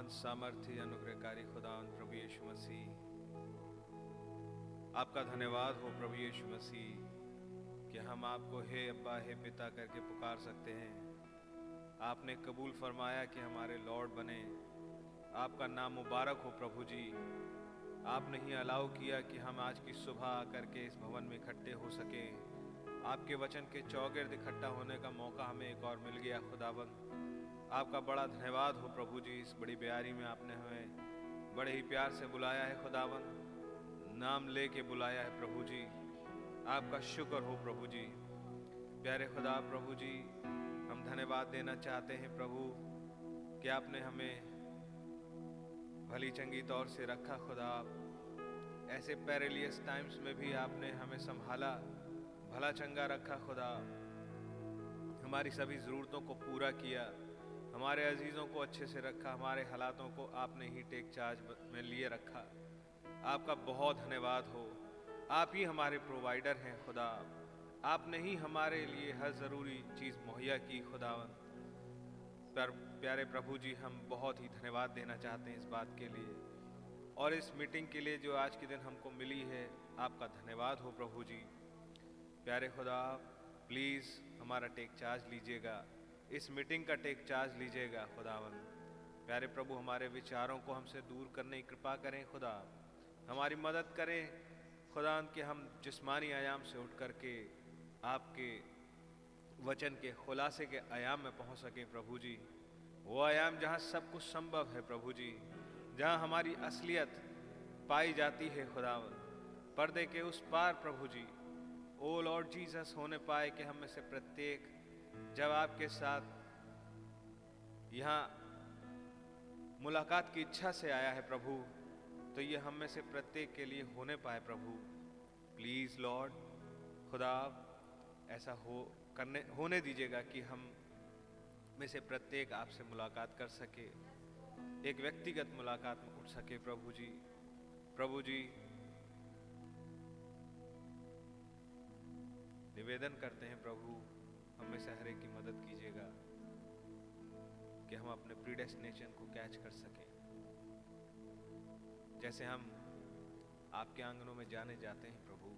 महान सामर्थ्य, अनुग्रहकारी खुदा प्रभु यीशु मसीह। आपका धन्यवाद हो प्रभु यीशु मसीह, कि हम आपको हे अब्बा, हे पिता करके पुकार सकते हैं। आपने कबूल फरमाया कि हमारे लॉर्ड बने। आपका नाम मुबारक हो प्रभु जी। आपने ही अलाउ किया कि हम आज की सुबह आकर के इस भवन में इकट्ठे हो सके। आपके वचन के चौगिर्द इकट्ठा होने का मौका हमें एक और मिल गया खुदाबंद आपका बड़ा धन्यवाद हो प्रभु जी, इस बड़ी ब्यारी में आपने हमें बड़े ही प्यार से बुलाया है खुदावन। नाम ले के बुलाया है प्रभु जी। आपका शुक्र हो प्रभु जी। प्यारे खुदा, प्रभु जी, हम धन्यवाद देना चाहते हैं प्रभु, कि आपने हमें भली चंगी तौर से रखा खुदा। ऐसे पैरेलियस टाइम्स में भी आपने हमें संभाला, भला चंगा रखा खुदा। हमारी सभी ज़रूरतों को पूरा किया। हमारे अजीज़ों को अच्छे से रखा, हमारे हालातों को आपने ही टेक चार्ज में लिए रखा। आपका बहुत धन्यवाद हो। आप ही हमारे प्रोवाइडर हैं, खुदा। आपने ही हमारे लिए हर ज़रूरी चीज़ मुहैया की खुदावन पर प्यारे प्रभु जी, हम बहुत ही धन्यवाद देना चाहते हैं इस बात के लिए। और इस मीटिंग के लिए जो आज के दिन हमको मिली है, आपका धन्यवाद हो प्रभु जी। प्यारे खुदा प्लीज़ हमारा टेक चार्ज लीजिएगा। इस मीटिंग का टेक चार्ज लीजिएगा खुदावन प्यारे प्रभु, हमारे विचारों को हमसे दूर करने की कृपा करें, खुदा। हमारी मदद करें खुदा कि हम जिस्मानी आयाम से उठ करके आपके वचन के खुलासे के आयाम में पहुँच सकें, प्रभु जी। वो आयाम जहाँ सब कुछ संभव है, प्रभु जी, जहाँ हमारी असलियत पाई जाती है खुदावन पर्दे के उस पार, प्रभु जी, ओ लॉर्ड जीसस, होने पाए कि हम में से प्रत्येक जब आपके साथ यहाँ मुलाकात की इच्छा से आया है प्रभु तो ये हम में से प्रत्येक के लिए होने पाए प्रभु। प्लीज़ लॉर्ड, खुदा, ऐसा हो, करने, होने दीजिएगा कि हम में से प्रत्येक आपसे मुलाकात कर सके। एक व्यक्तिगत मुलाकात में उठ सके प्रभु जी। प्रभु जी, निवेदन करते हैं प्रभु हमें से हर एक की मदद कीजिएगा कि हम अपने प्रीडेस्टिनेशन को कैच कर सकें। जैसे हम आपके आंगनों में जाने जाते हैं प्रभु,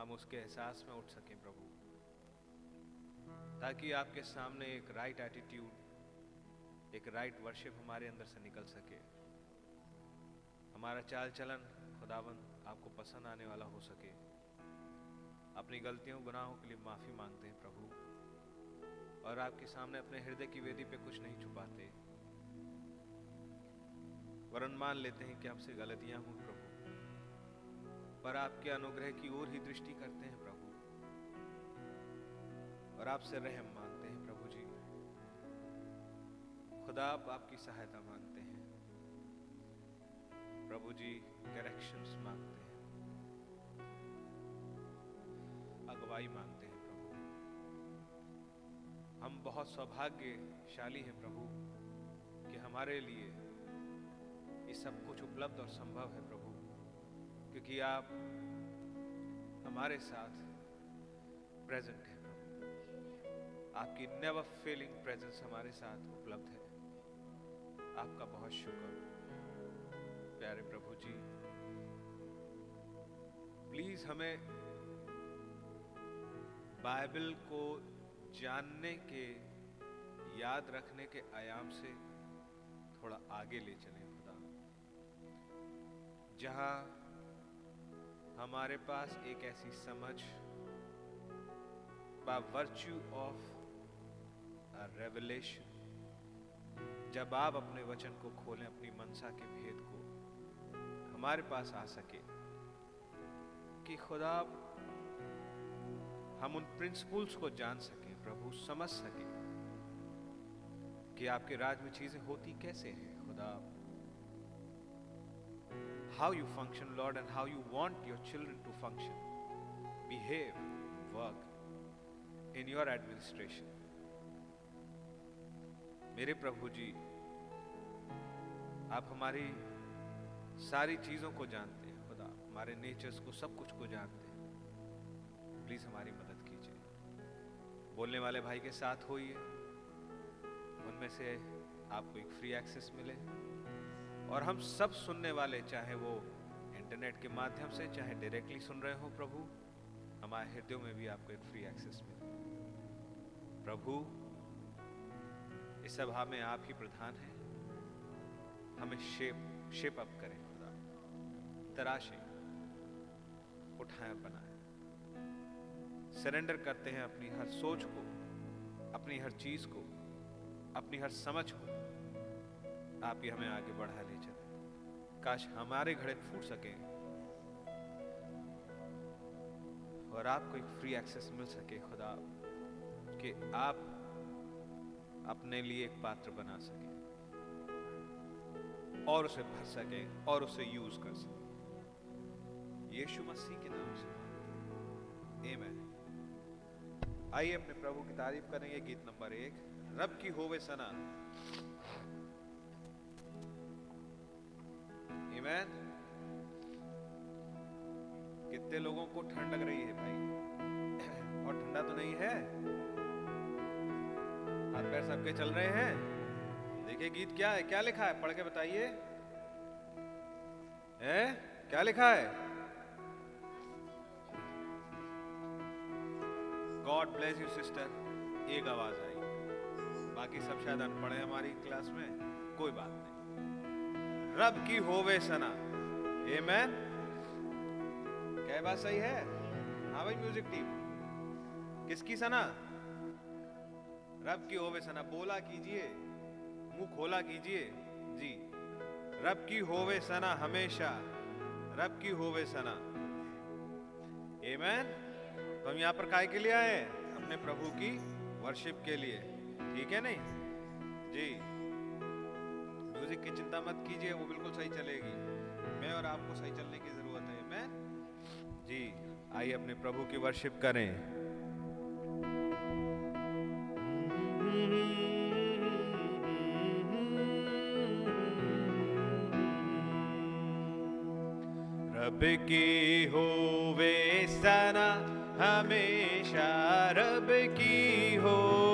हम उसके एहसास में उठ सकें प्रभु, ताकि आपके सामने एक राइट एटीट्यूड एक राइट वर्शिप हमारे अंदर से निकल सके। हमारा चाल चलन खुदाबंद आपको पसंद आने वाला हो सके। अपनी गलतियों, गुनाहों के लिए माफ़ी मांगते हैं प्रभु। और आपके सामने अपने हृदय की वेदी पे कुछ नहीं छुपाते। वरन मान लेते हैं कि आपसे गलतियाँ हुई प्रभु। पर आपके अनुग्रह की ओर ही दृष्टि करते हैं प्रभु। और आपसे रहम मांगते हैं प्रभु जी। खुदा आप आपकी सहायता मांगते हैं। प्रभु जी करेक्शंस मांगते हैं। अगुवाई मांगते हैं प्रभु। हम बहुत सौभाग्यशाली हैं प्रभु, कि हमारे लिए ये सब कुछ उपलब्ध और संभव है प्रभु, क्योंकि आप हमारे साथ प्रेजेंट है प्रभु। आपकी नेवर फेलिंग प्रेजेंस हमारे साथ उपलब्ध है। आपका बहुत शुक्र। प्यारे प्रभु जी प्लीज़ हमें बाइबल को जानने के, याद रखने के आयाम से थोड़ा आगे ले चले खुदा जहाँ हमारे पास एक ऐसी समझ बा वर्च्यू ऑफ़ रेवलेशन जब आप अपने वचन को खोलें, अपनी मनसा के भेद को, हमारे पास आ सके कि खुदा हम उन प्रिंसिपल्स को जान सके, प्रभु समझ सके कि आपके राज में चीज़ें होती कैसे हैं, खुदा। How you function Lord and how you want your children to function behave work in your administration मेरे प्रभु जी, आप हमारी सारी चीज़ों को जानते हैं, खुदा। हमारे नेचर्स को, सब कुछ को जानते हैं। प्लीज़ हमारी मदद बोलने वाले भाई के साथ होइए। उनमें से आपको एक फ्री एक्सेस मिले। और हम सब सुनने वाले, चाहे वो इंटरनेट के माध्यम से, चाहे डायरेक्टली सुन रहे हो प्रभु, हमारे हृदयों में भी आपको एक फ्री एक्सेस मिले। प्रभु, इस सभा में आप ही प्रधान हैं। हमें शेप शेप अप करें, खुदा। तराशे, उठाएँ बनाएँ सरेंडर करते हैं अपनी हर सोच को, अपनी हर चीज़ को, अपनी हर समझ को। आप ही हमें आगे बढ़ा ले चले। काश हमारे घड़े फूट सके और आपको एक फ्री एक्सेस मिल सके, खुदा, कि आप अपने लिए एक पात्र बना सके और उसे भर सके और उसे यूज़ कर सके। यीशु मसीह के नाम से आमेन आइए अपने प्रभु की तारीफ़ करेंगे गीत नंबर एक। रब की होवे सना। ईमैन कितने लोगों को ठंड लग रही है भाई? और ठंडा तो नहीं है। हाथ पैर सबके चल रहे हैं। देखिए गीत क्या है, क्या लिखा है? पढ़ के बताइए। है? क्या लिखा है? गॉड ब्लेस यू सिस्टर एक आवाज़ आई। बाकी सब शायद अनपढ़ है हमारी क्लास में। कोई बात नहीं। रब की होवे सना। ए मैन क्या बात सही है? हाँ भाई म्यूज़िक टीम किसकी सना? रब की होवे सना। बोला कीजिए। मुँह खोला कीजिए। जी। रब की होवे सना हमेशा। रब की होवे सना। मैन तो हम यहाँ पर काय के लिए आए अपने प्रभु की वर्शिप के लिए। ठीक है नहीं? जी। म्यूज़िक की चिंता मत कीजिए, वो बिल्कुल सही चलेगी। मैं और आपको सही चलने की ज़रूरत है। मैं जी, आइए अपने प्रभु की वर्शिप करें। रब की होवे सना हमेशा रब की होवे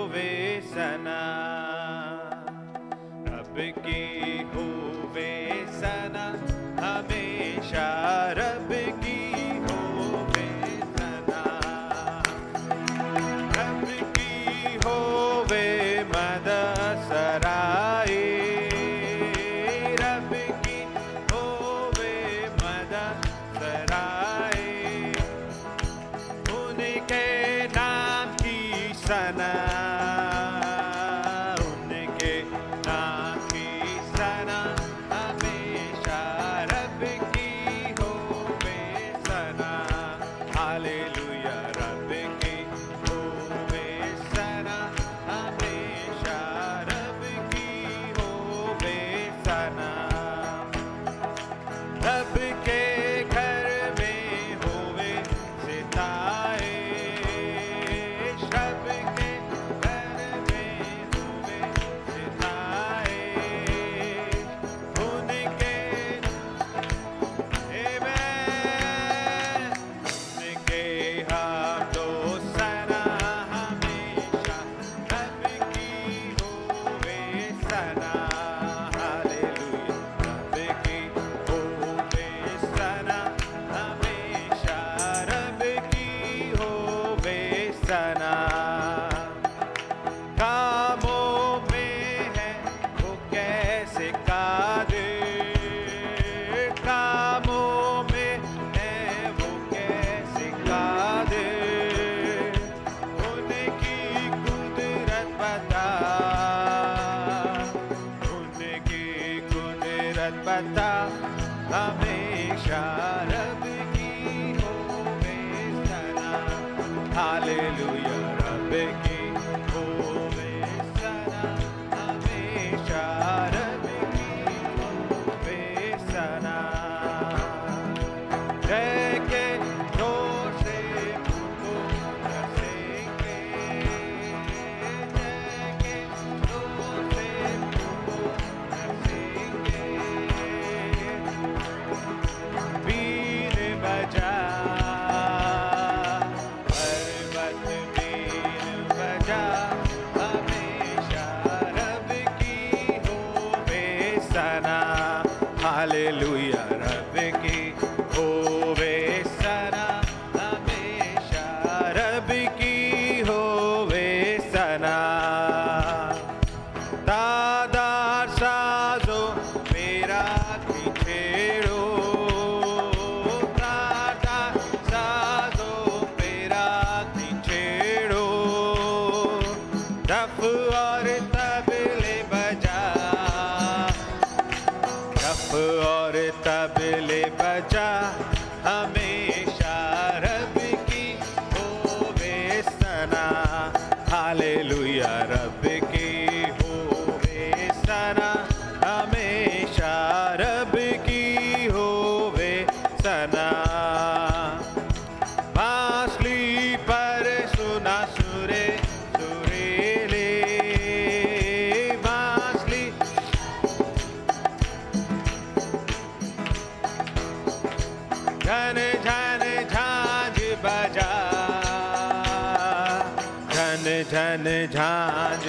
झांझ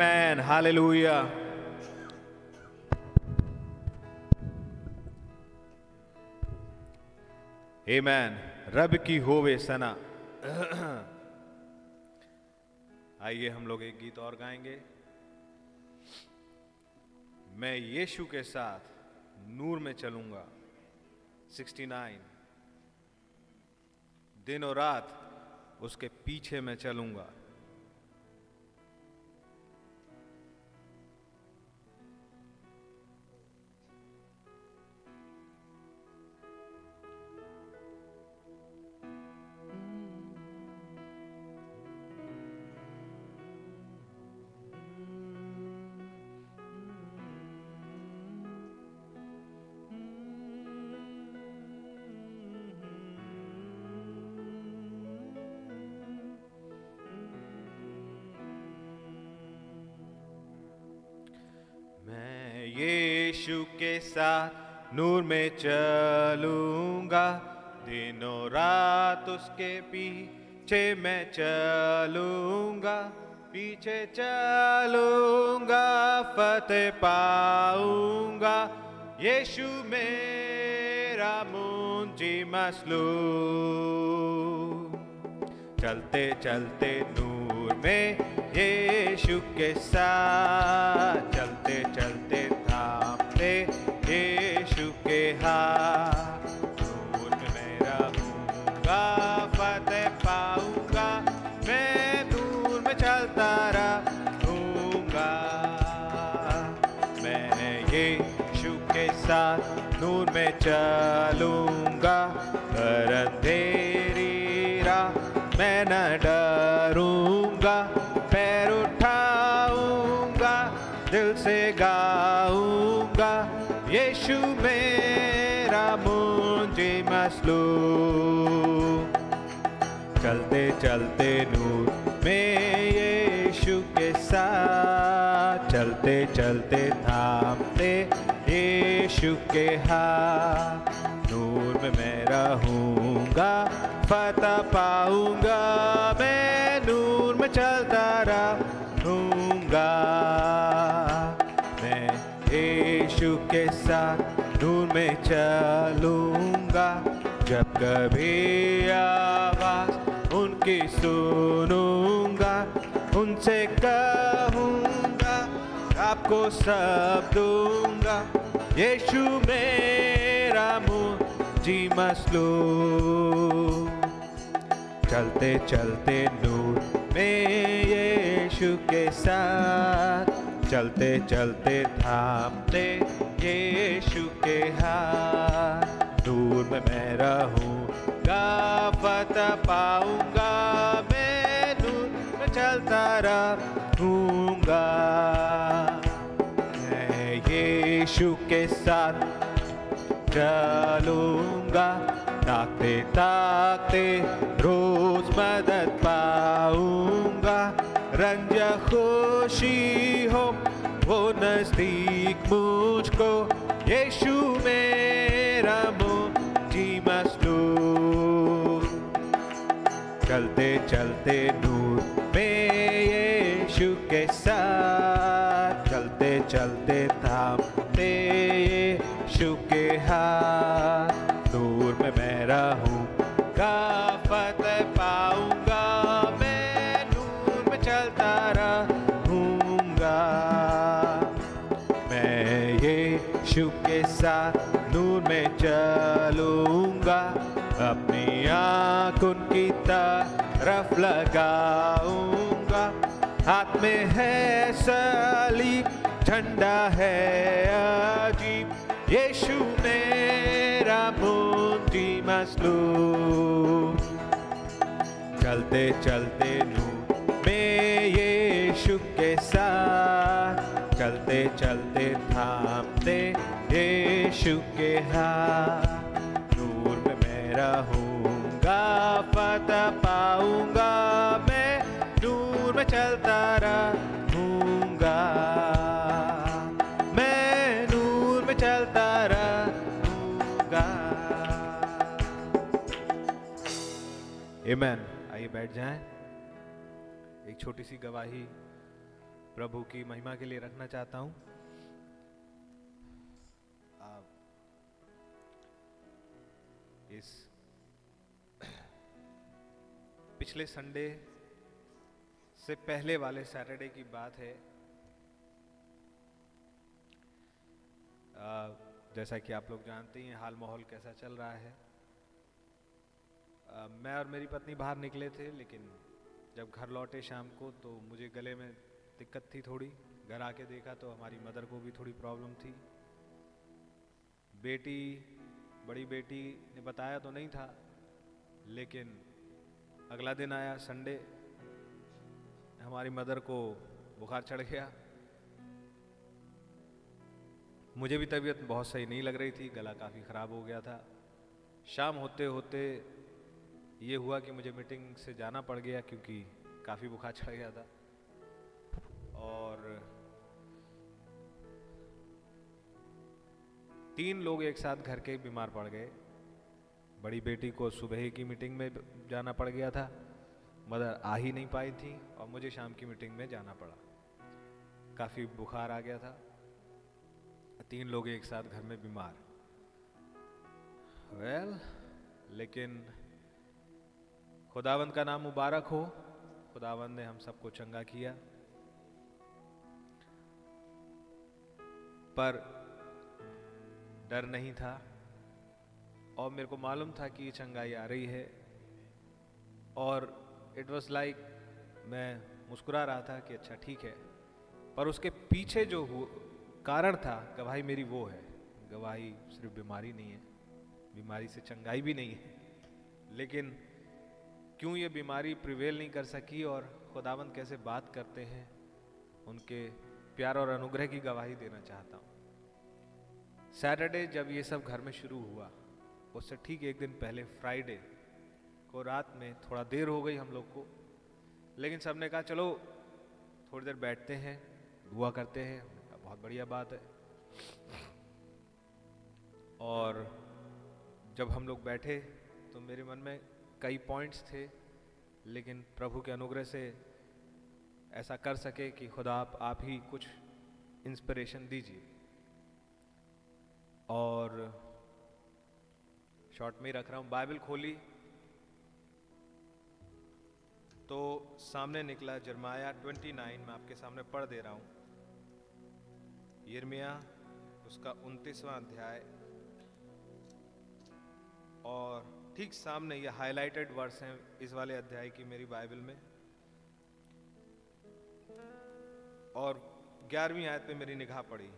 Amen. Hallelujah. Amen. रब की होवे सना आइए हम लोग एक गीत और गाएँगे मैं यीशु के साथ नूर में चलूँगा 69 दिन और रात उसके पीछे मैं चलूँगा यीशु के साथ नूर में चलूँगा। दिनों रात उसके पीछे मैं चलूँगा, पीछे चलूँगा, फतेह पाऊँगा। यीशु मेरा मुंजी मसलू चलते चलते नूर में यीशु के साथ यीशु मसलू चलते चलते नूर में यीशु के साथ। चलते चलते थामते यीशु के हाथ। नूर में मैं रहूँगा, फतह पाऊँगा। मैं नूर में चलता रहूँगा। मैं यीशु के साथ नूर में चलूँगा जब कभी आवाज़ उनकी सुनूँगा, उनसे कहूँगा, आपको सब दूँगा। यीशु मेरा मुझी मसलू। चलते चलते नूर में यीशु के साथ। चलते चलते थामते यीशु के हाथ। दूर में रहूँगा फतह पाऊँगा, मैं दूर चलता रहूँगा। मैं यीशु के साथ चलूँगा ताकते ताकते रोज मदद पाऊँगा। रंज खुशी हो, वो नज़दीक मुझको, यीशु मेरा चलते चलते में यीशु के साथ। तरफ़ लगाऊँगा। हाथ में है सलीब झंडा है अजीब। यीशु मेरा मोती मसलूब चलते चलते नूर में यीशु के साथ। चलते चलते थामते यीशु के हाथ। नूर में मैं रहूँगा पता पाऊँगा मैं नूर में चलता रहूँगा। मैं नूर में चलता रहूँगा। Amen. आइए बैठ जाएँ। एक छोटी सी गवाही प्रभु की महिमा के लिए रखना चाहता हूँ। पिछले संडे से पहले वाले सैटरडे की बात है। जैसा कि आप लोग जानते हैं हाल माहौल कैसा चल रहा है। मैं और मेरी पत्नी बाहर निकले थे, लेकिन जब घर लौटे शाम को तो मुझे गले में दिक्कत थी थोड़ी। घर आके देखा तो हमारी मदर को भी थोड़ी प्रॉब्लम थी। बेटी, बड़ी बेटी ने बताया तो नहीं था, लेकिन अगला दिन आया संडे हमारी मदर को बुखार चढ़ गया। मुझे भी तबीयत बहुत सही नहीं लग रही थी, गला काफ़ी ख़राब हो गया था। शाम होते होते ये हुआ कि मुझे मीटिंग से जाना पड़ गया क्योंकि काफ़ी बुखार चढ़ गया था। और तीन लोग एक साथ घर के बीमार पड़ गए। बड़ी बेटी को सुबह की मीटिंग में जाना पड़ गया था। मदर आ ही नहीं पाई थी और मुझे शाम की मीटिंग में जाना पड़ा। काफ़ी बुखार आ गया था। तीन लोग एक साथ घर में बीमार। वेल well, लेकिन खुदावंद का नाम मुबारक हो। खुदावंद ने हम सबको चंगा किया। पर डर नहीं था। और मेरे को मालूम था कि ये चंगाई आ रही है। और इट वॉज़ लाइक मैं मुस्कुरा रहा था कि अच्छा ठीक है। पर उसके पीछे जो कारण था, गवाही मेरी वो है। गवाही सिर्फ़ बीमारी नहीं है। बीमारी से चंगाई भी नहीं है। लेकिन क्यों ये बीमारी प्रिवेल नहीं कर सकी और खुदावंद कैसे बात करते हैं, उनके प्यार और अनुग्रह की गवाही देना चाहता हूँ। सैटरडे जब ये सब घर में शुरू हुआ उससे ठीक एक दिन पहले फ्राइडे को रात में थोड़ा देर हो गई हम लोग को। लेकिन सबने कहा, चलो, थोड़ी देर बैठते हैं, दुआ करते हैं। बहुत बढ़िया बात है। और जब हम लोग बैठे तो मेरे मन में कई पॉइंट्स थे, लेकिन प्रभु के अनुग्रह से ऐसा कर सके कि खुदा, आप आप ही कुछ इंस्पिरेशन दीजिए। और शॉर्ट में ही रख रहा हूँ। बाइबल खोली तो सामने निकला जरमाया 29 मैं आपके सामने पढ़ दे रहा हूँ। यर्मिया उसका उनतीसवां अध्याय। और ठीक सामने ये हाइलाइटेड वर्ड्स हैं इस वाले अध्याय की मेरी बाइबल में। और ग्यारहवीं आयत पे मेरी निगाह पड़ी।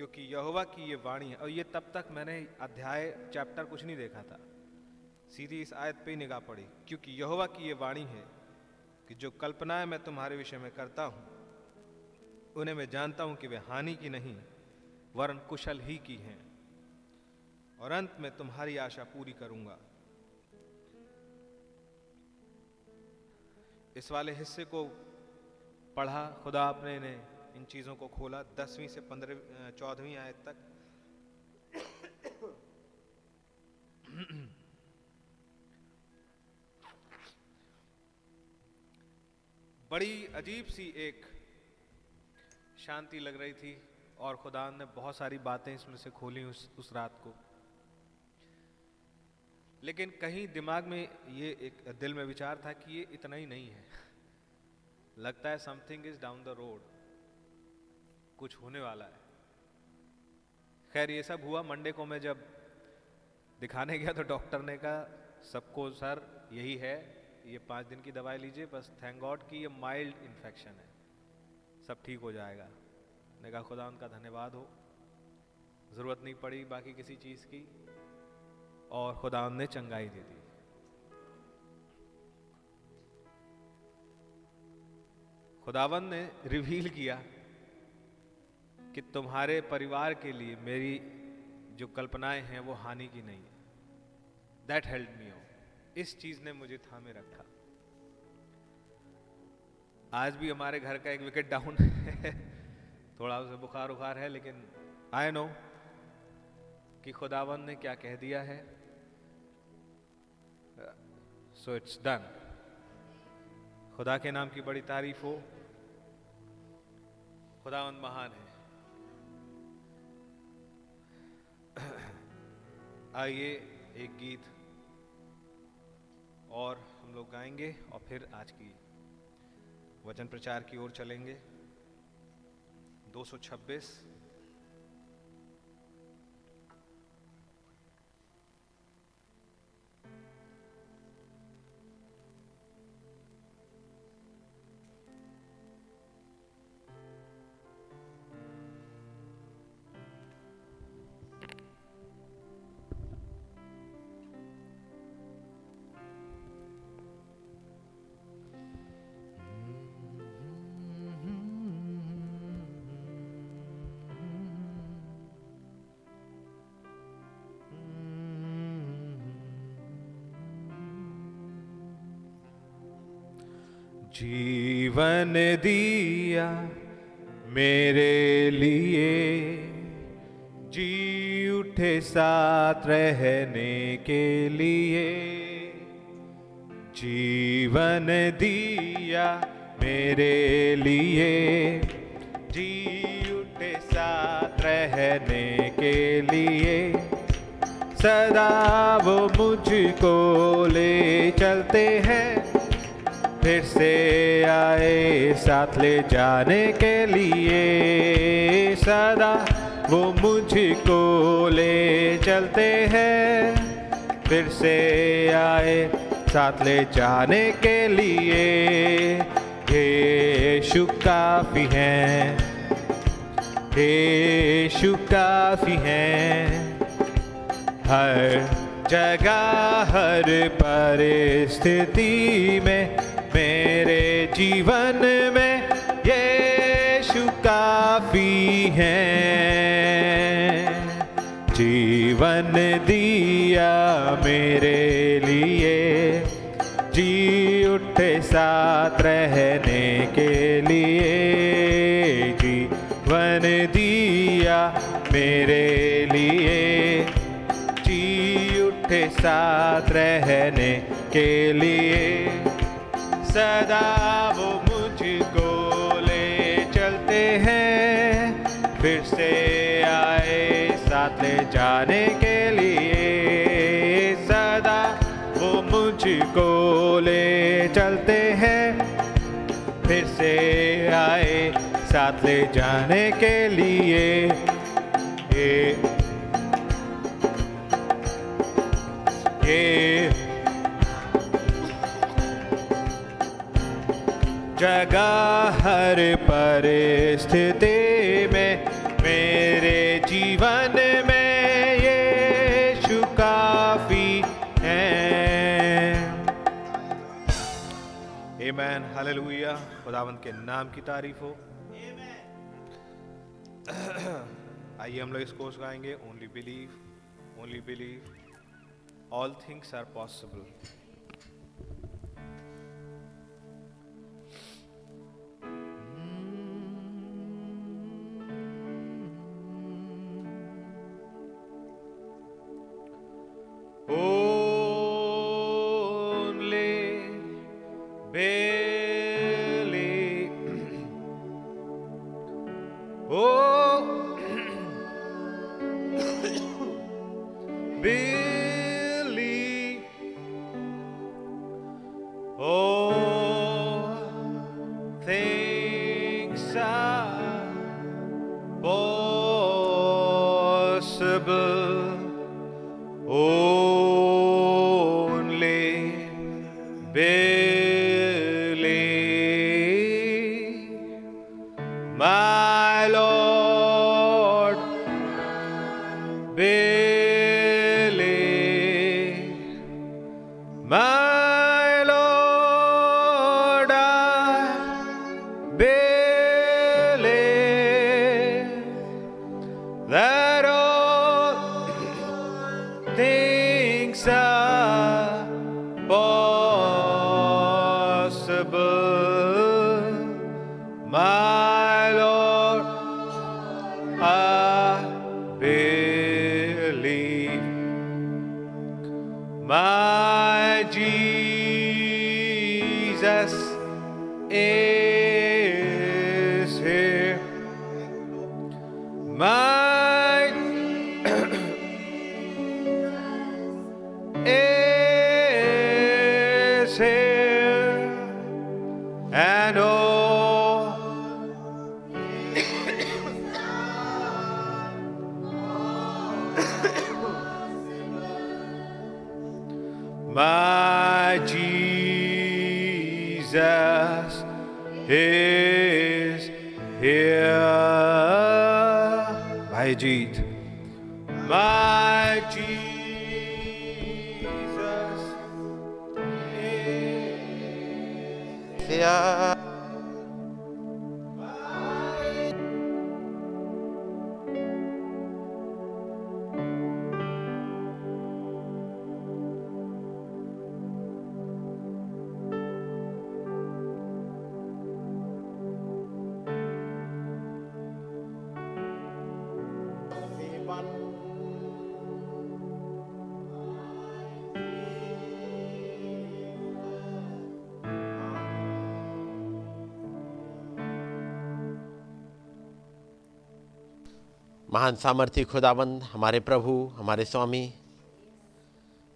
क्योंकि यहोवा की ये वाणी है। और ये तब तक मैंने अध्याय, चैप्टर कुछ नहीं देखा था। सीधी इस आयत पे ही निगाह पड़ी। क्योंकि यहोवा की ये वाणी है कि जो कल्पनाएँ मैं तुम्हारे विषय में करता हूँ, उन्हें मैं जानता हूँ कि वे हानि की नहीं, वरन कुशल ही की हैं। और अंत में तुम्हारी आशा पूरी करूँगा। इस वाले हिस्से को पढ़ा खुदा अपने ने। इन चीज़ों को खोला। दसवीं से पंद्रह चौदहवीं आयत तक। बड़ी अजीब सी एक शांति लग रही थी और खुदा ने बहुत सारी बातें इसमें से खोली उस उस रात को। लेकिन कहीं दिमाग में ये एक दिल में विचार था कि ये इतना ही नहीं है। लगता है something is down the road कुछ होने वाला है। खैर, ये सब हुआ मंडे को मैं जब दिखाने गया तो डॉक्टर ने कहा, सबको सर, यही है, ये पाँच दिन की दवाई लीजिए, बस थैंक गॉड कि ये माइल्ड इन्फेक्शन है। सब ठीक हो जाएगा। ने कहा, खुदा उनका धन्यवाद हो। ज़रूरत नहीं पड़ी बाकी किसी चीज़ की और खुदा ने चंगाई दे दी। खुदावन ने रिवील किया कि तुम्हारे परिवार के लिए मेरी जो कल्पनाएँ हैं वो हानि की नहीं है। दैट हेल्प मी हो इस चीज़ ने मुझे थामे रखा। आज भी हमारे घर का एक विकेट डाउन है। थोड़ा उसे बुखार उखार है, लेकिन आई नो कि खुदावन ने क्या कह दिया है। सो इट्स डन खुदा के नाम की बड़ी तारीफ़ हो। खुदावन महान है। आइए एक गीत और हम लोग गाएँगे और फिर आज की वचन प्रचार की ओर चलेंगे। 226 जीवन दिया मेरे लिए। जी उठे साथ रहने के लिए। जीवन दिया मेरे लिए। जी उठे साथ रहने के लिए। सदा वो मुझको ले चलते हैं। फिर से आए साथ ले जाने के लिए। सदा वो मुझको ले चलते हैं। फिर से आए साथ ले जाने के लिए। ये काफ़ी हैं। ये काफ़ी हैं। हर जगह, हर परिस्थिति में मेरे जीवन में ये काफ़ी है। जीवन दिया मेरे लिए, जी उठे साथ रहने के लिए, जीवन दिया मेरे लिए, जी उठे साथ रहने के लिए। सदा वो मुझको ले चलते हैं। फिर से आए साथ ले जाने के लिए। सदा वो मुझको ले चलते हैं। फिर से आए साथ ले जाने के लिए। ये ये। जगह हर परिस्थिति में, मेरे जीवन में ये काफ़ी है। Amen. हालेलुया खुदावंत के नाम की तारीफ़ हो। आइए हम लोग इस chorus गाएँगे। Only believe only believe all things are possible. महान सामर्थ्य खुदाबंद हमारे प्रभु, हमारे स्वामी,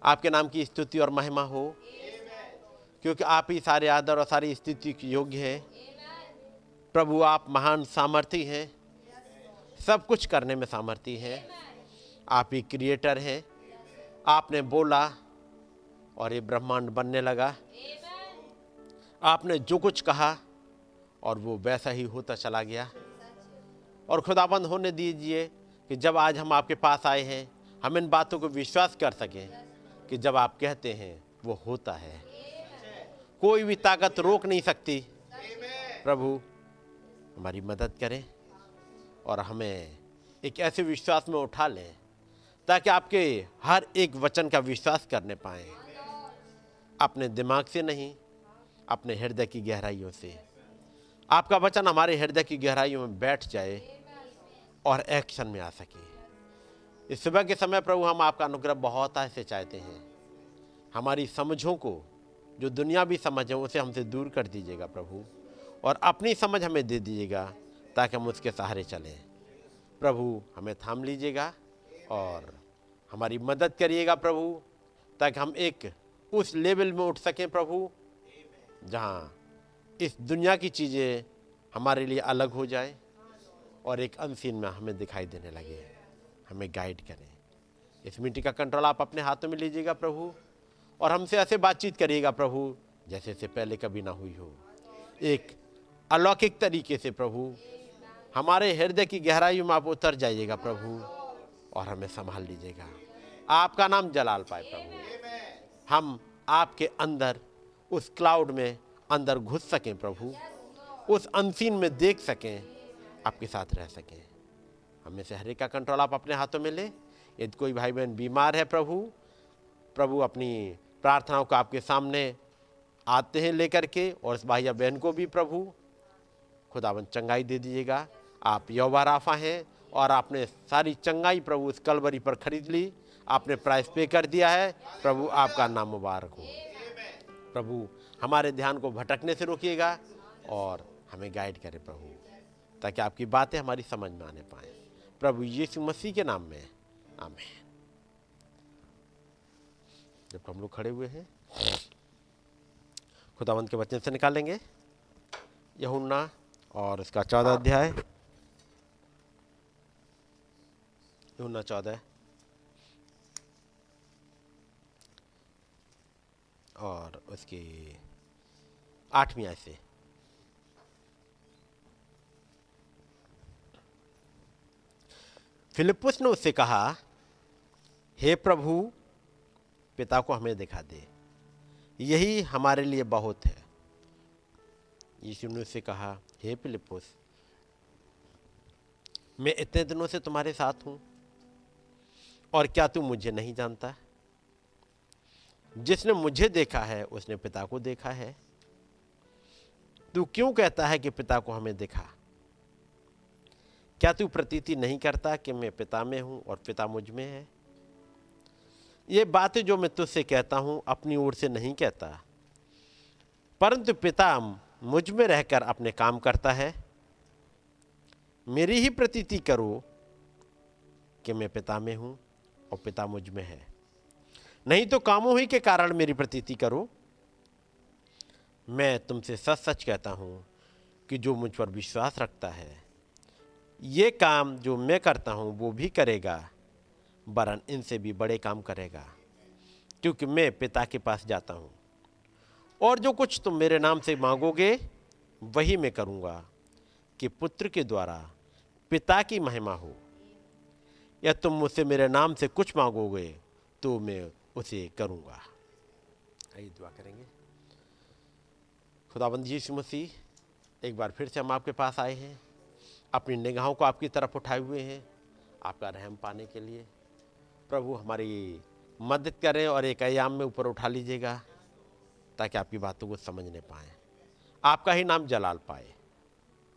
आपके नाम की स्तुति और महिमा हो। क्योंकि आप ही सारे आदर और सारी स्तुति के योग्य हैं। प्रभु, आप महान सामर्थ्य हैं। सब कुछ करने में सामर्थ्य हैं। आप ही क्रिएटर हैं। आपने बोला और ये ब्रह्मांड बनने लगा। आपने जो कुछ कहा और वो वैसा ही होता चला गया। और खुदाबंद होने दीजिए कि जब आज हम आपके पास आए हैं, हम इन बातों को विश्वास कर सकें कि जब आप कहते हैं, वो होता है। कोई भी ताकत रोक नहीं सकती। प्रभु, हमारी मदद करें और हमें एक ऐसे विश्वास में उठा लें ताकि आपके हर एक वचन का विश्वास करने पाए। अपने दिमाग से नहीं, अपने हृदय की गहराइयों से। आपका वचन हमारे हृदय की गहराइयों में बैठ जाए। और एक्शन में आ सके। इस सुबह के समय प्रभु, हम आपका अनुग्रह बहुत ऐसे चाहते हैं। हमारी समझों को, जो दुनियावी समझ है, उसे हमसे दूर कर दीजिएगा प्रभु, और अपनी समझ हमें दे दीजिएगा, ताकि हम उसके सहारे चलें। प्रभु, हमें थाम लीजिएगा, और हमारी मदद करिएगा प्रभु, ताकि हम एक उस लेवल में उठ सकें प्रभु, जहाँ इस दुनिया की चीज़ें हमारे लिए अलग हो जाए। और एक अनसीन में हमें दिखाई देने लगे हमें गाइड करें। इस मीटिंग का कंट्रोल आप अपने हाथों में लीजिएगा प्रभु। और हमसे ऐसे बातचीत करिएगा प्रभु, जैसे से पहले कभी ना हुई हो। एक अलौकिक तरीके से प्रभु, हमारे हृदय की गहराइयों में आप उतर जाइएगा प्रभु और हमें संभाल लीजिएगा। आपका नाम जलाल पाए प्रभु। हम आपके अंदर, उस क्लाउड में अंदर घुस सकें प्रभु। उस अनसीन में देख सकें। आपके साथ रह सकें। हमें से हर एक का कंट्रोल आप अपने हाथों में लें। यदि कोई भाई बहन बीमार है प्रभु प्रभु अपनी प्रार्थनाओं को आपके सामने आते हैं लेकर के और इस भाई या बहन को भी प्रभु खुदावन चंगाई दे दीजिएगा। आप यौवा राफा हैं और आपने सारी चंगाई प्रभु उस कलवरी पर खरीद ली। आपने प्राइस पे कर दिया है। प्रभु, आपका नाम मुबारक हो। प्रभु, हमारे ध्यान को भटकने से रोकिएगा और हमें गाइड करें प्रभु। ताकि आपकी बातें हमारी समझ में आने पाए। प्रभु यीशु मसीह के नाम में। आमेन। जब हम लोग खड़े हुए हैं, खुदावंत के वचन से निकालेंगे। यहुन्ना और इसका चौदह अध्याय। यहुन्ना चौदह। और उसकी आठवीं आय से। फिलिपुस ने उससे कहा, हे प्रभु, पिता को हमें दिखा दे। यही हमारे लिए बहुत है। यीशु ने उससे कहा, हे फिलिपुस मैं इतने दिनों से तुम्हारे साथ हूँ, और क्या तू मुझे नहीं जानता? जिसने मुझे देखा है, उसने पिता को देखा है। तू क्यों कहता है कि पिता को हमें दिखा? क्या तू प्रतीति नहीं करता कि मैं पिता में हूँ और पिता मुझमें है? ये बातें जो मैं तुझसे कहता हूँ, अपनी ओर से नहीं कहता। परंतु पिता मुझमें रहकर अपने काम करता है। मेरी ही प्रतीति करो कि मैं पिता में हूँ और पिता मुझमें है। नहीं तो कामों ही के कारण मेरी प्रतीति करो। मैं तुमसे सच सच कहता हूँ कि जो मुझ पर विश्वास रखता है ये काम जो मैं करता हूँ, वो भी करेगा, वरन इनसे भी बड़े काम करेगा, क्योंकि मैं पिता के पास जाता हूँ। और जो कुछ तुम मेरे नाम से मांगोगे, वही मैं करूँगा, कि पुत्र के द्वारा पिता की महिमा हो। या तुम मुझसे मेरे नाम से कुछ मांगोगे तो मैं उसे करूँगा। आइए दुआ करेंगे। खुदाबंद यीशु मसीह, एक बार फिर से हम आपके पास आए हैं। अपनी निगाहों को आपकी तरफ़ उठाए हुए हैं, आपका रहम पाने के लिए। प्रभु, हमारी मदद करें और एक आयाम में ऊपर उठा लीजिएगा, ताकि आपकी बातों को समझने पाए, आपका ही नाम जलाल पाए।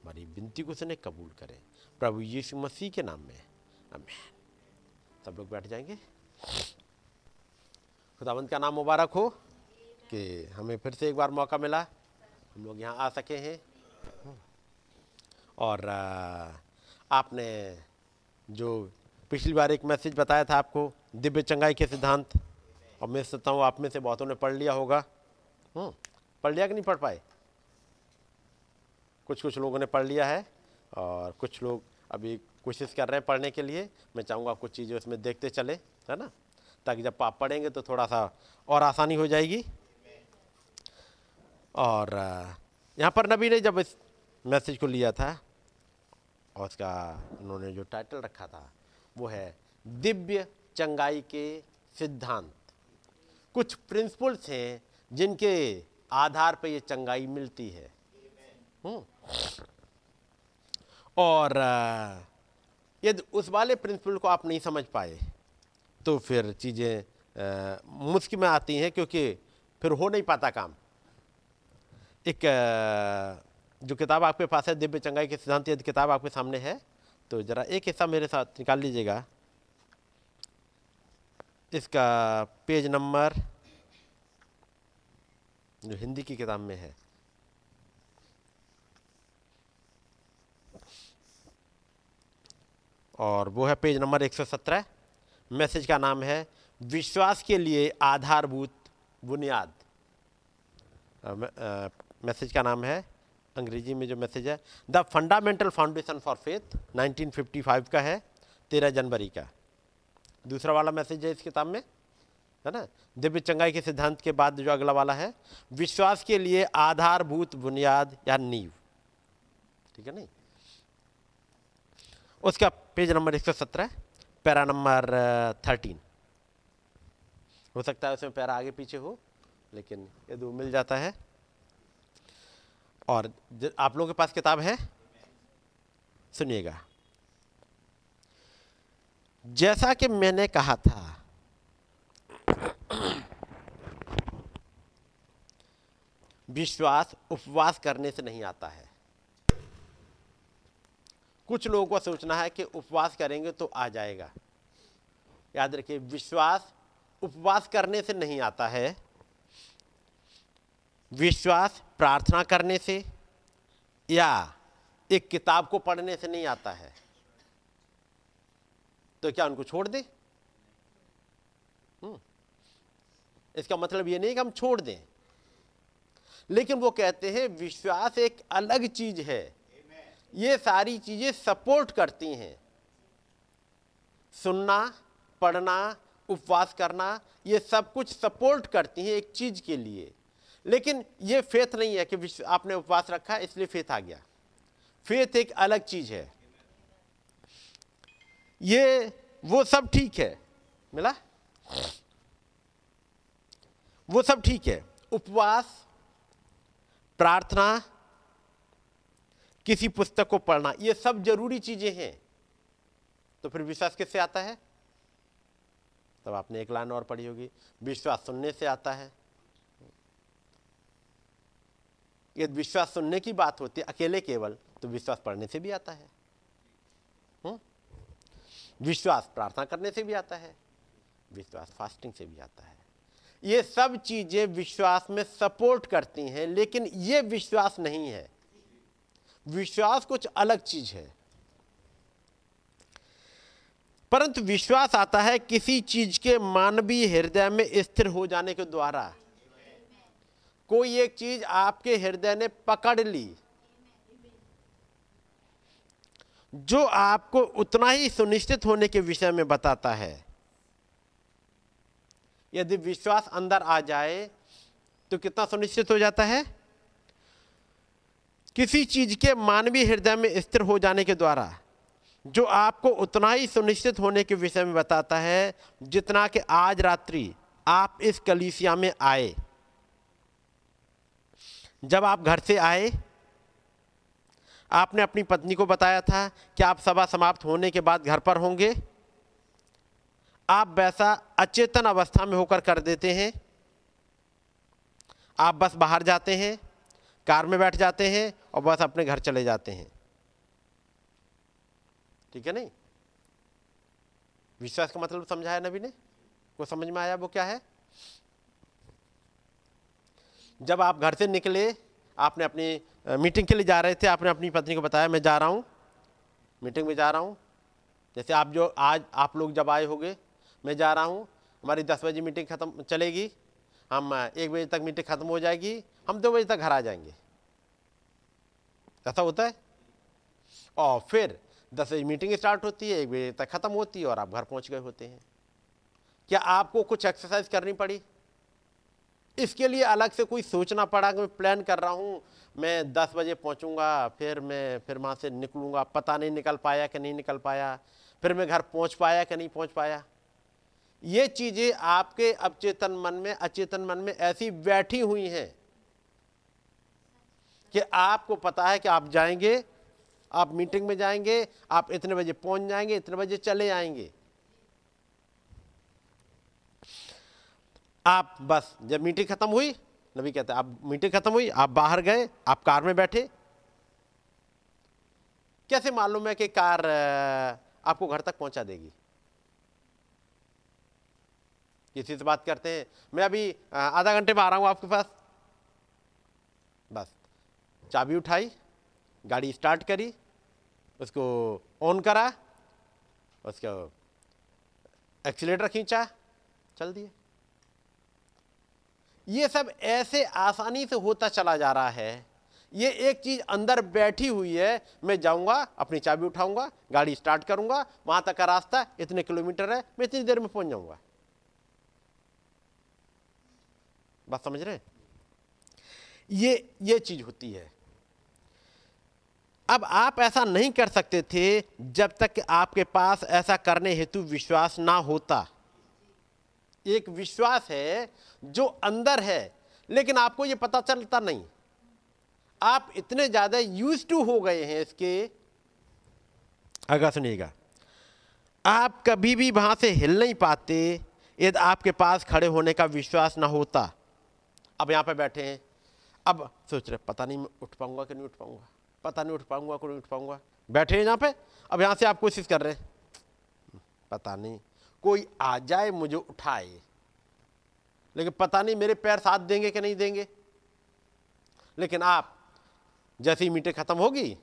हमारी विनती को सुने कबूल करें। प्रभु यीशु मसीह के नाम में। अमेन सब लोग बैठ जाएँगे। खुदावंत का नाम मुबारक हो, कि हमें फिर से एक बार मौका मिला, हम लोग यहाँ आ सके हैं। और आपने जो पिछली बार एक मैसेज बताया था आपको दिव्य चंगाई के सिद्धांत और मैं सोचता हूँ आप में से बहुतों ने पढ़ लिया होगा। हम्म, पढ़ लिया कि नहीं पढ़ पाए? कुछ कुछ लोगों ने पढ़ लिया है और कुछ लोग अभी कोशिश कर रहे हैं पढ़ने के लिए। मैं चाहूँगा कुछ चीज़ें उसमें देखते चले है ना? ताकि जब आप पढ़ेंगे तो थोड़ा सा और आसानी हो जाएगी। और यहाँ पर नबी ने जब इस मैसेज को लिया था और उसका उन्होंने जो टाइटल रखा था, वो है दिव्य चंगाई के सिद्धांत। कुछ प्रिंसिपल्स हैं जिनके आधार पर ये चंगाई मिलती है। हम्म। और यदि उस वाले प्रिंसिपल को आप नहीं समझ पाए तो फिर चीज़ें मुश्किल में आती हैं, क्योंकि फिर हो नहीं पाता काम। एक जो किताब आपके पास है, दिव्य चंगाई के सिद्धांत, यदि किताब आपके सामने है तो ज़रा एक हिस्सा मेरे साथ निकाल लीजिएगा। इसका पेज नंबर जो हिंदी की किताब में है। और वो है पेज नंबर 117 मैसेज का नाम है, विश्वास के लिए आधारभूत बुनियाद। मैसेज का नाम है अंग्रेज़ी में जो मैसेज है the fundamental foundation for faith 1955 का है, तेरह जनवरी का। दूसरा वाला मैसेज है इस किताब में, है ना? दिव्य चंगाई के सिद्धांत के बाद जो अगला वाला है, विश्वास के लिए आधारभूत बुनियाद या नींव। ठीक है नहीं? उसका पेज नंबर एक सौ सत्रह पैरा नंबर थर्टीन हो सकता है उसमें पैरा आगे पीछे हो, लेकिन ये दो मिल जाता है। और आप लोगों के पास किताब है? सुनिएगा। जैसा कि मैंने कहा था, विश्वास उपवास करने से नहीं आता है। कुछ लोगों को सोचना है कि उपवास करेंगे तो आ जाएगा। याद रखिए, विश्वास उपवास करने से नहीं आता है। विश्वास प्रार्थना करने से या एक किताब को पढ़ने से नहीं आता है? तो क्या उनको छोड़ दें? हम्म। इसका मतलब ये नहीं कि हम छोड़ दें। लेकिन वो कहते हैं, विश्वास एक अलग चीज़ है। ये सारी चीज़ें सपोर्ट करती हैं। सुनना, पढ़ना, उपवास करना, ये सब कुछ सपोर्ट करती हैं एक चीज़ के लिए। लेकिन ये फेथ नहीं है कि आपने उपवास रखा, इसलिए फेथ आ गया। फेथ एक अलग चीज़ है। ये, वो सब ठीक है। मिला? वो सब ठीक है। उपवास, प्रार्थना, किसी पुस्तक को पढ़ना, ये सब ज़रूरी चीज़ें हैं। तो फिर विश्वास किससे आता है? तब आपने एक लाइन और पढ़ी होगी। विश्वास सुनने से आता है। यदि विश्वास सुनने की बात होती है, अकेले केवल तो विश्वास पढ़ने से भी आता है? विश्वास प्रार्थना करने से भी आता है। विश्वास फास्टिंग से भी आता है। ये सब चीज़ें विश्वास में सपोर्ट करती हैं, लेकिन ये विश्वास नहीं है। विश्वास कुछ अलग चीज़ है। परंतु विश्वास आता है किसी चीज़ के मानवीय हृदय में स्थिर हो जाने के द्वारा। कोई एक चीज़ आपके हृदय ने पकड़ ली, जो आपको उतना ही सुनिश्चित होने के विषय में बताता है। यदि विश्वास अंदर आ जाए तो कितना सुनिश्चित हो जाता है? किसी चीज़ के मानवीय हृदय में स्थिर हो जाने के द्वारा, जो आपको उतना ही सुनिश्चित होने के विषय में बताता है, जितना कि आज रात्रि आप इस कलीसिया में आए। जब आप घर से आए, आपने अपनी पत्नी को बताया था कि आप सभा समाप्त होने के बाद घर पर होंगे। आप वैसा अचेतन अवस्था में होकर कर देते हैं। आप बस बाहर जाते हैं, कार में बैठ जाते हैं और बस अपने घर चले जाते हैं। ठीक है नहीं? विश्वास का मतलब समझाया नबी ने? को समझ में आया वो क्या है? जब आप घर से निकले, आपने अपनी मीटिंग के लिए जा रहे थे, आपने अपनी पत्नी को बताया, मैं जा रहा हूँ। मीटिंग में जा रहा हूँ। जैसे आप जो, आज आप लोग जब आए होंगे, मैं जा रहा हूँ, हमारी दस बजे मीटिंग ख़त्म चलेगी। हम एक बजे तक मीटिंग ख़त्म हो जाएगी। हम दो बजे तक घर आ जाएँगे। ऐसा होता है? और फिर दस बजे मीटिंग स्टार्ट होती है, एक बजे तक ख़त्म होती है और आप घर पहुँच गए होते हैं। क्या आपको कुछ एक्सरसाइज करनी पड़ी? इसके लिए अलग से कोई सोचना पड़ा कि मैं प्लान कर रहा हूँ, मैं दस बजे पहुँचूँगा, फिर मैं, फिर वहाँ से निकलूँगा। पता नहीं निकल पाया कि नहीं निकल पाया, फिर मैं घर पहुँच पाया कि नहीं पहुँच पाया। ये चीज़ें आपके अवचेतन मन में, अचेतन मन में ऐसी बैठी हुई हैं कि आपको पता है कि आप जाएँगे, आप मीटिंग में जाएँगे, आप इतने बजे पहुँच जाएँगे, इतने बजे चले आएँगे। आप बस, जब मीटिंग खत्म हुई, नबी कहते आप मीटिंग खत्म हुई, आप बाहर गए, आप कार में बैठे। कैसे मालूम है कि कार आपको घर तक पहुँचा देगी? किसी से बात करते हैं। मैं अभी आधा घंटे में आ रहा हूँ आपके पास। बस, चाबी उठाई, गाड़ी स्टार्ट करी, उसको ऑन करा, उसको एक्सीटर खींचा, चल दिए। ये सब ऐसे आसानी से होता चला जा रहा है। ये एक चीज़ अंदर बैठी हुई है, मैं जाऊँगा, अपनी चाबी उठाऊँगा, गाड़ी स्टार्ट करूँगा, वहाँ तक का रास्ता इतने किलोमीटर है, मैं इतनी देर में पहुँच जाऊँगा। बात समझ रहे ये ये चीज़ होती है। अब आप ऐसा नहीं कर सकते थे जब तक आपके पास ऐसा करने हेतु विश्वास ना होता। एक विश्वास है जो अंदर है, लेकिन आपको यह पता चलता नहीं। आप इतने ज़्यादा यूज़ टू हो गए हैं इसके। अगर सुनिएगा। आप कभी भी वहाँ से हिल नहीं पाते, यदि आपके पास खड़े होने का विश्वास ना होता। अब यहाँ पर बैठे हैं। अब सोच रहे, पता नहीं उठ पाऊँगा कि नहीं उठ पाऊँगा? पता नहीं उठ पाऊँगा कि नहीं उठ पाऊँगा? बैठे हैं यहाँ पे। अब यहाँ से आप कोशिश कर रहे हैं। पता नहीं। कोई आ जाए, मुझे उठाए। लेकिन पता नहीं मेरे पैर साथ देंगे कि नहीं देंगे। लेकिन आप, जैसे ही मीटिंग खत्म होगी,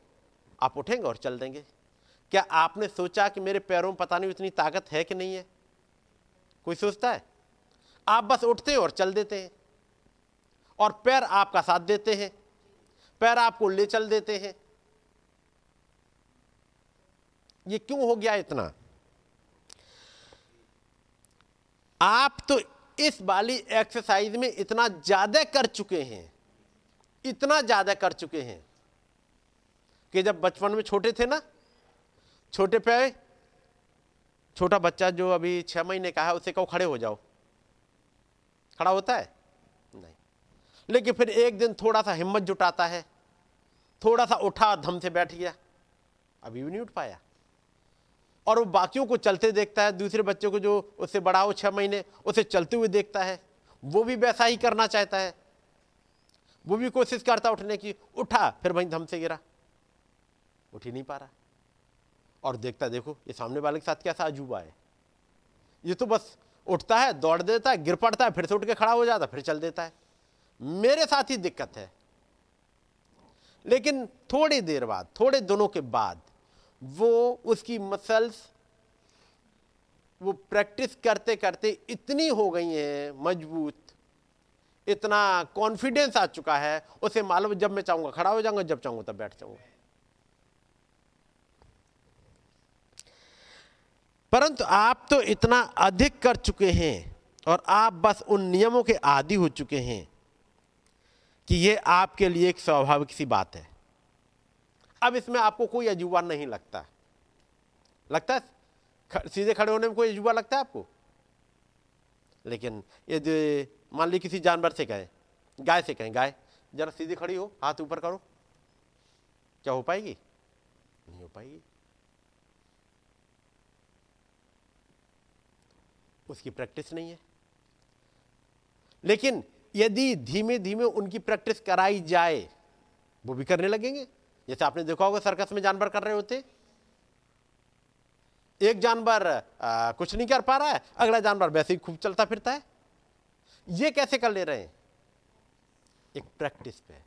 आप उठेंगे और चल देंगे। क्या आपने सोचा कि मेरे पैरों में पता नहीं इतनी ताकत है कि नहीं है? कोई सोचता है? आप बस उठते हैं और चल देते हैं। और पैर आपका साथ देते हैं। पैर आपको ले चल देते हैं। ये क्यों हो गया इतना? आप तो इस वाली एक्सरसाइज में इतना ज़्यादा कर चुके हैं। इतना ज़्यादा कर चुके हैं कि जब बचपन में छोटे थे ना, छोटे पे छोटा बच्चा जो अभी छह महीने का है, उसे कहो खड़े हो जाओ। खड़ा होता है? नहीं। लेकिन फिर एक दिन थोड़ा सा हिम्मत जुटाता है, थोड़ा सा उठा, धम से बैठ गया। अभी भी नहीं उठ पाया। और वो बाकियों को चलते देखता है, दूसरे बच्चों को जो उससे बड़ा हो छह महीने, उसे चलते हुए देखता है। वो भी वैसा ही करना चाहता है। वो भी कोशिश करता उठने की, उठा, फिर वहीं धम से गिरा। उठ ही नहीं पा रहा। और देखता, देखो, ये सामने वाले के साथ कैसा अजूबा है। ये तो बस उठता है, दौड़ देता है, गिर पड़ता है, फिर से उठ के खड़ा हो जाता फिर चल देता है। मेरे साथ ही दिक्कत है। लेकिन थोड़ी देर बाद, थोड़े दिनों के बाद वो उसकी मसल्स वो प्रैक्टिस करते करते इतनी हो गई हैं, मज़बूत। इतना कॉन्फिडेंस आ चुका है, उसे मालूम जब मैं चाहूँगा खड़ा हो जाऊँगा, जब चाहूँगा तब बैठ जाऊँगा। परंतु आप तो इतना अधिक कर चुके हैं और आप बस उन नियमों के आदि हो चुके हैं कि ये आपके लिए एक स्वाभाविक सी बात है। अब इसमें आपको कोई अजूबा नहीं लगता। लगता है? सीधे खड़े होने में कोई अजूबा लगता है आपको? लेकिन यदि मान ली किसी जानवर से कहें, गाय से कहें, गाय, जरा सीधी खड़ी हो, हाथ ऊपर करो। क्या हो पाएगी? नहीं हो पाएगी। उसकी प्रैक्टिस नहीं है। लेकिन यदि धीमे धीमे उनकी प्रैक्टिस कराई जाए, वो भी करने लगेंगे। जैसे आपने देखा होगा सर्कस में जानवर कर रहे होते। एक जानवर कुछ नहीं कर पा रहा है, अगला जानवर वैसे ही खूब चलता फिरता है। ये कैसे कर ले रहे हैं? एक प्रैक्टिस पे।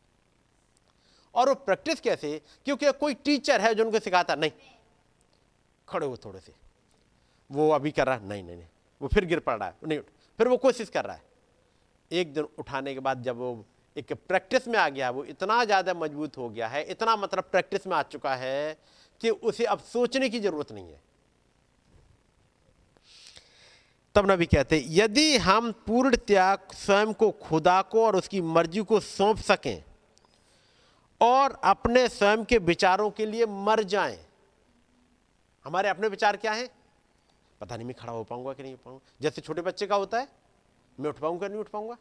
और वो प्रैक्टिस कैसे? क्योंकि कोई टीचर है जो उनको सिखाता, नहीं। खड़े हो थोड़े से। वो अभी कर रहा है, नहीं नहीं नहीं। वो फिर गिर पड़ रहा है, नहीं, फिर वो कोशिश कर रहा है। एक दिन उठाने के बाद जब वो एक प्रैक्टिस में आ गया वो इतना ज़्यादा मज़बूत हो गया है, इतना मतलब प्रैक्टिस में आ चुका है कि उसे अब सोचने की ज़रूरत नहीं है। तब नबी कहते यदि हम पूर्ण त्याग स्वयं को, खुदा को और उसकी मर्ज़ी को सौंप सकें और अपने स्वयं के विचारों के लिए मर जाएँ, हमारे अपने विचार क्या हैं? पता नहीं मैं खड़ा हो पाऊँगा कि नहीं हो पाऊँगा। जैसे छोटे बच्चे का होता है, मैं उठ पाऊँगा नहीं उठ पाऊँगा?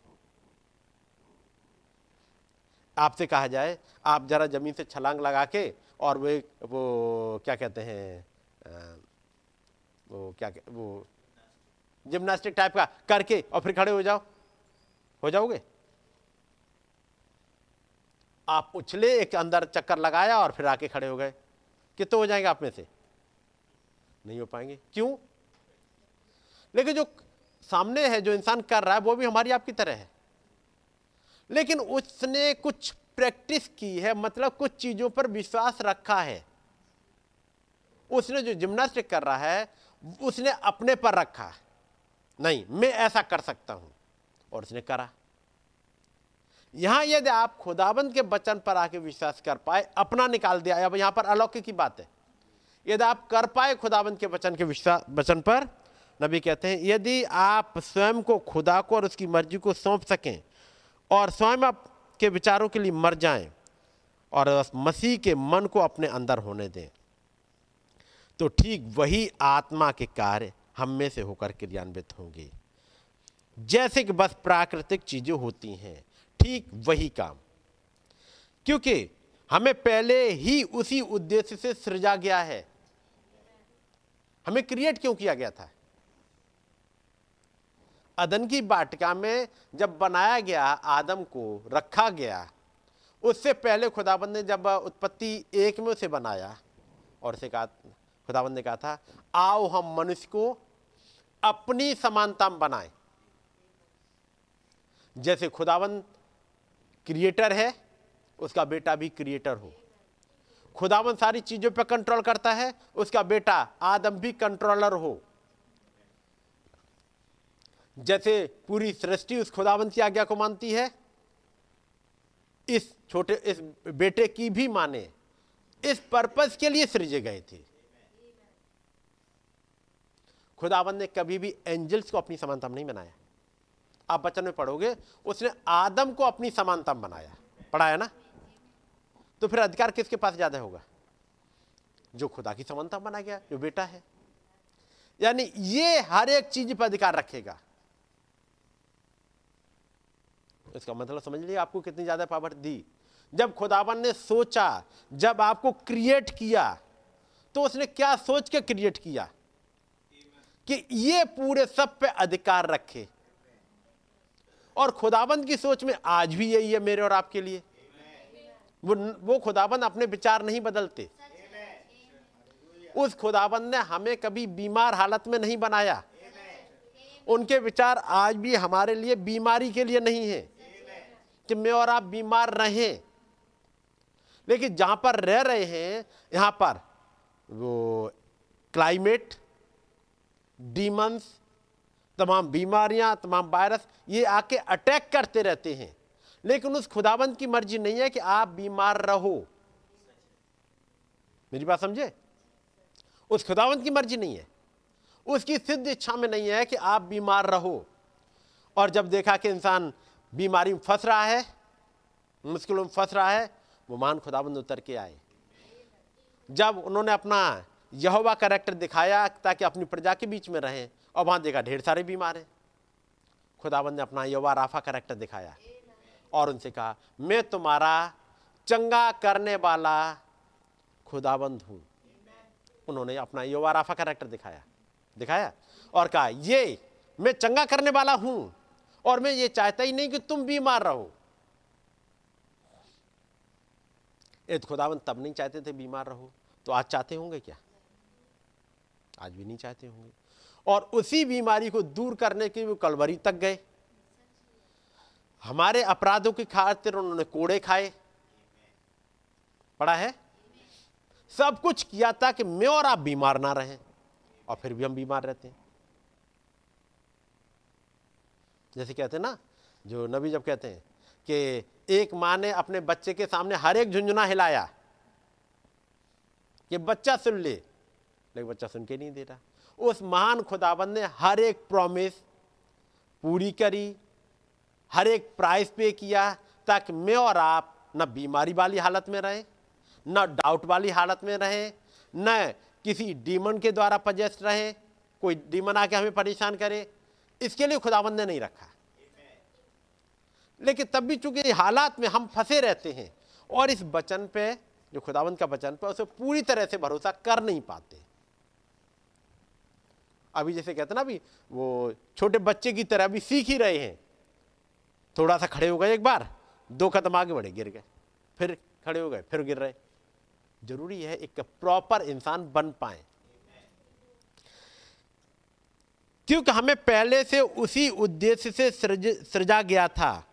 आपसे कहा जाए आप जरा ज़मीन से छलांग लगा के और वो वो क्या कहते हैं वो क्या कह, वो जिम्नास्टिक टाइप का करके और फिर खड़े हो जाओ। हो जाओगे? आप उछले एक अंदर चक्कर लगाया और फिर आके खड़े हो गए। कितने तो हो जाएँगे आप में से? नहीं हो पाएँगे। क्यों? लेकिन जो सामने है जो इंसान कर रहा है वो भी हमारी आपकी तरह है। लेकिन उसने कुछ प्रैक्टिस की है मतलब कुछ चीज़ों पर विश्वास रखा है। उसने जो जिम्नास्टिक कर रहा है, उसने अपने पर रखा है। नहीं, मैं ऐसा कर सकता हूँ। और उसने करा। यहाँ यदि आप खुदाबंद के बचन पर आके विश्वास कर पाए, अपना निकाल दिया। अब यहाँ पर अलौकिक की बात है। यदि आप कर पाए खुदाबंद के वचन के विश्वास वचन पर, नबी कहते हैं, यदि आप स्वयं को खुदा को और उसकी मर्ज़ी को सौंप सकें और स्वयं आपके विचारों के लिए मर जाएँ और मसीह के मन को अपने अंदर होने दें। तो ठीक वही आत्मा के कार्य हम में से होकर क्रियान्वित होंगे। जैसे कि बस प्राकृतिक चीज़ें होती हैं, ठीक वही काम। क्योंकि हमें पहले ही उसी उद्देश्य से सृजा गया है। हमें क्रिएट क्यों किया गया था? अदन की बाटिका में जब बनाया गया, आदम को रखा गया, उससे पहले खुदाबंद ने जब उत्पत्ति एक में उसे बनाया, और उसे कहा, खुदाबंद ने कहा था, आओ हम मनुष्य को अपनी समानता में बनाएँ। जैसे खुदाबंद क्रिएटर है, उसका बेटा भी क्रिएटर हो। खुदाबंद सारी चीज़ों पर कंट्रोल करता है, उसका बेटा आदम भी कंट्रोलर हो। जैसे पूरी सृष्टि उस खुदाबंद की आज्ञा को मानती है, इस छोटे, इस बेटे की भी माने, इस पर्पज के लिए सृजे गए थे। खुदाबंद ने कभी भी एंजल्स को अपनी समानता नहीं बनाया। आप बचन में पढ़ोगे, उसने आदम को अपनी समानता बनाया। पढ़ाया ना? तो फिर अधिकार किसके पास ज़्यादा होगा? जो खुदा की समानता बना गया, जो बेटा है। यानी ये हर एक चीज़ पर अधिकार रखेगा। इसका मतलब समझ लिया आपको कितनी ज़्यादा पावर दी। जब खुदावन ने सोचा, जब आपको क्रिएट किया तो उसने क्या सोच के क्रिएट किया? कि ये पूरे सब पे अधिकार रखे। और खुदाबंद की सोच में आज भी यही है मेरे और आपके लिए। वो वो खुदाबंद अपने विचार नहीं बदलते। उस खुदाबंद ने हमें कभी बीमार हालत में नहीं बनाया। उनके विचार आज भी हमारे लिए बीमारी के लिए नहीं है। कि मैं और आप बीमार रहें। लेकिन जहाँ पर रह रहे हैं, यहाँ पर वो क्लाइमेट डीमंस तमाम बीमारियाँ, तमाम वायरस ये आके अटैक करते रहते हैं। लेकिन उस खुदाबंद की मर्ज़ी नहीं है कि आप बीमार रहो। मेरी बात समझे? उस खुदावंत की मर्ज़ी नहीं है। उसकी सिद्ध इच्छा में नहीं है कि आप बीमार रहो। और जब देखा कि इंसान बीमारी में फंस रहा है, मुश्किलों में फंस रहा है, वो मान खुदाबंद उतर के आए। जब उन्होंने अपना यहोवा करेक्टर दिखाया ताकि अपनी प्रजा के बीच में रहें, और वहाँ देखा ढेर सारे बीमार हैं। खुदाबंद ने अपना यहोवा राफा करेक्टर दिखाया और उनसे कहा, मैं तुम्हारा चंगा करने वाला खुदाबंद हूँ। उन्होंने अपना यहोवा राफा करेक्टर दिखाया दिखाया और कहा, ये मैं चंगा करने वाला हूँ और मैं ये चाहता ही नहीं कि तुम बीमार रहो। तो खुदावन तब नहीं चाहते थे बीमार रहो? तो आज चाहते होंगे क्या? आज भी नहीं चाहते होंगे। और उसी बीमारी को दूर करने के वो कलवरी तक गए। हमारे अपराधों की खातिर उन्होंने कोड़े खाए। पड़ा है? सब कुछ किया था कि मैं और आप बीमार ना रहें और फिर भी हम बीमार रहते हैं। जैसे कहते हैं ना, जो नबी जब कहते हैं कि एक माँ ने अपने बच्चे के सामने हर एक झुंझुना हिलाया कि बच्चा सुन ले, लेकिन बच्चा सुन के नहीं दे रहा। उस महान खुदाबंद ने हर एक प्रॉमिस पूरी करी, हर एक प्राइस पे किया ताकि मैं और आप न बीमारी वाली हालत में रहें, न डाउट वाली हालत में रहें, न किसी डीमन के द्वारा पजेस्ट रहे, कोई डीमन आके हमें परेशान करे। इसके लिए खुदाबंद ने नहीं रखा। लेकिन तब भी चूँकि हालात में हम फंसे रहते हैं और इस वचन पे, जो खुदाबंद का वचन पे, उसे पूरी तरह से भरोसा कर नहीं पाते। अभी जैसे कहते ना, अभी वो छोटे बच्चे की तरह अभी सीख ही रहे हैं। थोड़ा सा खड़े हो गए एक बार, दो कदम आगे बढ़े, गिर गए। फिर खड़े हो गए, फिर गिर रहे। ज़रूरी है एक प्रॉपर इंसान बन पाए। क्योंकि हमें पहले से उसी उद्देश्य से सृज, सृजा गया था,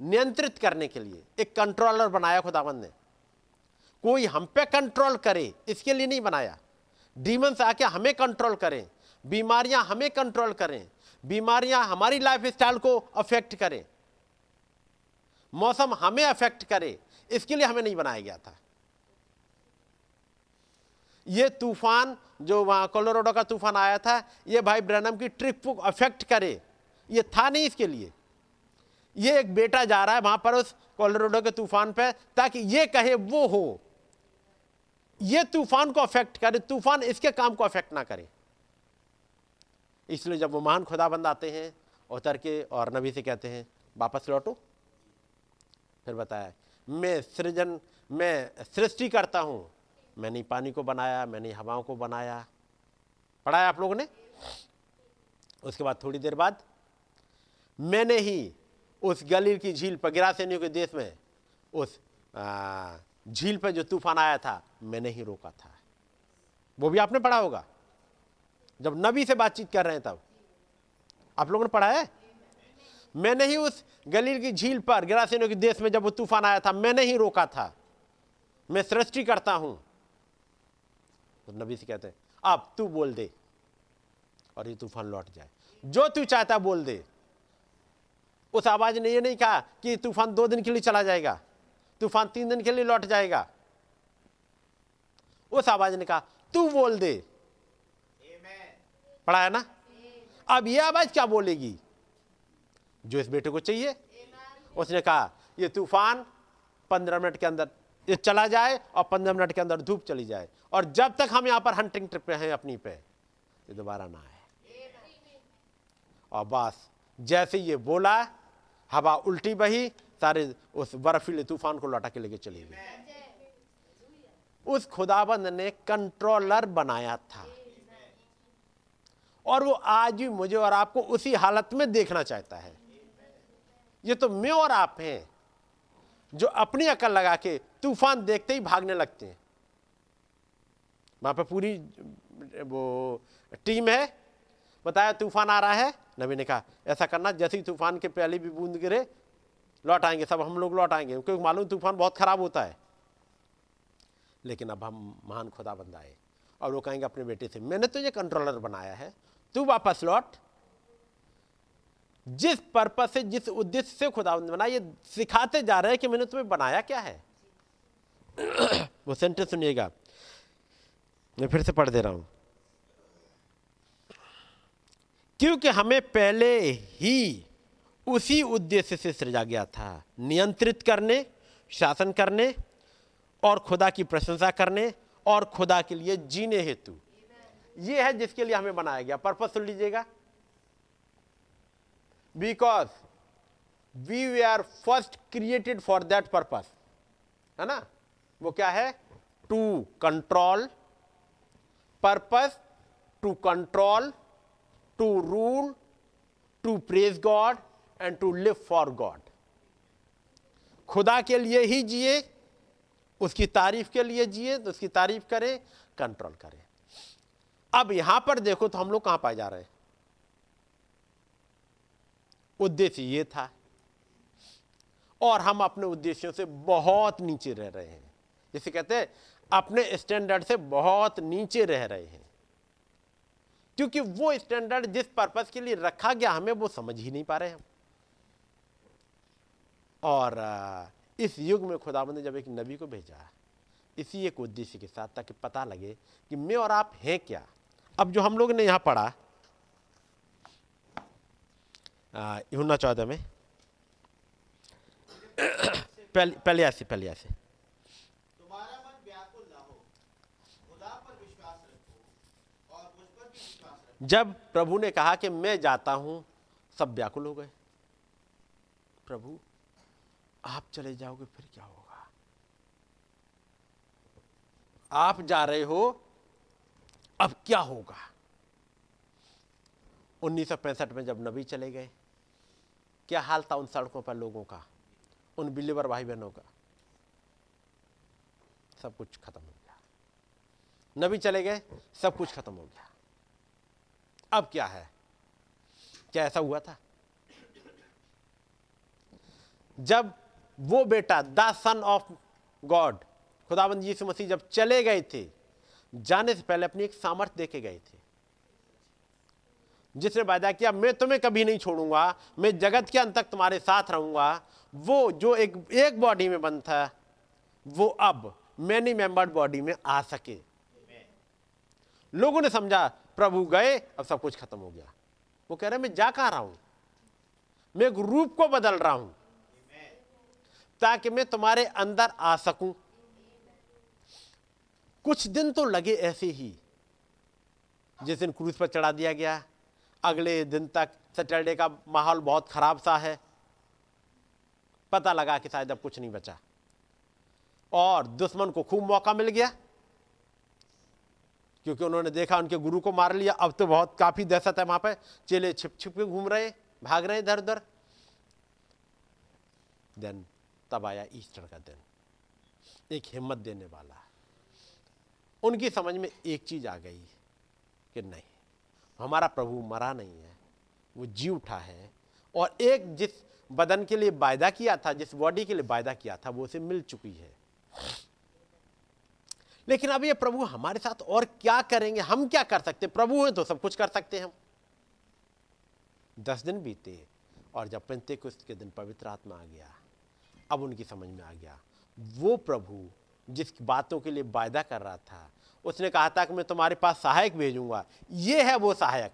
नियंत्रित करने के लिए। एक कंट्रोलर बनाया खुदावंद ने। कोई हम पे कंट्रोल करे, इसके लिए नहीं बनाया। डीमंस आके हमें कंट्रोल करें, बीमारियाँ हमें कंट्रोल करें, बीमारियाँ हमारी लाइफ स्टाइल को अफेक्ट करें। मौसम हमें अफेक्ट करे, इसके लिए हमें नहीं बनाया गया था। ये तूफ़ान जो वहाँ कोलोराडो का तूफ़ान आया था, ये भाई ब्रैनम की ट्रिप को अफेक्ट करे। ये था नहीं इसके लिए। ये एक बेटा जा रहा है वहाँ पर उस कोलोराडो के तूफ़ान पे, ताकि ये कहे वो हो। ये तूफ़ान को अफेक्ट करे, तूफ़ान इसके काम को अफेक्ट ना करे। इसलिए जब वो महान खुदाबंद आते हैं, उतर के और नबी से कहते हैं, वापस लौटो। फिर बताया, मैं सृजन, मैं सृष्टि करता हूँ। मैंने पानी को बनाया, मैंने हवाओं को बनाया। पढ़ाया आप लोगों ने? उसके बाद थोड़ी देर बाद मैंने ही उस गलील की झील पर, गिरासेनियों के देश में, उस झील पर जो तूफ़ान आया था, मैंने ही रोका था। वो भी आपने पढ़ा होगा। जब नबी से बातचीत कर रहे हैं तब। आप लोगों ने पढ़ा है? मैंने ही उस गलील की झील पर, गिरासेनियों के देश में जब वो तूफ़ान आया था, मैंने ही रोका था। मैं सृष्टि करता हूँ। तो नबी से कहते हैं अब तू बोल दे और ये तूफ़ान लौट जाए। जो तू चाहता बोल दे। उस आवाज़ ने ये नहीं कहा कि तूफ़ान दो दिन के लिए चला जाएगा तूफ़ान तीन दिन के लिए लौट जाएगा। उस आवाज़ ने कहा तू बोल दे। पढ़ा है ना? अब ये आवाज़ क्या बोलेगी? जो इस बेटे को चाहिए। उसने कहा ये तूफ़ान पंद्रह मिनट के अंदर ये चला जाए और पंद्रह मिनट के अंदर धूप चली जाए। और जब तक हम यहाँ पर हंटिंग ट्रिप पे हैं, अपनी पे, ये दोबारा ना आए। और बस, जैसे ये बोला, हवा उल्टी बही, सारे उस बर्फीले तूफ़ान को लौटा के लेके चली गई। उस खुदाबंद ने कंट्रोलर बनाया था। और वो आज भी मुझे और आपको उसी हालत में देखना चाहता है। ये तो मैं और आप हैं, जो अपनी अकल लगा के तूफ़ान देखते ही भागने लगते हैं। वहाँ पे पूरी, वो, टीम है। बताया, तूफ़ान आ रहा है। नबी ने कहा, ऐसा करना, जैसे ही तूफ़ान के पहले भी बूंद गिरे, लौट आएँगे, सब हम लोग लौट आएँगे, क्योंकि मालूम तूफ़ान बहुत खराब होता है। लेकिन अब हम महान खुदा बंद आए और वो कहेंगे अपने बेटे से, मैंने तो ये कंट्रोलर बनाया है, तू वापस लौट। जिस पर्पज से, जिस उद्देश्य से खुदा बना, ये सिखाते जा रहे हैं कि मैंने तुम्हें बनाया क्या है? वो सेंटेंस सुनिएगा। मैं फिर से पढ़ दे रहा हूँ। क्योंकि हमें पहले ही उसी उद्देश्य से सृजा गया था, नियंत्रित करने, शासन करने, और खुदा की प्रशंसा करने, और खुदा के लिए जीने हेतु। ये है जिसके लिए हमें बनाया गया। पर्पज सुन लीजिएगा। Because we we are first created for that purpose है ना? वो क्या है? To control purpose to control to rule to praise God and to live for God खुदा के लिए ही जिए, उसकी तारीफ़ के लिए जिए तो उसकी तारीफ़ करें कंट्रोल करें। अब यहाँ पर देखो तो हम लोग कहाँ पाए जा रहे हैं? उद्देश्य ये था और हम अपने उद्देश्यों से बहुत नीचे रह रहे हैं। जिसे कहते हैं अपने स्टैंडर्ड से बहुत नीचे रह रहे हैं। क्योंकि वो स्टैंडर्ड जिस पर्पज के लिए रखा गया हमें वो समझ ही नहीं पा रहे हम। और इस युग में खुदाबंद ने जब एक नबी को भेजा, इसी एक उद्देश्य के साथ ताकि पता लगे कि मैं और आप हैं क्या। अब जो हम लोग ने यहाँ पढ़ा यूना चौदह में, पहले पहले ऐसे पहले ऐसे जब प्रभु ने कहा कि मैं जाता हूँ, सब व्याकुल हो गए। प्रभु, आप चले जाओगे, फिर क्या होगा? आप जा रहे हो, अब क्या होगा? उन्नीस सौ पैंसठ में जब नबी चले गए, क्या हाल था उन सड़कों पर लोगों का? उन बिलीवर भाई बहनों का? सब कुछ खत्म हो गया। नबी चले गए, सब कुछ खत्म हो गया। अब क्या है? क्या ऐसा हुआ था? जब वो बेटा द सन ऑफ़ गॉड खुदाबंद यीशु मसीह जब चले गए थे जाने से पहले अपनी एक सामर्थ्य देके गए थे। जिसने वादा किया मैं तुम्हें कभी नहीं छोड़ूँगा मैं जगत के अंत तक तुम्हारे साथ रहूँगा। वो जो एक एक बॉडी में बंद था वो अब मैनी मेंबर्ड बॉडी में आ सके। लोगों ने समझा प्रभु गए, अब सब कुछ खत्म हो गया। वो कह रहे, मैं जा कहा रहा हूँ। मैं एक रूप को बदल रहा हूँ। ताकि मैं तुम्हारे अंदर आ सकूँ। कुछ दिन तो लगे ऐसे ही। जिस दिन क्रूज पर चढ़ा दिया गया, अगले दिन तक सैटरडे का माहौल बहुत खराब सा है। पता लगा कि शायद अब कुछ नहीं बचा। और दुश्मन को खूब मौका मिल गया। क्योंकि उन्होंने देखा उनके गुरु को मार लिया। अब तो बहुत काफ़ी दहशत है वहाँ पर चेले छिप छिप के घूम रहे भाग रहे इधर उधर। देन तब आया ईस्टर का दिन। एक हिम्मत देने वाला। उनकी समझ में एक चीज़ आ गई कि नहीं, हमारा प्रभु मरा नहीं है, वो जी उठा है और एक जिस बदन के लिए वायदा किया था, जिस बॉडी के लिए वायदा किया था, वो उसे मिल चुकी है। लेकिन अब ये प्रभु हमारे साथ और क्या करेंगे? हम क्या कर सकते प्रभु हैं तो सब कुछ कर सकते हैं हम। दस दिन बीते और जब पंते के दिन पवित्र आत्मा आ गया, अब उनकी समझ में आ गया, वो प्रभु जिस बातों के लिए वायदा कर रहा था, उसने कहा था कि मैं तुम्हारे पास सहायक भेजूँगा। ये है वो सहायक।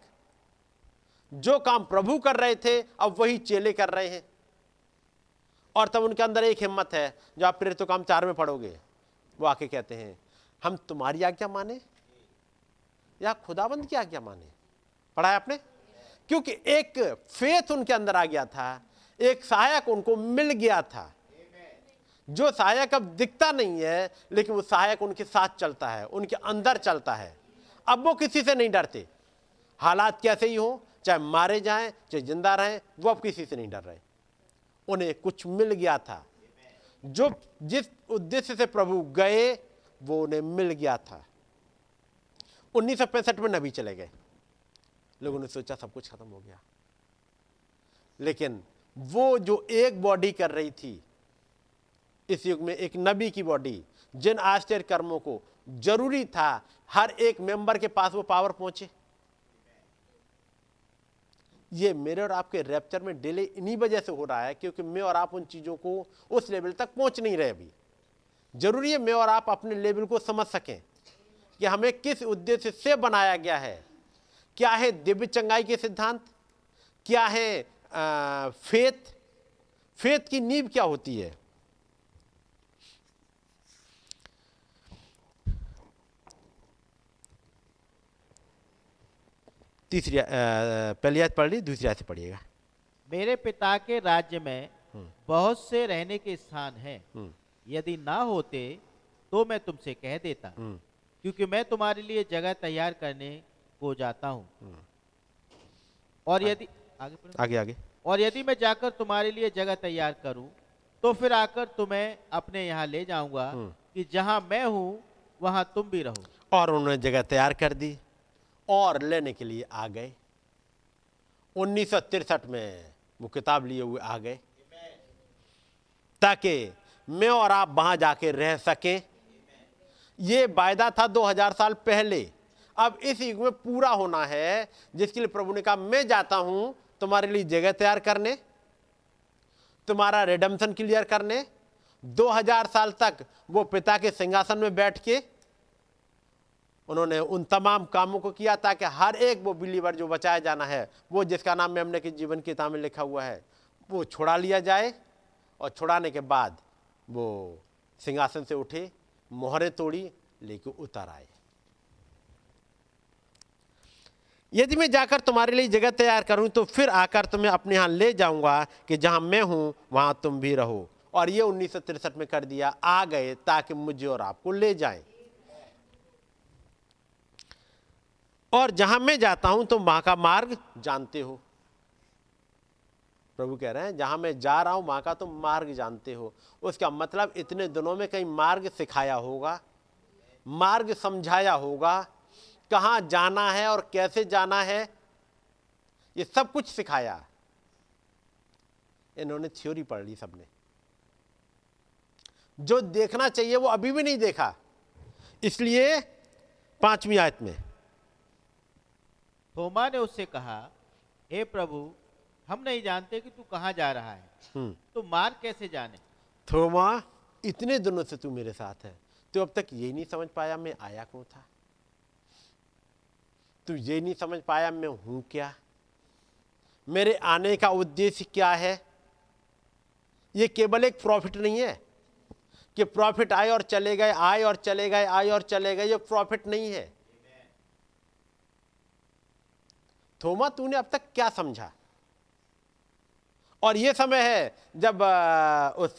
जो काम प्रभु कर रहे थे, अब वही चेले कर रहे हैं। और तब उनके अंदर एक हिम्मत है, जो आप प्रेरित काम चार में पढ़ोगे, वो आके कहते हैं हम तुम्हारी आज्ञा माने? या खुदाबंद की आज्ञा माने? पढ़ाया आपने? क्योंकि एक फेथ उनके अंदर आ गया था, एक सहायक उनको मिल गया था। जो सहायक अब दिखता नहीं है, लेकिन वो सहायक उनके साथ चलता है, उनके अंदर चलता है। अब वो किसी से नहीं डरते। हालात कैसे ही हो, चाहे मारे जाएँ, चाहे ज़िंदा रहें, वो अब किसी से नहीं डर रहे। उन्हें कुछ मिल गया था। जो जिस उद्देश्य से प्रभु गए वो उन्हें मिल गया था। उन्नीस सौ पैंसठ में नबी चले गए। लोगों ने सोचा सब कुछ खत्म हो गया। लेकिन वो जो एक बॉडी कर रही थी, इस युग में एक नबी की बॉडी जिन आश्चर्य कर्मों को ज़रूरी था, हर एक मेंबर के पास वो पावर पहुँचे। ये मेरे और आपके रैप्चर में डिले इन्हीं वजह से हो रहा है, क्योंकि मैं और आप उन चीज़ों को उस लेवल तक पहुँच नहीं रहे अभी। ज़रूरी है मैं और आप अपने लेवल को समझ सकें कि हमें किस उद्देश्य से बनाया गया है। क्या है दिव्य चंगाई के सिद्धांत? क्या है आ, फेथ फेथ की नींव क्या होती है? तीसरी पहली याद पढ़ ली दूसरी याद से पढ़िएगा। मेरे पिता के राज्य में हम्म। बहुत से रहने के स्थान हैं। हम्म। यदि ना होते तो मैं तुमसे कह देता। हम्म। क्योंकि मैं तुम्हारे लिए जगह तैयार करने को जाता हूँ। और यदि आगे आगे आगे। और यदि मैं जाकर तुम्हारे लिए जगह तैयार करूँ तो फिर आकर तुम्हें अपने यहाँ ले जाऊँगा कि जहाँ मैं हूँ वहाँ तुम भी रहो। और उन्होंने जगह तैयार कर दी और लेने के लिए आ गए। उन्नीस में वो किताब लिए हुए आ गए। ताकि मैं और आप वहाँ जाके रह सके। ये वायदा था 2000 साल पहले। अब इस युग में पूरा होना है, जिसके लिए प्रभु ने कहा, मैं जाता हूँ तुम्हारे लिए जगह तैयार करने, तुम्हारा रिडम्सन क्लियर करने। 2000 साल तक वो पिता के सिंहासन में बैठ के उन्होंने उन तमाम कामों को किया, ताकि हर एक वो बिलीवर जो बचाया जाना है, वो जिसका नाम मेमने के जीवन की किताब में लिखा हुआ है, वो छुड़ा लिया जाए और छुड़ाने के बाद वो सिंहासन से उठे, मोहरे तोड़ी, लेके उतर आए। यदि मैं जाकर तुम्हारे लिए जगह तैयार करूँ तो फिर आकर तुम्हें अपने यहाँ ले जाऊँगा कि जहाँ मैं हूँ, वहाँ तुम भी रहो। और ये उन्नीस में कर दिया, आ गए ताकि मुझे और आपको ले जाए। और जहाँ मैं जाता हूँ, तुम वहाँ का मार्ग जानते हो। प्रभु कह रहे हैं, जहाँ मैं जा रहा हूँ, वहाँ का तुम मार्ग जानते हो। उसका मतलब इतने दिनों में कहीं मार्ग सिखाया होगा, मार्ग समझाया होगा, कहाँ जाना है और कैसे जाना है, ये सब कुछ सिखाया। इन्होंने थ्योरी पढ़ ली सबने। जो देखना चाहिए, वो अभी भी नहीं देखा। इसलिए पांचवी आयत में थोमा ने उससे कहा, हे प्रभु हम नहीं जानते कि तू कहाँ जा रहा है। हम्म। तो मार कैसे जाने? थोमा इतने दिनों से तू मेरे साथ है तो अब तक ये नहीं समझ पाया मैं आया क्यों था? तू ये नहीं समझ पाया मैं हूँ क्या? मेरे आने का उद्देश्य क्या है? ये केवल एक प्रॉफिट नहीं है कि प्रॉफिट आए और चले गए आए और चले गए आए और चले गए ये प्रॉफिट नहीं है। थोमा तूने अब तक क्या समझा? और ये समय है जब उस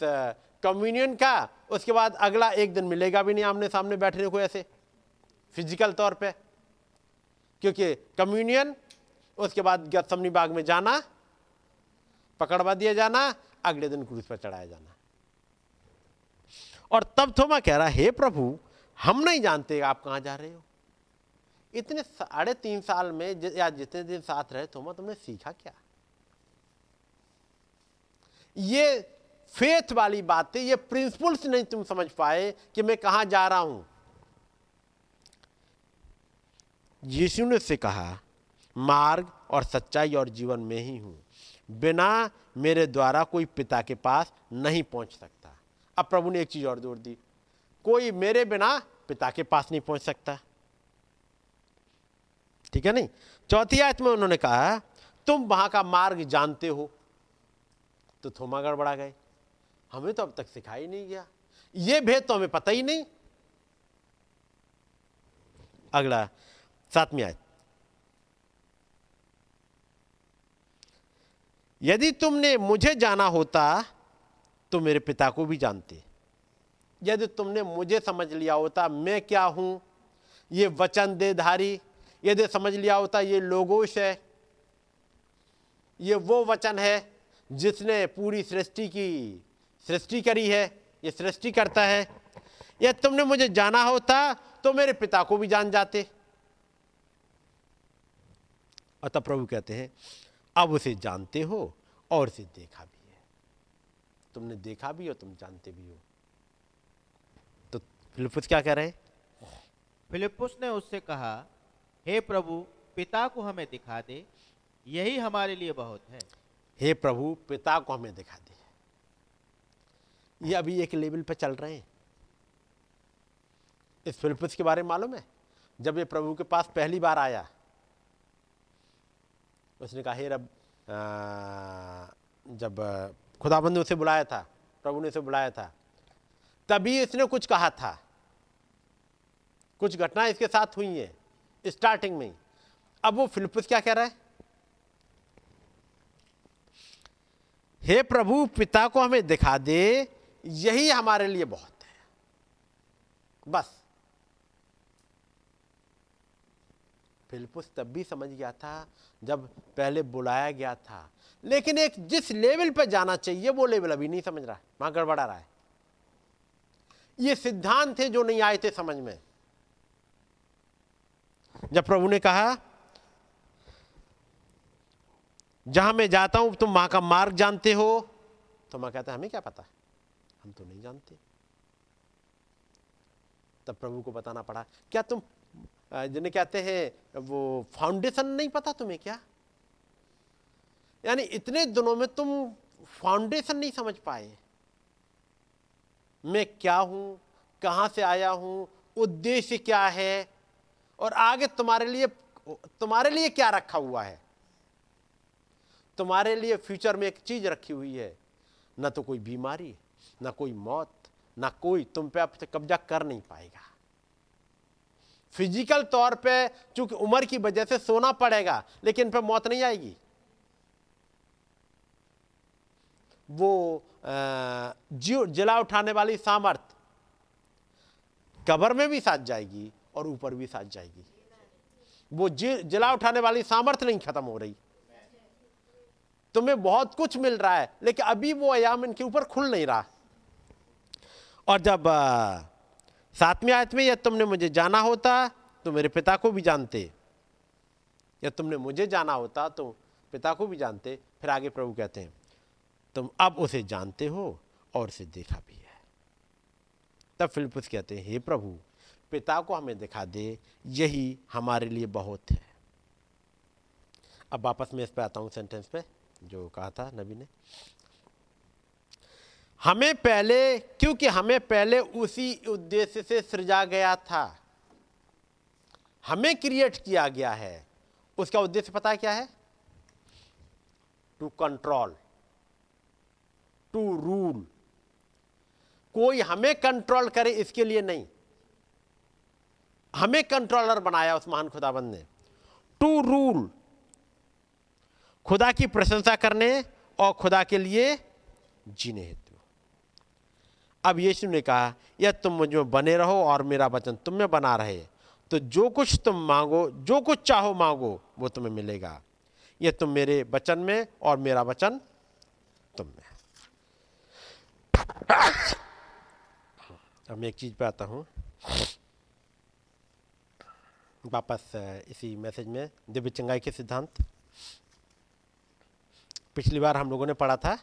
कम्युनियन का, उसके बाद अगला एक दिन मिलेगा भी नहीं आमने सामने बैठने को ऐसे फ़िज़िकल तौर पे। क्योंकि कम्युनियन उसके बाद गसमनी बाग में जाना, पकड़वा दिया जाना, अगले दिन क्रूस पर चढ़ाया जाना। और तब थोमा कह रहा, हे प्रभु, हम नहीं जानते आप कहाँ जा रहे हो। इतने साढ़े तीन साल में या जितने दिन साथ रहे, थोमा, तुमने सीखा क्या? ये फेथ वाली बातें, ये प्रिंसिपल्स नहीं तुम समझ पाए कि मैं कहाँ जा रहा हूँ। यीशु ने से कहा, मार्ग और सच्चाई और जीवन में ही हूँ। बिना मेरे द्वारा कोई पिता के पास नहीं पहुँच सकता। अब प्रभु ने एक चीज़ और जोड़ दी, कोई मेरे बिना पिता के पास नहीं पहुँच सकता। ठीक है नहीं? चौथी आयत में उन्होंने कहा, तुम वहाँ का मार्ग जानते हो तो थोमा गड़बड़ा गए। हमें तो अब तक सिखाई नहीं गया। ये भेद तो हमें पता ही नहीं। अगला, सातवीं आयत। यदि तुमने मुझे जाना होता तो मेरे पिता को भी जानते। यदि तुमने मुझे समझ लिया होता, मैं क्या हूँ? ये वचन देधारी यदि समझ लिया होता, ये लोगोश है। ये वो वचन है जिसने पूरी सृष्टि की, सृष्टि करी है, ये सृष्टि करता है। यदि तुमने मुझे जाना होता तो मेरे पिता को भी जान जाते। अतः प्रभु कहते हैं, अब उसे जानते हो और उसे देखा भी है। तुमने देखा भी हो तुम जानते भी हो। तो फिलिपुस क्या कह रहे हैं? फिलिपुस ने उससे कहा, हे प्रभु, पिता को हमें दिखा दे, यही हमारे लिए बहुत है। हे प्रभु, पिता को हमें दिखा दे। ये अभी एक लेवल पर चल रहे हैं। इस फिलिपस के बारे में मालूम है? जब ये प्रभु के पास पहली बार आया, उसने कहा, हे रब जब खुदाबंद ने उसे बुलाया था, प्रभु ने उसे बुलाया था, तभी इसने कुछ कहा था। कुछ घटना इसके साथ हुई है, स्टार्टिंग में अब वो फिलिपस क्या कह रहा है? हे प्रभु, पिता को हमें दिखा दे, यही हमारे लिए बहुत है। बस। फिलिपुस तब भी समझ गया था, जब पहले बुलाया गया था। लेकिन एक जिस लेवल पर जाना चाहिए, वो लेवल अभी नहीं समझ रहा है, वहाँ गड़बड़ा रहा है। ये सिद्धांत थे जो नहीं आए थे समझ में। जब प्रभु ने कहा जहाँ मैं जाता हूँ, तुम माँ का मार्ग जानते हो। तो माँ कहता हमें क्या पता? हम तो नहीं जानते। तब प्रभु को बताना पड़ा, क्या तुम जिन्हें कहते हैं, वो फाउंडेशन नहीं पता तुम्हें क्या? यानी इतने दिनों में तुम फाउंडेशन नहीं समझ पाए। मैं क्या हूँ? कहाँ से आया हूँ? उद्देश्य क्या है? और आगे तुम्हारे लिए तुम्हारे लिए क्या रखा हुआ है? तुम्हारे लिए फ्यूचर में एक चीज़ रखी हुई है। न तो कोई बीमारी, ना कोई मौत, ना कोई तुम पे अब कब्जा कर नहीं पाएगा। फ़िज़िकल तौर पे चूँकि उम्र की वजह से सोना पड़ेगा, लेकिन पे मौत नहीं आएगी। वो जिला उठाने वाली सामर्थ कबर में भी साथ जाएगी और ऊपर भी साथ जाएगी। वो जिला उठाने वाली सामर्थ नहीं खत्म हो रही। तुम्हें बहुत कुछ मिल रहा है, लेकिन अभी वो अयाम इनके ऊपर खुल नहीं रहा। और जब सातवीं आयत में यदि तुमने मुझे जाना होता तो मेरे पिता को भी जानते। या तुमने मुझे जाना होता तो पिता को भी जानते। फिर आगे प्रभु कहते हैं, तुम अब उसे जानते हो, और उसे देखा भी है। तब फिलिपुस कहते हैं, हे प्रभु, पिता को हमें दिखा दे, यही हमारे लिए बहुत है। अब वापस मैं इस पर आता हूँ सेंटेंस पे। जो कहा था नबी ने। हमें पहले, क्योंकि हमें पहले उसी उद्देश्य से सृजा गया था, हमें क्रिएट किया गया है। उसका उद्देश्य पता क्या है? टू कंट्रोल टू रूल कोई हमें कंट्रोल करे इसके लिए नहीं। हमें कंट्रोलर बनाया उस महान खुदाबंद ने। टू रूल खुदा की प्रशंसा करने और खुदा के लिए जीने हेतु। अब यीशु ने कहा, यह तुम मुझमें बने रहो और मेरा वचन तुम में बना रहे। तो जो कुछ तुम मांगो, जो कुछ चाहो मांगो, वो तुम्हें मिलेगा। यह तुम मेरे वचन में और मेरा वचन तुम में अब मैं एक चीज़ पे आता हूँ। वापस इसी मैसेज में दिव्य चंगाई के सिद्धांत। पिछली बार हम लोगों ने पढ़ा था।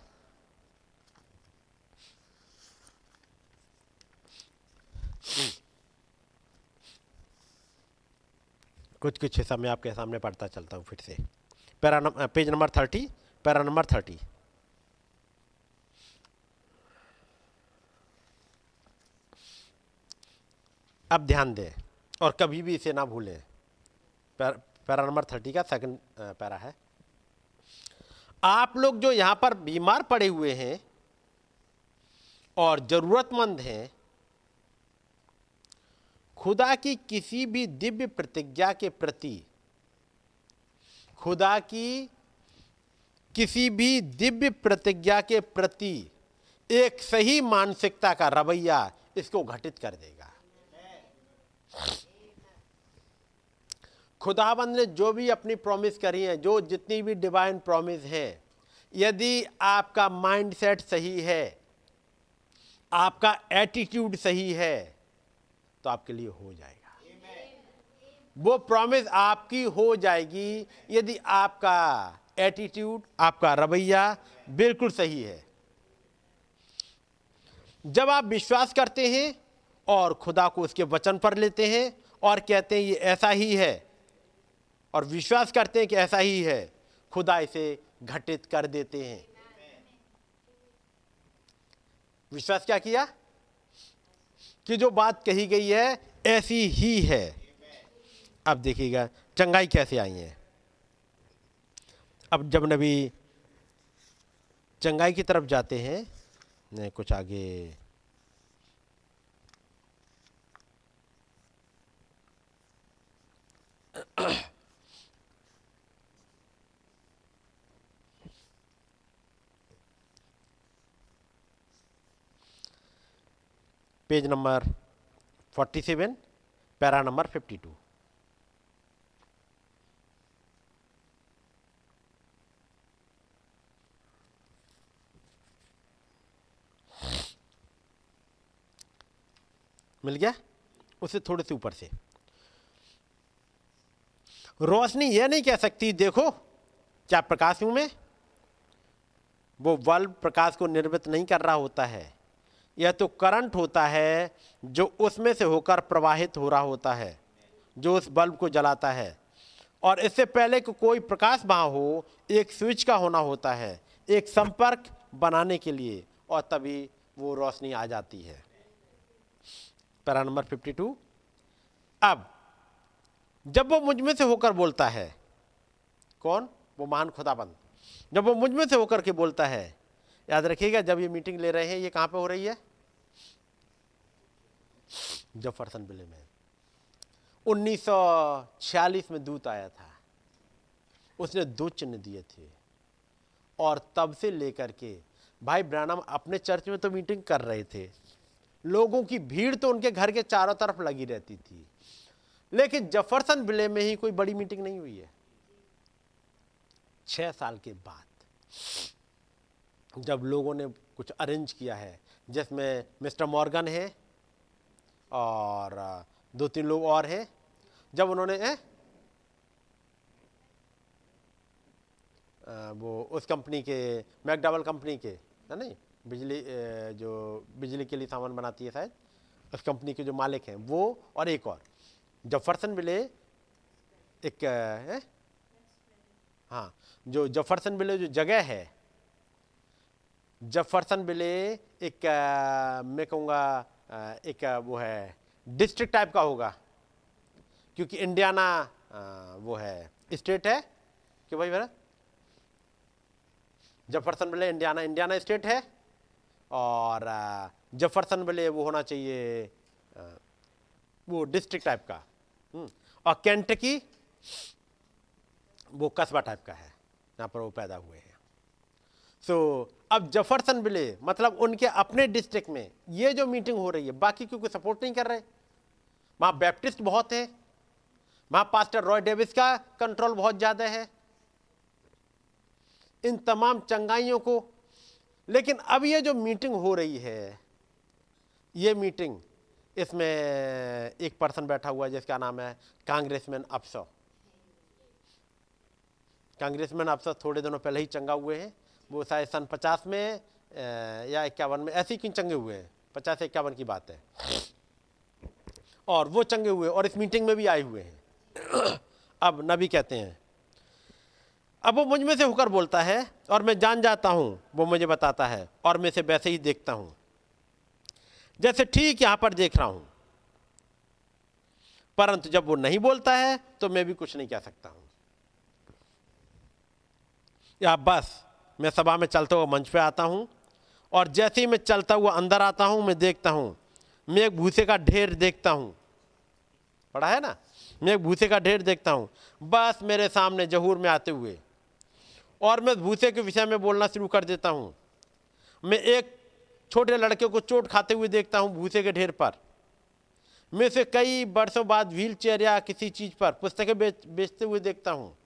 कुछ कुछ हिस्सा मैं आपके सामने पढ़ता चलता हूँ फिर से। Para page number thirty, para number thirty. अब ध्यान दें, और कभी भी इसे ना भूलें। पैरा नंबर थर्टी का सेकंड पैरा है। आप लोग जो यहाँ पर बीमार पड़े हुए हैं और जरूरतमंद हैं, खुदा की किसी भी दिव्य प्रतिज्ञा के प्रति, खुदा की किसी भी दिव्य प्रतिज्ञा के प्रति एक सही मानसिकता का रवैया इसको घटित कर देगा। खुदाबंद ने जो भी अपनी प्रॉमिस करी है जो जितनी भी डिवाइन प्रॉमिस है यदि आपका माइंडसेट सही है आपका एटीट्यूड सही है तो आपके लिए हो जाएगा। वो प्रॉमिस आपकी हो जाएगी यदि आपका एटीट्यूड आपका रवैया बिल्कुल सही है। जब आप विश्वास करते हैं और खुदा को उसके वचन पर लेते हैं और कहते हैं ये ऐसा ही है। और विश्वास करते हैं कि ऐसा ही है। खुदा इसे घटित कर देते हैं। विश्वास क्या किया? कि जो बात कही गई है, ऐसी ही है। अब देखिएगा, चंगाई कैसे आई है? अब जब नबी चंगाई की तरफ़ जाते हैं कुछ आगे पेज नंबर 47 पैरा नंबर 52 मिल गया? उसे थोड़े से ऊपर से। रोशनी यह नहीं कह सकती, देखो, क्या प्रकाश हूँ मैं? वो बल्ब प्रकाश को निर्मित नहीं कर रहा होता है। यह तो करंट होता है जो उसमें से होकर प्रवाहित हो रहा होता है, जो उस बल्ब को जलाता है। और इससे पहले कि को कोई प्रकाश वहाँ हो, एक स्विच का होना होता है, एक संपर्क बनाने के लिए, और तभी वो रोशनी आ जाती है। पैरा नंबर 52 अब, जब वो मुझमें से होकर बोलता है, कौन? वो महान खुदाबंद। जब वो मुझमें से होकर के बोलता है याद रखिएगा, जब ये मीटिंग ले रहे हैं, ये कहाँ पे हो रही है? जफरसन बिले में। 1946 में दूत आया था। उसने दो चिन्ह दिए थे। और तब से लेकर के, भाई ब्रानम, अपने चर्च में तो मीटिंग कर रहे थे। लोगों की भीड़ तो उनके घर के चारों तरफ़ लगी रहती थी। लेकिन जफरसन बिले में ही कोई बड़ी मीटिंग नहीं हुई है। छह साल के बाद। जब लोगों ने कुछ अरेंज किया है। जिसमें मिस्टर मॉर्गन है और दो तीन लोग और हैं। जब उन्होंने ए, वो उस कंपनी के मैकडबल कंपनी के है नहीं? बिजली जो बिजली के लिए सामान बनाती है शायद। उस कंपनी के जो मालिक हैं वो और एक और। जफरसन बिले एक है? हाँ जो जफरसन बिले जो जगह है जफरसन बिले एक मैं कहूँगा एक वो है डिस्ट्रिक्ट टाइप का होगा। क्योंकि इंडियाना वो है स्टेट है। कि भाई Bharat? Jeffersonville Indiana Indiana state है। और जफरसन बिले वो होना चाहिए वो डिस्ट्रिक्ट टाइप का। हम्म, और कैंटकी वो कस्बा टाइप का है यहाँ पर वो पैदा हुए हैं। सो so, अब जफरसन बिले मतलब उनके अपने डिस्ट्रिक्ट में, ये जो मीटिंग हो रही है, बाकी क्योंकि सपोर्ट नहीं कर रहे? वहाँ बैप्टिस्ट बहुत है, वहाँ पास्टर रॉय डेविस का कंट्रोल बहुत ज़्यादा है। इन तमाम चंगाइयों को, लेकिन अब ये जो मीटिंग हो रही है, ये मीटिंग इसमें एक पर्सन बैठा हुआ है, जिसका नाम है कांग्रेसमैन अफसर कांग्रेसमैन अफसर थोड़े दिनों पहले ही चंगा हुए हैं। वो शायद सन पचास में या इक्यावन में, ऐसे ही क्यों चंगे हुए हैं? पचास इक्यावन की बात है। और वो चंगे हुए और इस मीटिंग में भी आए हुए हैं। अब नबी कहते हैं, अब वो मुझमें से होकर बोलता है और मैं जान जाता हूँ, वो मुझे बताता है और मैं से वैसे ही देखता हूँ। जैसे ठीक यहाँ पर देख रहा हूँ। परंतु जब वो नहीं बोलता है तो मैं भी कुछ नहीं कह सकता हूँ। या बस मैं सभा में चलता हुआ मंच पे आता हूँ और जैसे ही मैं चलता हुआ अंदर आता हूँ, मैं देखता हूँ, मैं एक भूसे का ढेर देखता हूँ। पढ़ा है ना? मैं एक भूसे का ढेर देखता हूँ। बस मेरे सामने जहूर में आते हुए। और मैं भूसे के विषय में बोलना शुरू कर देता हूँ। मैं एक छोटे लड़के को चोट खाते हुए देखता हूँ भूसे के ढेर पर। मैं उसे कई वर्षों बाद व्हील चेयर या किसी चीज़ पर पुस्तकें बेच, बेचते हुए देखता हूँ।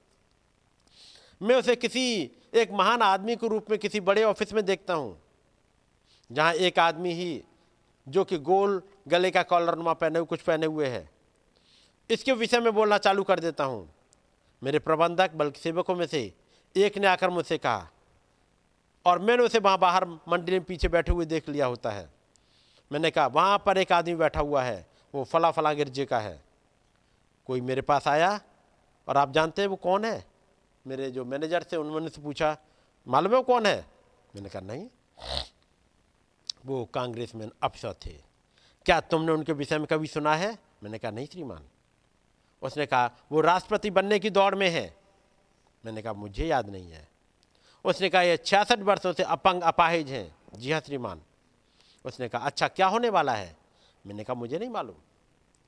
मैं उसे किसी एक महान आदमी के रूप में किसी बड़े ऑफ़िस में देखता हूँ, जहाँ एक आदमी ही जो कि गोल गले का कॉलर नुमा पहने हुए कुछ पहने हुए है। इसके विषय में बोलना चालू कर देता हूँ। मेरे प्रबंधक, बल्कि सेवकों में से एक ने आकर मुझसे कहा, और मैंने उसे वहाँ बाहर मंडी में पीछे बैठे हुए देख लिया होता है। मैंने कहा, वहाँ पर एक आदमी बैठा हुआ है, वो फला फला गिरजे का है। कोई मेरे पास आया? और आप जानते हैं वो कौन है? मेरे जो मैनेजर थे, उन्होंने से पूछा, मालूम है कौन है? मैंने कहा, नहीं, वो कांग्रेस कांग्रेसमैन अफसर थे। क्या तुमने उनके विषय में कभी सुना है? मैंने कहा, नहीं श्रीमान। उसने कहा, वो राष्ट्रपति बनने की दौड़ में है। मैंने कहा, मुझे याद नहीं है। उसने कहा, ये छियासठ वर्षों से अपंग, अपाहिज हैं। जी हाँ श्रीमान। उसने कहा अच्छा क्या होने वाला है? मैंने कहा, मुझे नहीं मालूम।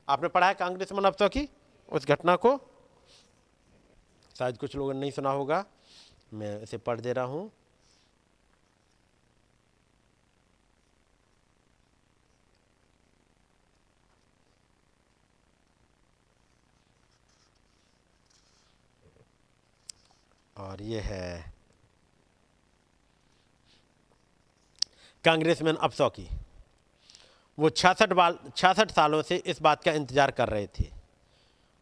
आपने पढ़ा है कांग्रेस मन अफसर की, उस घटना को? शायद कुछ लोगों ने नहीं सुना होगा। मैं इसे पढ़ दे रहा हूँ। और ये है। कांग्रेसमैन अफसौ की। वो छियासठ बाल छियासठ सालों से इस बात का इंतज़ार कर रहे थे।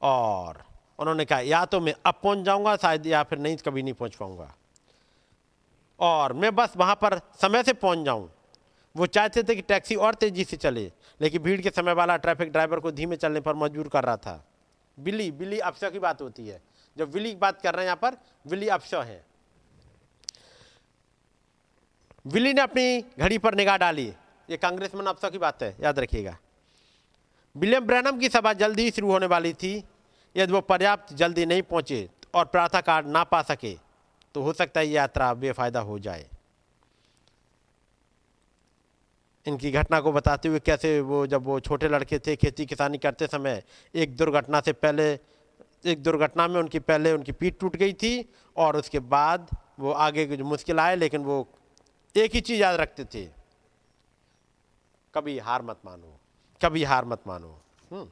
और उन्होंने कहा, या तो मैं अब पहुँच जाऊँगा शायद, या फिर नहीं, कभी नहीं पहुँच पाऊँगा। और मैं बस वहाँ पर समय से पहुँच जाऊँ। वो चाहते थे कि टैक्सी और तेज़ी से चले, लेकिन भीड़ के समय वाला ट्रैफ़िक ड्राइवर को धीमे चलने पर मजबूर कर रहा था। बिल्ली बिल्ली अफसर की बात होती है। जब विली की बात कर रहे हैं यहाँ पर विली अफसर है। विली ने अपनी घड़ी पर निगाह डाली। ये कांग्रेसमैन अफसर की बात है, याद रखिएगा। विलियम ब्रैनम की सभा जल्दी ही शुरू होने वाली थी। यदि वो पर्याप्त जल्दी नहीं पहुँचे और प्रार्थना कार्ड ना पा सके तो हो सकता है ये यात्रा बेफायदा हो जाए। इनकी घटना को बताते हुए कैसे वो जब वो छोटे लड़के थे, खेती किसानी करते समय एक दुर्घटना से पहले, एक दुर्घटना में उनकी पहले उनकी पीठ टूट गई थी और उसके बाद वो आगे जो मुश्किल आए, लेकिन वो एक ही चीज़ याद रखते थे। कभी हार मत मानो, कभी हार मत मानो। हम्म।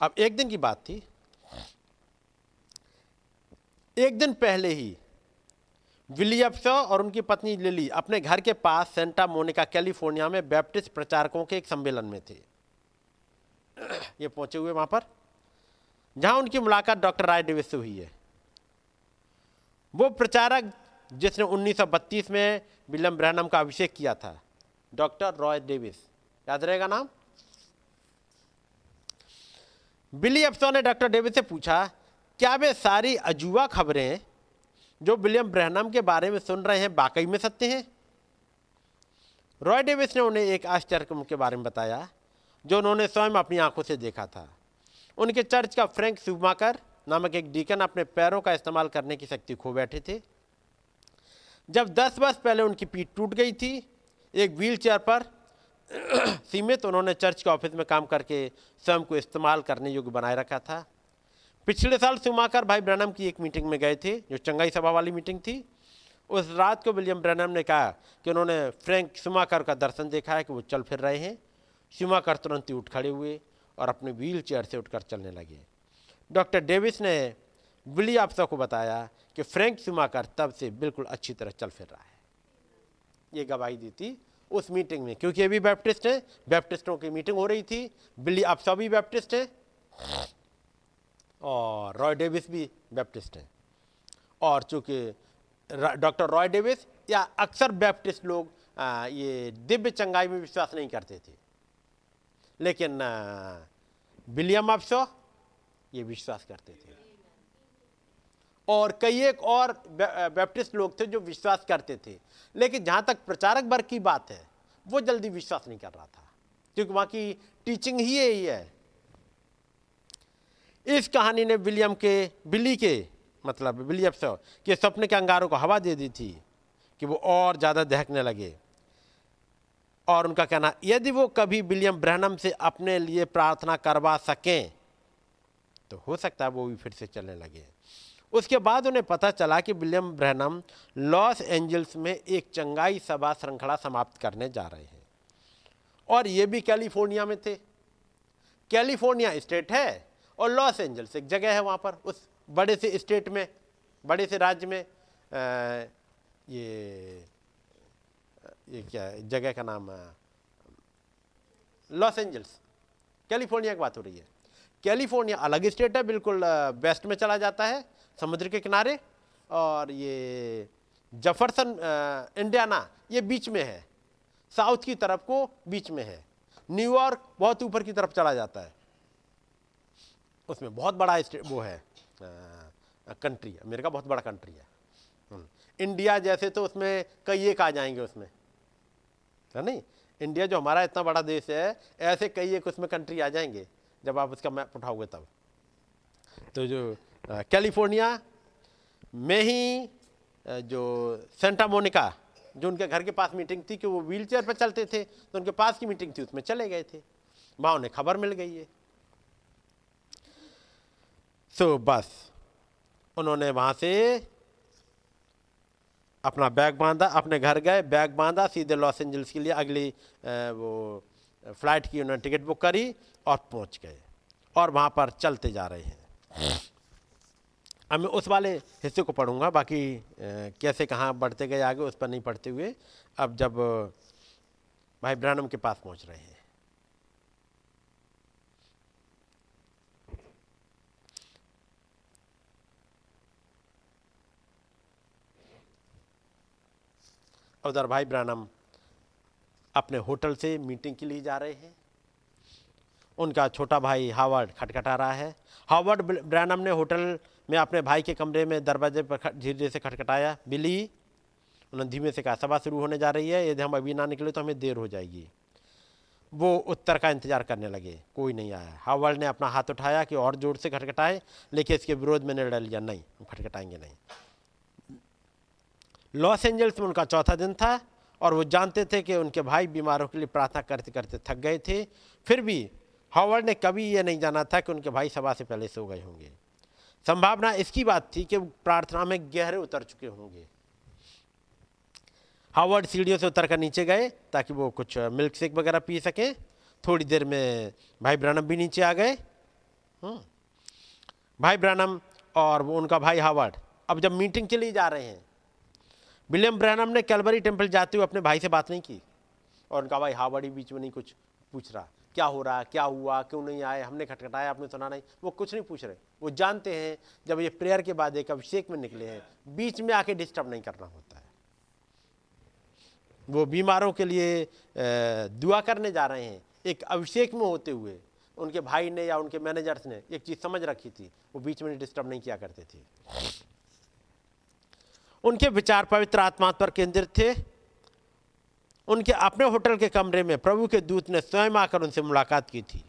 अब एक दिन की बात थी। एक दिन पहले ही विलियप्स और उनकी पत्नी लिली अपने घर के पास सेंटा मोनिका, कैलिफ़ोर्निया में बैप्टिस्ट प्रचारकों के एक सम्मेलन में थे। ये पहुँचे हुए वहाँ पर, जहाँ उनकी मुलाकात डॉक्टर राय डेविस से हुई है। वो प्रचारक जिसने 1932 में विलियम ब्रहनम का अभिषेक किया था, डॉक्टर रॉय डेविस। याद रहेगा नाम? बिली अफसर ने डॉक्टर डेविस से पूछा, क्या वे सारी अजूबा खबरें जो विलियम ब्रहनम के बारे में सुन रहे हैं वाकई में सत्य हैं? रॉय डेविस ने उन्हें एक आश्चर्य के बारे में बताया, जो उन्होंने स्वयं अपनी आँखों से देखा था। उनके चर्च का फ्रैंक सुमाकर नामक एक डीकन अपने पैरों का इस्तेमाल करने की शक्ति खो बैठे थे। जब 10 वर्ष पहले उनकी पीठ टूट गई थी, एक व्हील पर सीमित उन्होंने चर्च के ऑफ़िस में काम करके स्वयं को इस्तेमाल करने योग्य बनाए रखा था। पिछले साल सुमाकर भाई ब्रनम की एक मीटिंग में गए थे, जो चंगाई सभा वाली मीटिंग थी। उस रात को विलियम ब्रनम ने कहा कि उन्होंने फ्रैंक सुमाकर का दर्शन देखा है कि वो चल फिर रहे हैं। सुमाकर तुरंत ही उठ खड़े हुए और अपने व्हील चेयर से उठकर चलने लगे। डॉक्टर डेविस ने विली आपसा को बताया कि फ्रैंक सुमाकर तब से बिल्कुल अच्छी तरह चल फिर रहा है। ये गवाही दी थी उस मीटिंग में क्योंकि अभी बैप्टिस्ट हैं बैप्टिस्टों की मीटिंग हो रही थी बिल्ली आपसा भी बैप्टिस्ट है? और रॉय डेविस भी बैप्टिस्ट हैं। और चूँकि डॉक्टर रॉय डेविस या अक्सर बैप्टिस्ट लोग आ, ये दिव्य चंगाई में विश्वास नहीं करते थे। लेकिन विलियम अफसो ये विश्वास करते थे। और कई एक और बैप्टिस्ट लोग थे जो विश्वास करते थे। लेकिन जहाँ तक प्रचारक वर्ग की बात है, वो जल्दी विश्वास नहीं कर रहा था। क्योंकि वहाँ की टीचिंग ही यही है। इस कहानी ने विलियम के, बिली के मतलब विलियम के सपने के अंगारों को हवा दे दी थी कि वो और ज़्यादा दहकने लगे। और उनका कहना, यदि वो कभी विलियम ब्रहनम से अपने लिए प्रार्थना करवा सकें तो हो सकता है वो भी फिर से चलने लगे। उसके बाद उन्हें पता चला कि विलियम ब्रहनम लॉस एंजल्स में एक चंगाई सभा श्रृंखला समाप्त करने जा रहे हैं। और ये भी कैलिफ़ोर्निया में थे। कैलिफ़ोर्निया स्टेट है और लॉस एंजल्स एक जगह है वहाँ पर उस बड़े से स्टेट में बड़े से राज्य में आ, ये ये क्या जगह का नाम लॉस एंजल्स। कैलिफ़ोर्निया की बात हो रही है। कैलिफ़ोर्निया अलग स्टेट है बिल्कुल वेस्ट में चला जाता है। समुद्र के किनारे और ये जफरसन इंडियाना, ये बीच में है। साउथ की तरफ़ को बीच में है। न्यूयॉर्क बहुत ऊपर की तरफ़ चला जाता है। उसमें बहुत बड़ा वो है कंट्री अमेरिका बहुत बड़ा कंट्री है। हम्म। इंडिया जैसे तो उसमें कई एक आ जाएँगे उसमें। है नहीं? इंडिया जो हमारा इतना बड़ा देश है, ऐसे कई एक उसमें कंट्री आ जाएँगे, जब आप उसका मैप उठाओगे तब। तो जो कैलिफ़ोर्निया में ही जो सेंटा मोनिका जो उनके घर के पास मीटिंग थी कि वो व्हील चेयर पर चलते थे तो उनके पास की मीटिंग थी उसमें चले गए थे। वहाँ उन्हें खबर मिल गई है। सो so, बस उन्होंने वहाँ से अपना बैग बांधा अपने घर गए बैग बांधा सीधे लॉस एंजल्स के लिए अगली वो फ़्लाइट की उन्होंने टिकट बुक करी और पहुँच गए। और वहाँ पर चलते जा रहे हैं। अब मैं उस वाले हिस्से को पढ़ूँगा, बाकी कैसे कहाँ बढ़ते गए आगे उस पर नहीं पढ़ते हुए। अब जब भाई ब्रानम के पास पहुँच रहे हैं। उधर भाई ब्रानम अपने होटल से मीटिंग के लिए जा रहे हैं। उनका छोटा भाई हावर्ड खटखटा रहा है। हावर्ड ब्रैनम ने होटल में अपने भाई के कमरे में दरवाजे पर धीरे धीरे से खटखटाया बिली उन्होंने धीमे से कहा, सभा शुरू होने जा रही है, यदि हम अभी ना निकले तो हमें देर हो जाएगी। वो उत्तर का इंतज़ार करने लगे। कोई नहीं आया। हावर्ड ने अपना हाथ उठाया कि और ज़ोर से खटखटाए, लेकिन इसके विरोध में निर्णय लिया, नहीं, हम खटखटाएँगे नहीं। लॉस एंजल्स में उनका चौथा दिन था, और वो जानते थे कि उनके भाई बीमारों के लिए प्रार्थना करते करते थक गए थे। फिर भी हावर्ड ने कभी ये नहीं जाना था कि उनके भाई सभा से पहले सो गए होंगे। संभावना इसकी बात थी कि प्रार्थना में गहरे उतर चुके होंगे। हावर्ड सीढ़ियों से उतर कर नीचे गए ताकि वो कुछ मिल्क शेक वगैरह पी सकें। थोड़ी देर में भाई ब्रानम भी नीचे आ गए। हम्म। भाई ब्रानम और वो उनका भाई हावर्ड अब जब मीटिंग के लिए जा रहे हैं, विलियम ब्रैनम ने कैलबरी टेंपल जाते हुए अपने भाई से बात नहीं की और उनका भाई हावर्ड ही बीच में नहीं कुछ पूछ रहा। क्या हो रहा क्या हुआ, क्यों नहीं आए, हमने खटखटाया, आपने सुना नहीं। वो कुछ नहीं पूछ रहे। वो जानते हैं, जब ये प्रेयर के बाद एक अभिषेक में निकले हैं, बीच में आके डिस्टर्ब नहीं करना होता है। वो बीमारों के लिए दुआ करने जा रहे हैं। एक अभिषेक में होते हुए, उनके भाई ने या उनके मैनेजर्स ने एक चीज़ समझ रखी थी, वो बीच में डिस्टर्ब नहीं किया करते थे। उनके विचार पवित्र आत्मा पर केंद्रित थे। उनके अपने होटल के कमरे में प्रभु के दूत ने स्वयं आकर उनसे मुलाकात की थी।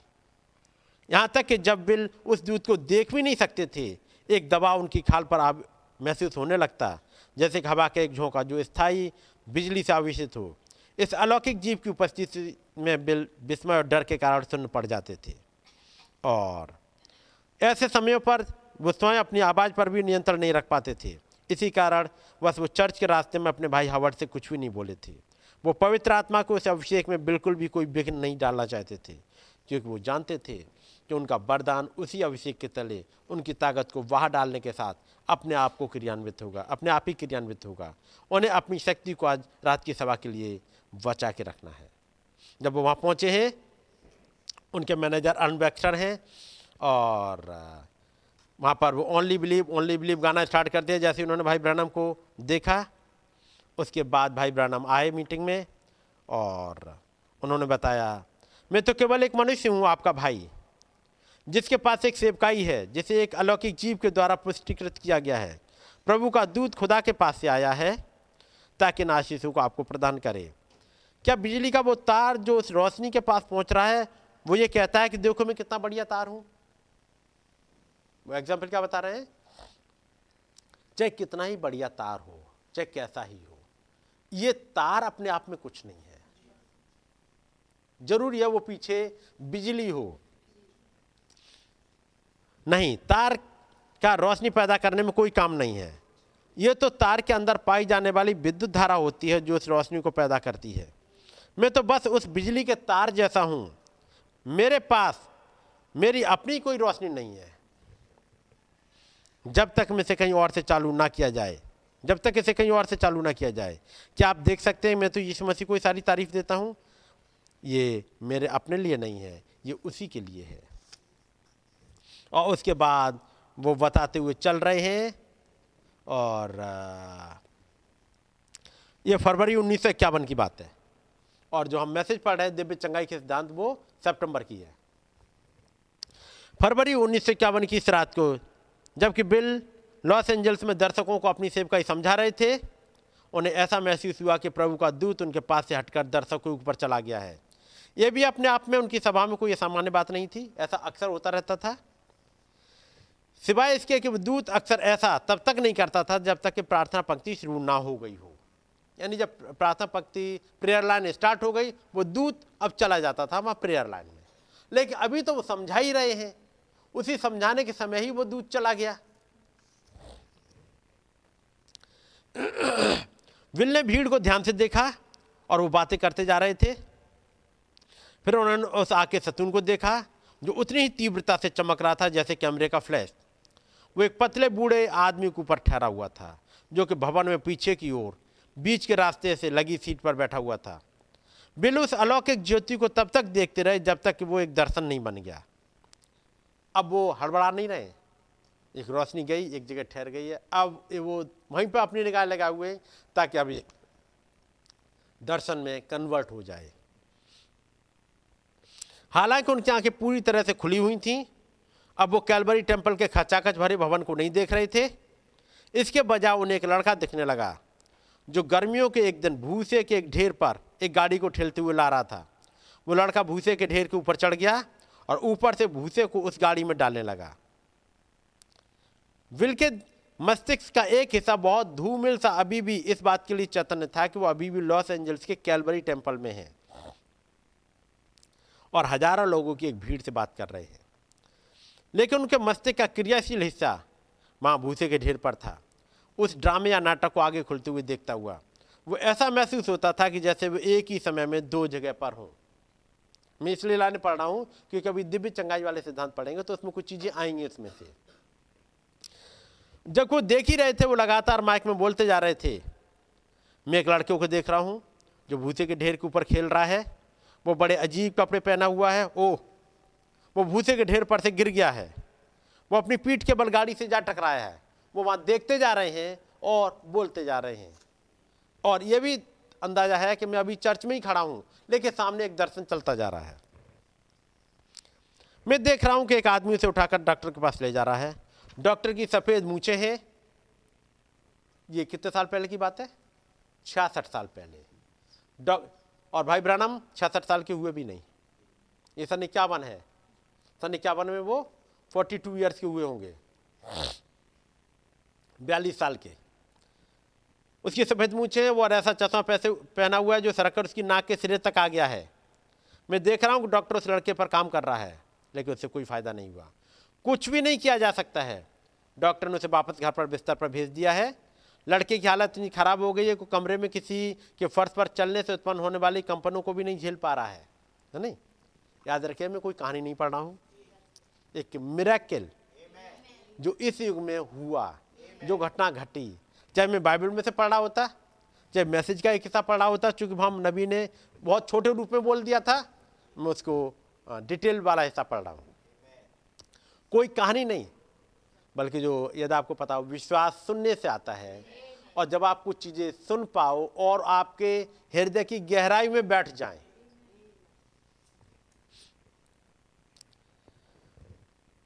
यहाँ तक कि जब बिल उस दूत को देख भी नहीं सकते थे, एक दबाव उनकी खाल पर आ महसूस होने लगता, जैसे कि हवा का एक झोंका जो स्थायी बिजली से आवेशित हो। इस अलौकिक जीव की उपस्थिति में बिल विस्मय और डर के कारण सुन्न पड़ जाते थे। और ऐसे समयों पर वो स्वयं अपनी आवाज़ पर भी नियंत्रण नहीं रख पाते थे। इसी कारण बस वो चर्च के रास्ते में अपने भाई हवर्ड से कुछ भी नहीं बोले थे। वो पवित्र आत्मा को उस अभिषेक में बिल्कुल भी कोई विघ्न नहीं डालना चाहते थे, क्योंकि वो जानते थे कि उनका वरदान उसी अभिषेक के तले, उनकी ताकत को बाहर डालने के साथ अपने आप को क्रियान्वित होगा, अपने आप ही क्रियान्वित होगा। उन्हें अपनी शक्ति को आज रात की सभा के लिए बचा के रखना है। जब वो वहाँ पहुँचे हैं, उनके मैनेजर अनबैक्सर हैं और वहाँ पर वो ओनली बिलीव ओनली बिलीव गाना स्टार्ट करते हैं, जैसे उन्होंने भाई ब्रहणम को देखा। उसके बाद भाई ब्रहणम आए मीटिंग में और उन्होंने बताया, मैं तो केवल एक मनुष्य हूँ, आपका भाई, जिसके पास एक सेवकाई है, जिसे एक अलौकिक जीव के द्वारा पुष्टिकृत किया गया है। प्रभु का दूध खुदा के पास से आया है, ताकि आशीषों को आपको प्रदान करे। क्या बिजली का वो तार जो उस रोशनी के पास पहुँच रहा है, वो ये कहता है कि देखो मैं कितना बढ़िया तार हूँ? वो एग्ज़ाम्पल क्या बता रहे हैं? चाहे कितना ही बढ़िया तार हो चाहे कैसा ही हो। ये तार अपने आप में कुछ नहीं है। ज़रूरी है वो पीछे बिजली हो। नहीं, तार का रोशनी पैदा करने में कोई काम नहीं है। ये तो तार के अंदर पाई जाने वाली विद्युत धारा होती है जो उस रोशनी को पैदा करती है। मैं तो बस उस बिजली के तार जैसा हूँ। मेरे पास, मेरी अपनी कोई रोशनी नहीं है। जब तक मैं से कहीं और से चालू ना किया जाए। जब तक इसे कहीं और से चालू ना किया जाए। क्या आप देख सकते हैं, मैं तो यीशु मसीह को सारी तारीफ़ देता हूँ। ये मेरे अपने लिए नहीं है, ये उसी के लिए है। और उसके बाद वो बताते हुए चल रहे हैं और ये फरवरी उन्नीस सौ इक्यावन की बात है। और जो हम मैसेज पढ़ रहे हैं, दिव्य चंगाई के सिद्धांत, वो सितंबर की है। फरवरी उन्नीस सौ इक्यावन की इस रात को, जबकि बिल लॉस एंजल्स में दर्शकों को अपनी सेवकाई समझा रहे थे। उन्हें ऐसा महसूस हुआ कि प्रभु का दूत उनके पास से हटकर दर्शकों के ऊपर चला गया है। यह भी अपने आप में उनकी सभा में कोई सामान्य बात नहीं थी, ऐसा अक्सर होता रहता था। सिवाय इसके कि दूत अक्सर ऐसा तब तक नहीं करता था जब तक कि प्रार्थना पंक्ति शुरू ना हो गई हो। यानी जब प्रार्थना पंक्ति प्रेयर लाइन स्टार्ट हो गई, वो दूत अब चला जाता था वहाँ प्रेयर लाइन में। लेकिन अभी तो वो समझा ही रहे हैं। उसी समझाने के समय ही वो दूत चला गया। विल ने भीड़ को ध्यान से देखा और वो बातें करते जा रहे थे। फिर उन्होंने उस आग के सतून को देखा, जो उतनी ही तीव्रता से चमक रहा था जैसे कैमरे का फ्लैश। वो एक पतले बूढ़े आदमी के ऊपर ठहरा हुआ था, जो कि भवन में पीछे की ओर, बीच के रास्ते से लगी सीट पर बैठा हुआ था। बिल उस अलौकिक ज्योति को तब तक देखते रहे जब तक कि वो एक दर्शन नहीं बन गया। अब वो हड़बड़ा नहीं रहे। एक रोशनी गई, एक जगह ठहर गई है। अब वो वहीं पर अपनी निगाह लगाए हुए ताकि अब दर्शन में कन्वर्ट हो जाए। हालाँकि उनकी आँखें पूरी तरह से खुली हुई थीं, अब वो कैलबरी टेंपल के खचाखच भरे भवन को नहीं देख रहे थे। इसके बजाय उन्हें एक लड़का दिखने लगा, जो गर्मियों के एक दिन भूसे के एक ढेर पर एक गाड़ी को ठेलते हुए ला रहा था। वो लड़का भूसे के ढेर के ऊपर चढ़ गया और ऊपर से भूसे को उस गाड़ी में डालने लगा। विल के मस्तिष्क का एक हिस्सा बहुत धूमिल सा अभी भी इस बात के लिए चैतन्य था कि वो अभी भी लॉस एंजल्स के कैलबरी टेंपल में है। और हज़ारों लोगों की एक भीड़ से बात कर रहे हैं। लेकिन उनके मस्तिष्क का क्रियाशील हिस्सा माँ भूसे के ढेर पर था। उस ड्रामे या नाटक को आगे खुलते हुए देखता हुआ वो ऐसा महसूस होता था कि जैसे वो एक ही समय में दो जगह पर हों। मैं इसलिए लाने पढ़ रहा हूँ क्योंकि अभी दिव्य चंगाई वाले सिद्धांत पढ़ेंगे तो उसमें कुछ चीज़ें आएँगी उसमें से। जब वो देख ही रहे थे, वो लगातार माइक में बोलते जा रहे थे। मैं एक लड़के को देख रहा हूँ, जो भूसे के ढेर के ऊपर खेल रहा है। वो बड़े अजीब कपड़े पहना हुआ है। ओ वो भूसे के ढेर पर से गिर गया है। वो अपनी पीठ के बल गाड़ी से जा टकराया है। वो वहाँ देखते जा रहे हैं और बोलते जा रहे हैं। और ये भी अंदाज़ा है कि मैं अभी चर्च में ही खड़ा हूँ, लेकिन सामने एक दर्शन चलता जा रहा है। मैं देख रहा हूँ कि एक आदमी उसे उठाकर डॉक्टर के पास ले जा रहा है। डॉक्टर की सफ़ेद मूछे हैं। ये कितने साल पहले की बात है? छियासठ साल पहले। डॉ और भाई ब्रानम, छियासठ साल के हुए भी नहीं। ये सन इक्यावन है। सन इक्यावन में वो फोर्टी टू ईयर्स के हुए होंगे। बयालीस साल के। उसकी सफ़ेद मूछे, वो और ऐसा चश्मा पैसे, पहना हुआ है जो सरकर उसकी नाक के सिरे तक आ गया है। मैं देख रहा हूँ कि डॉक्टर उस लड़के पर काम कर रहा है, लेकिन उससे कोई फ़ायदा नहीं हुआ। कुछ भी नहीं किया जा सकता है। डॉक्टर ने उसे वापस घर पर बिस्तर पर भेज दिया है। लड़के की हालत इतनी ख़राब हो गई है कि कमरे में किसी के फर्श पर चलने से उत्पन्न होने वाली कंपनों को भी नहीं झेल पा रहा है। है नहीं? याद रखिए, मैं कोई कहानी नहीं पढ़ रहा हूँ। एक मिराकिल जो इस युग में हुआ, जो घटना घटी। चाहे मैं बाइबल में से पढ़ा होता, चाहे मैसेज का एक हिस्सा पढ़ा होता, चूँकि हम नबी ने बहुत छोटे रूप में बोल दिया था, मैं उसको डिटेल वाला हिस्सा पढ़ रहा हूँ। कोई कहानी नहीं, बल्कि जो यदि आपको पता हो, विश्वास सुनने से आता है। और जब आप कुछ चीज़ें सुन पाओ और आपके हृदय की गहराई में बैठ जाएँ,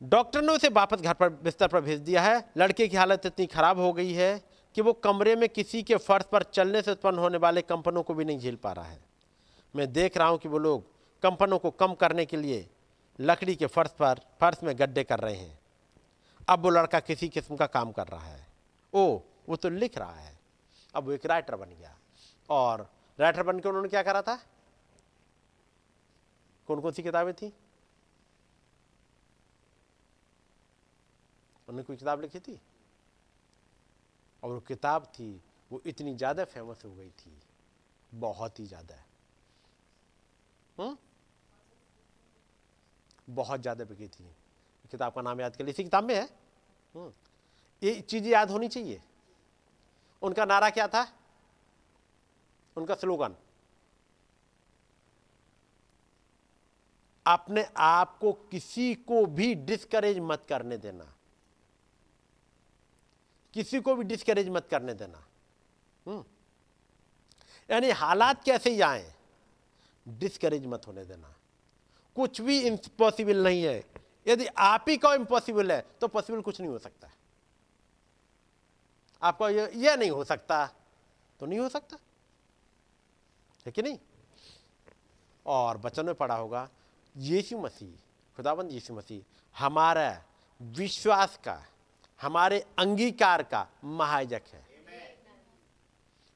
डॉक्टर ने उसे वापस घर पर, बिस्तर पर भेज दिया है। लड़के की हालत इतनी खराब हो गई है कि वो कमरे में किसी के फर्श पर चलने से उत्पन्न होने वाले कंपनों को भी नहीं झेल पा रहा है। मैं देख रहा हूँ कि वो लोग कंपनों को कम करने के लिए लकड़ी के फर्श पर, फर्श में गड्ढे कर रहे हैं। अब वो लड़का किसी किस्म का काम कर रहा है। ओ, वो तो लिख रहा है। अब वो एक राइटर बन गया। और राइटर बन के उन्होंने क्या करा था? कौन कौन सी किताबें थी? उन्होंने कोई किताब लिखी थी? और वो किताब थी, वो इतनी ज़्यादा फ़ेमस हो गई थी। बहुत ही ज़्यादा। हम्म? बहुत ज़्यादा बिकी थी। किताब का नाम याद कर इसी किताब में है। हम्म। ये चीज़ें याद होनी चाहिए। उनका नारा क्या था? उनका स्लोगन। अपने आप को किसी को भी डिस्करेज मत करने देना। किसी को भी डिस्करेज मत करने देना। हम्म। यानी हालात कैसे ही आए डिस्करेज मत होने देना। कुछ भी इम्पॉसिबल नहीं है। यदि आप ही का इम्पॉसिबल है तो पॉसिबल कुछ नहीं हो सकता। आपका ये, ये नहीं हो सकता तो नहीं हो सकता। है कि नहीं? और बचन में पढ़ा होगा यीशु मसीह खुदाबंद यीशु मसीह हमारा विश्वास का हमारे अंगीकार का महाजक है।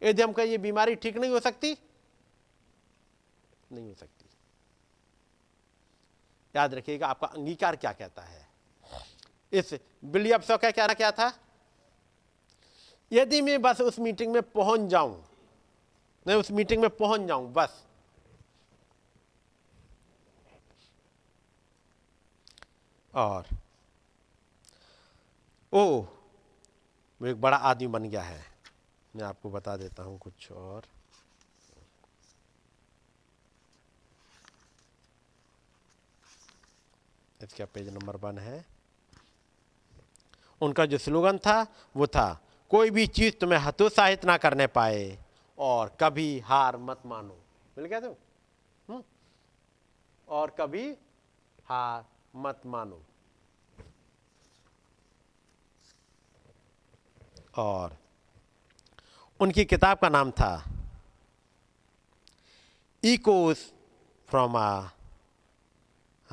यदि हम कहें ये बीमारी ठीक नहीं हो सकती नहीं हो सकती। याद रखिएगा, आपका अंगीकार क्या कहता है? इस बिलियप सौ का कहना क्या था? यदि मैं बस उस मीटिंग में पहुँच जाऊँ, मैं उस मीटिंग में पहुँच जाऊँ, बस। और ओ वो एक बड़ा आदमी बन गया है। मैं आपको बता देता हूँ कुछ और। इसका पेज नंबर वन है, उनका जो स्लोगन था, वो था, कोई भी चीज़ तुम्हें हतोत्साहित ना करने पाए और कभी हार मत मानो। मिल गया तुम हम्म? और कभी हार मत मानो। और उनकी किताब का नाम था, इकोस फ्रॉम आ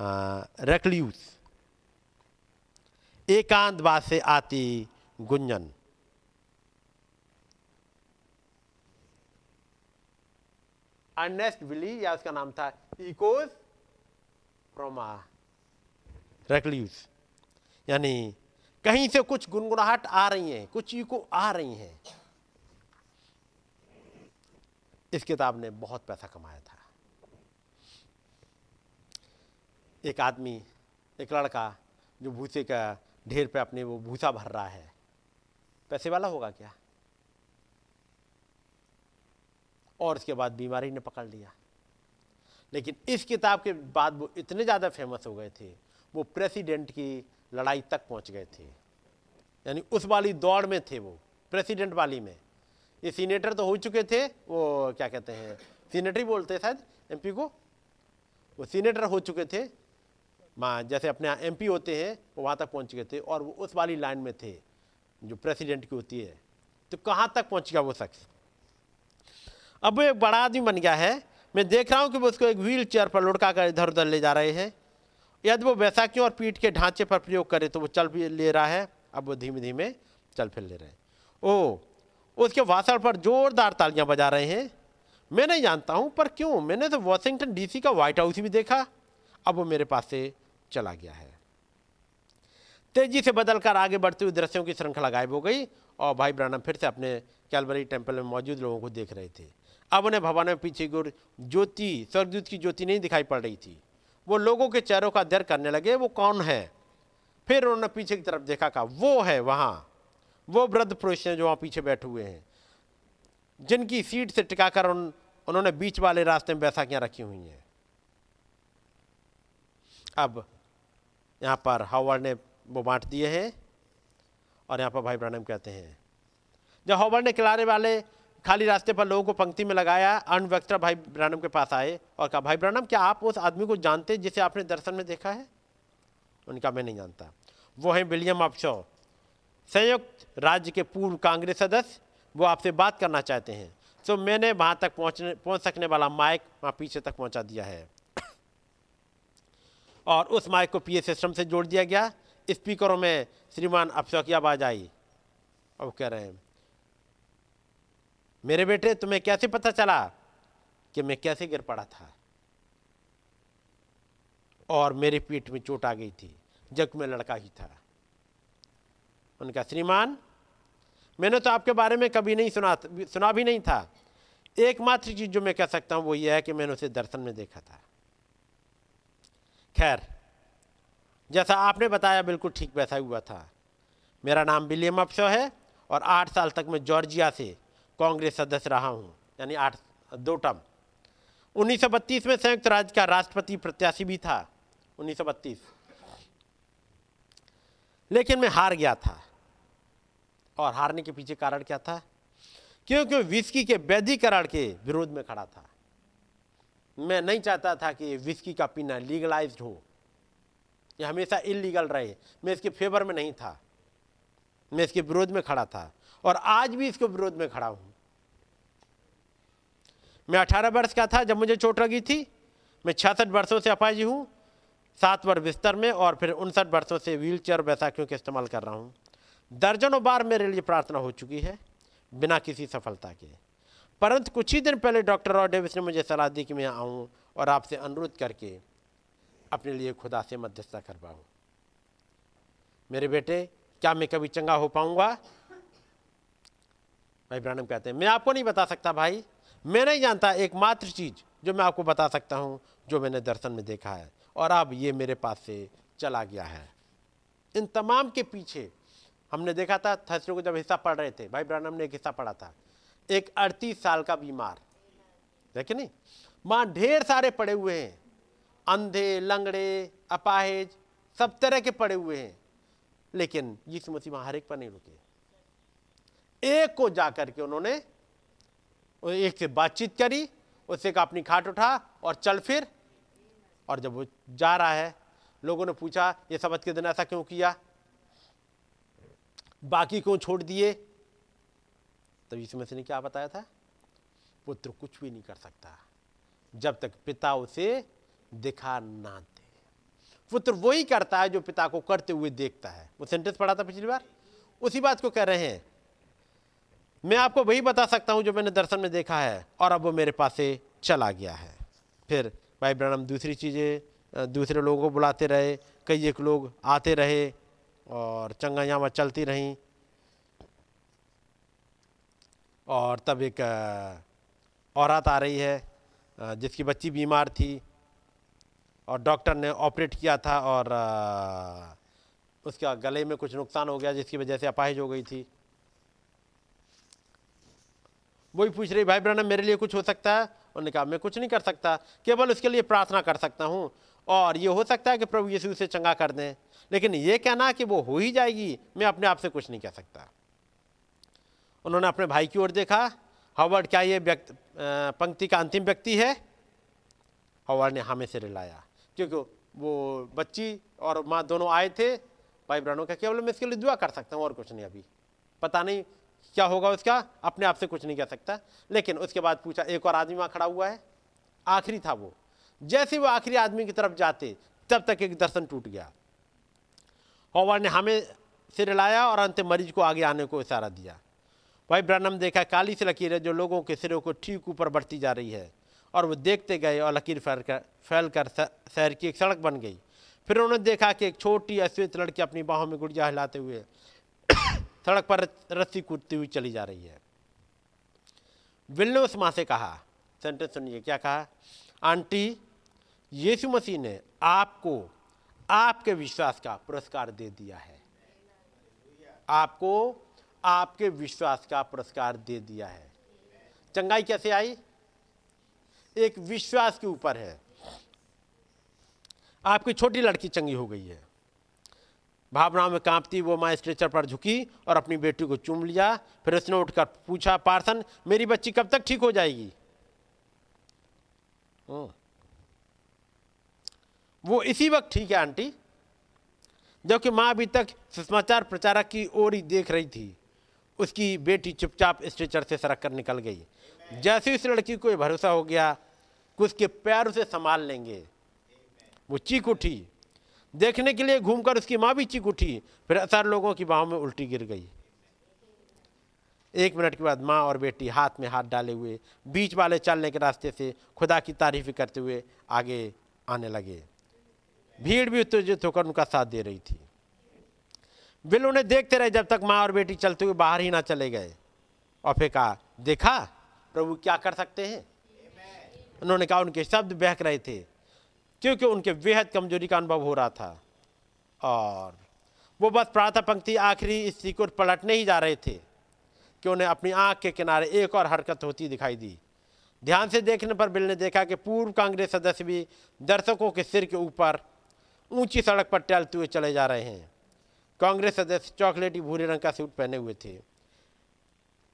रेकल्यूस। एकांतवाद से आती गुंजन। अर्नेस्ट विली या उसका नाम था इकोस फ्रोमा रेकल्यूस यानी, कहीं से कुछ गुनगुनाहट आ रही हैं, कुछ इको आ रही हैं। इस किताब ने बहुत पैसा कमाया था। एक आदमी, एक लड़का जो भूसे का ढेर पे अपने वो भूसा भर रहा है। पैसे वाला होगा क्या? और उसके बाद बीमारी ने पकड़ लिया। लेकिन इस किताब के बाद वो इतने ज़्यादा फ़ेमस हो गए थे, वो प्रेसिडेंट की लड़ाई तक पहुँच गए थे। यानी उस वाली दौड़ में थे वो, प्रेसिडेंट वाली में। ये सीनेटर तो हो चुके थे, वो क्या कहते हैं, सीनेटर ही बोलते शायद, एमपी को? वो सीनेटर हो चुके थे जैसे अपने एम होते हैं, वो वहाँ तक पहुँच गए थे और वो उस वाली लाइन में थे, जो प्रेसिडेंट की होती है। तो कहाँ तक पहुँच गया वो शख्स? अब वो एक बड़ा आदमी बन गया है। मैं देख रहा हूँ कि वो उसको एक व्हील चेयर पर लुढ़का कर इधर उधर ले जा रहे हैं। यदि वो बैसाखियों और पीठ के ढांचे पर प्रयोग करे तो वो चल भी ले रहा है। अब वो धीमे धीमे चल फिर ले रहे हैं। ओ उसके भाषण पर जोरदार तालियाँ बजा रहे हैं। मैं नहीं जानता हूँ, पर क्यों? मैंने तो वॉशिंगटन डीसी का व्हाइट हाउस भी देखा। अब वो मेरे पास से चला गया है। तेज़ी से बदलकर आगे बढ़ते हुए दृश्यों की श्रृंखला गायब हो गई और भाई ब्रानम फिर से अपने कैलवरी टेंपल में मौजूद लोगों को देख रहे थे। अब उन्हें भवन में पीछे की ओर ज्योति, स्वर्गदूत की ज्योति नहीं दिखाई पड़ रही थी। वो लोगों के चेहरों का अध्ययन करने लगे, वो कौन है? फिर उन्होंने पीछे की तरफ़ देखा कहा, वो है वहाँ। वो वृद्ध पुरुष हैं जो वहाँ पीछे बैठे हुए हैं, जिनकी सीट से टिकाकर उन, उन्होंने बीच वाले रास्ते में बैसाखियाँ रखी हुई हैं। अब यहाँ पर हावर्ड ने वो बांट दिए हैं और यहाँ पर भाई ब्रानम कहते हैं। जब हावर्ड ने किनारे वाले खाली रास्ते पर लोगों को पंक्ति में लगाया अनवक्ता भाई ब्रानम के पास आए और कहा, भाई ब्रानम, क्या आप उस आदमी को जानते जिसे आपने दर्शन में देखा है? उनका, मैं नहीं जानता। वो है विलियम अफशो संयुक्त राज्य के पूर्व कांग्रेस सदस्य। वो आपसे बात करना चाहते हैं। तो मैंने वहाँ तक पहुँचने, पहुँच सकने वाला माइक वहाँ पीछे तक पहुँचा दिया है। और उस माइक को पीए सिस्टम से जोड़ दिया गया। स्पीकरों में श्रीमान अफसर की आवाज़ आई। और कह रहे हैं, मेरे बेटे, तुम्हें कैसे पता चला कि मैं कैसे गिर पड़ा था? और मेरे पीठ में चोट आ गई थी। जब मैं लड़का ही था। उनका श्रीमान, मैंने तो आपके बारे में कभी नहीं सुना सुना भी नहीं था। एकमात्र चीज़ जो मैं कह सकता हूँ, वो ये है कि मैंने उसे दर्शन में देखा था। खैर, जैसा आपने बताया, बिल्कुल ठीक वैसा हुआ था। मेरा नाम विलियम अफसो है और आठ साल तक मैं जॉर्जिया से कांग्रेस सदस्य रहा हूँ, यानी आठ, दो टर्म। 1932 में संयुक्त राज्य का राष्ट्रपति प्रत्याशी भी था 1932 लेकिन मैं हार गया था। और हारने के पीछे कारण क्या था? क्योंकि विस्की के वैधिकरण के विरोध में खड़ा था। मैं नहीं चाहता था कि विस्की का पीना लीगलाइज हो। ये हमेशा इलीगल रहे। मैं इसके फेवर में नहीं था। मैं इसके विरोध में खड़ा था। और आज भी इसके विरोध में खड़ा हूँ। मैं 18 वर्ष का था जब मुझे चोट लगी थी। मैं छियासठ वर्षों से अपाजी हूँ। सात वर्ष बिस्तर में और फिर उनसठ वर्षों से व्हील चेयर बैसाखियों का इस्तेमाल कर रहा हूँ। दर्जनों बार मेरे लिए प्रार्थना हो चुकी है, बिना किसी सफलता के। परंतु कुछ ही दिन पहले डॉक्टर रॉ डेविस ने मुझे सलाह दी कि मैं आऊँ और आपसे अनुरोध करके अपने लिए खुदा से मध्यस्थता कर पाऊँ मेरे बेटे, क्या मैं कभी चंगा हो पाऊँगा? भाई ब्रानम कहते हैं, मैं आपको नहीं बता सकता भाई। मैं नहीं जानता, एकमात्र चीज़ जो मैं आपको बता सकता हूँ, जो मैंने दर्शन में देखा है। और अब ये मेरे पास से चला गया है। इन तमाम के पीछे हमने देखा था थर्सडे को जब हिस्सा पढ़ रहे थे, भाई ब्रानम ने एक हिस्सा पढ़ा था। एक अड़तीस साल का बीमार। देखे नहीं? माँ ढेर सारे पड़े हुए हैं। अंधे, लंगड़े, अपाहिज, सब तरह के पड़े हुए हैं। लेकिन यीशु मसीह हर एक पर नहीं रुके। एक को जाकर के उन्होंने एक से बातचीत करी, उससे का अपनी खाट उठा और चल फिर। और जब वो जा रहा है, लोगों ने पूछा, ये सबक के दिन ऐसा क्यों किया? बाकी क्यों छोड़ दिए? तब यीशु मसीह ने क्या बताया था? पुत्र कुछ भी नहीं कर सकता, जब तक पिता उसे दिखा ना दे। पुत्र वही करता है जो पिता को करते हुए देखता है। वो सेंटेंस पढ़ा था पिछली बार? उसी बात को कह रहे हैं। मैं आपको वही बता सकता हूँ जो मैंने दर्शन में देखा है, और अब वो मेरे पास से चला गया है। फिर भाई ब्रम दूसरी चीज़ें दूसरे लोगों को बुलाते रहे, कई एक लोग आते रहे, और चंगायामा चलती रहीं। और तब एक औरत आ रही है जिसकी बच्ची बीमार थी और डॉक्टर ने ऑपरेट किया था और उसका गले में कुछ नुकसान हो गया जिसकी वजह से अपाहिज हो गई थी। वो ही पूछ रही, भाई ब्रहण मेरे लिए कुछ हो सकता है? उन्होंने कहा, मैं कुछ नहीं कर सकता, केवल उसके लिए प्रार्थना कर सकता हूँ और ये हो सकता है कि प्रभु यीशु उसे चंगा कर दें, लेकिन ये कहना कि वो हो ही जाएगी, मैं अपने आप से कुछ नहीं कह सकता। उन्होंने अपने भाई की ओर देखा। हवर्ड, क्या ये व्यक्ति पंक्ति का अंतिम व्यक्ति है? हवर्ड ने हमें से रिलाया क्योंकि वो बच्ची और माँ दोनों आए थे, भाई ब्रानों का केवल मैं इसके लिए दुआ कर सकता हूँ, और कुछ नहीं अभी। पता नहीं क्या होगा उसका, अपने आप से कुछ नहीं कह सकता। लेकिन उसके बाद पूछा, एक और आदमी वहाँ खड़ा हुआ है? आखिरी था वो। जैसे वो आखिरी आदमी की तरफ़ जाते, तब तक एक दर्शन टूट गया। हॉवर्ड ने हमें सिर लाया और अंत मरीज़ को आगे आने को इशारा दिया। भाई ब्रनम देखा काली से लकीर है जो लोगों के सिरों को ठीक ऊपर बढ़ती जा रही है, और वो देखते गए और लकीर फैल कर फैल कर शहर की एक सड़क बन गई। फिर उन्होंने देखा कि एक छोटी अश्वेत लड़की अपनी बाहों में गुड़िया हिलाते हुए सड़क पर रस्सी कूदती हुई चली जा रही है। विल ने उस माँ से कहा सेंटेंस सुनिए, क्या कहा? आंटी, यीशु मसीह ने आपको, आपके विश्वास का पुरस्कार दे दिया है। आपको आपके विश्वास का पुरस्कार दे दिया है। चंगाई कैसे आई? एक विश्वास के ऊपर है। आपकी छोटी लड़की चंगी हो गई है। भावनाओं में कांपती वो माँ स्ट्रेचर पर झुकी और अपनी बेटी को चूम लिया। फिर उसने उठकर पूछा, पार्सन, मेरी बच्ची कब तक ठीक हो जाएगी। वो इसी वक्त ठीक है, आंटी। जबकि माँ अभी तक सुषमाचार प्रचारक की ओर ही देख रही थी। उसकी बेटी चुपचाप स्ट्रेचर से सरक कर निकल गई। जैसे उस लड़की को भरोसा हो गया कि उसके पैर उसे संभाल लेंगे, वो चीख उठी। देखने के लिए घूमकर उसकी माँ भी चीख उठी, फिर असर लोगों की बाहों में उल्टी गिर गई। एक मिनट के बाद माँ और बेटी हाथ में हाथ डाले हुए, बीच वाले चलने के रास्ते से खुदा की तारीफ़ करते हुए आगे आने लगे। भीड़ भी उत्तेजित होकर उनका साथ दे रही थी। बिल उन्हें देखते रहे जब तक माँ और बेटी चलते हुए बाहर ही ना चले गए। और फिर कहा, देखा, प्रभु क्या कर सकते हैं? उन्होंने कहा, उनके शब्द बहक रहे थे, क्योंकि उनके बेहद कमज़ोरी का अनुभव हो रहा था। और वो बस प्रातः पंक्ति आखिरी स्थिति को पलटने ही जा रहे थे, कि उन्हें अपनी आँख के किनारे एक और हरकत होती दिखाई दी। ध्यान से देखने पर बिल ने देखा कि पूर्व कांग्रेस सदस्य भी दर्शकों के सिर के ऊपर ऊँची सड़क पर टहलते हुए चले जा रहे हैं। कांग्रेस सदस्य चॉकलेटी भूरे रंग का सूट पहने हुए थे।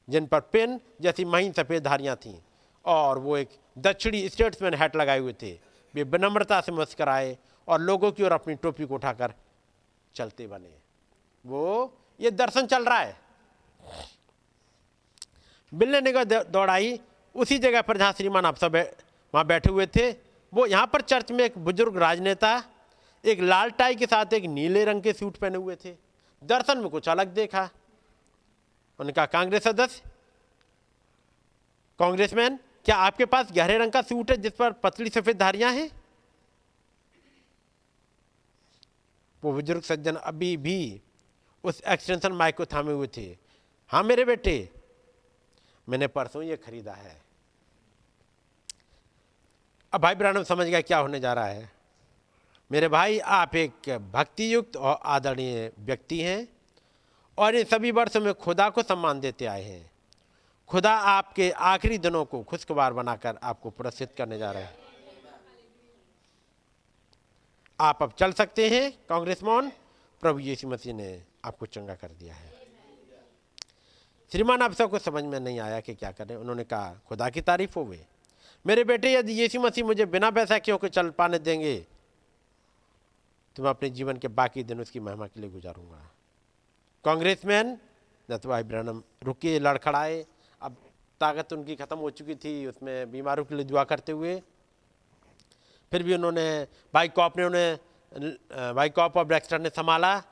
जिन पर पेन जैसी महीन सफ़ेद धारियाँ थीं और वो एक दक्षिणी स्टेट्समैन हैट लगाए हुए थे। वे विनम्रता से मुस्कराए और लोगों की ओर अपनी टोपी को उठाकर चलते बने। वो, ये दर्शन चल रहा है। बिल ने दौड़ाई उसी जगह पर जहाँ श्रीमान आप सब वहाँ बैठे हुए थे। वो यहाँ पर चर्च में एक बुज़ुर्ग राजनेता एक लाल टाई के साथ एक नीले रंग के सूट पहने हुए थे। दर्शन में कुछ अलग देखा। उनका कांग्रेस सदस्य, कांग्रेसमैन, क्या आपके पास गहरे रंग का सूट है जिस पर पतली सफ़ेद धारियाँ हैं? वो बुज़ुर्ग सज्जन अभी भी उस एक्सटेंशन माइक को थामे हुए थे। हाँ मेरे बेटे, मैंने परसों ये खरीदा है। अब भाई ब्रानम समझ गया क्या होने जा रहा है। मेरे भाई, आप एक भक्ति युक्त और आदरणीय व्यक्ति हैं और इन सभी वर्षों में खुदा को सम्मान देते आए हैं। खुदा आपके आखिरी दिनों को खुशगवार बनाकर आपको पुरस्कृत करने जा रहे हैं। आप अब चल सकते हैं, कांग्रेस मोहन प्रभु यीशु मसीह ने आपको चंगा कर दिया है। श्रीमान, आप सबको समझ में नहीं आया कि क्या करें। उन्होंने कहा, खुदा की तारीफ़ हो गई मेरे बेटे, यदि यीशु मसीह मुझे बिना पैसा क्यों के चल पाने देंगे तो मैं अपने जीवन के बाकी दिन उसकी महिमा के लिए गुजारूँगा। कांग्रेसमैन नतवा इब्रानम रुके, लड़खड़ाए। अब ताकत उनकी ख़त्म हो चुकी थी, उसमें बीमारों के लिए दुआ करते हुए। फिर भी उन्होंने, भाई कॉप ने उन्हें, भाई कॉप और ब्रैक्स्टर ने संभाला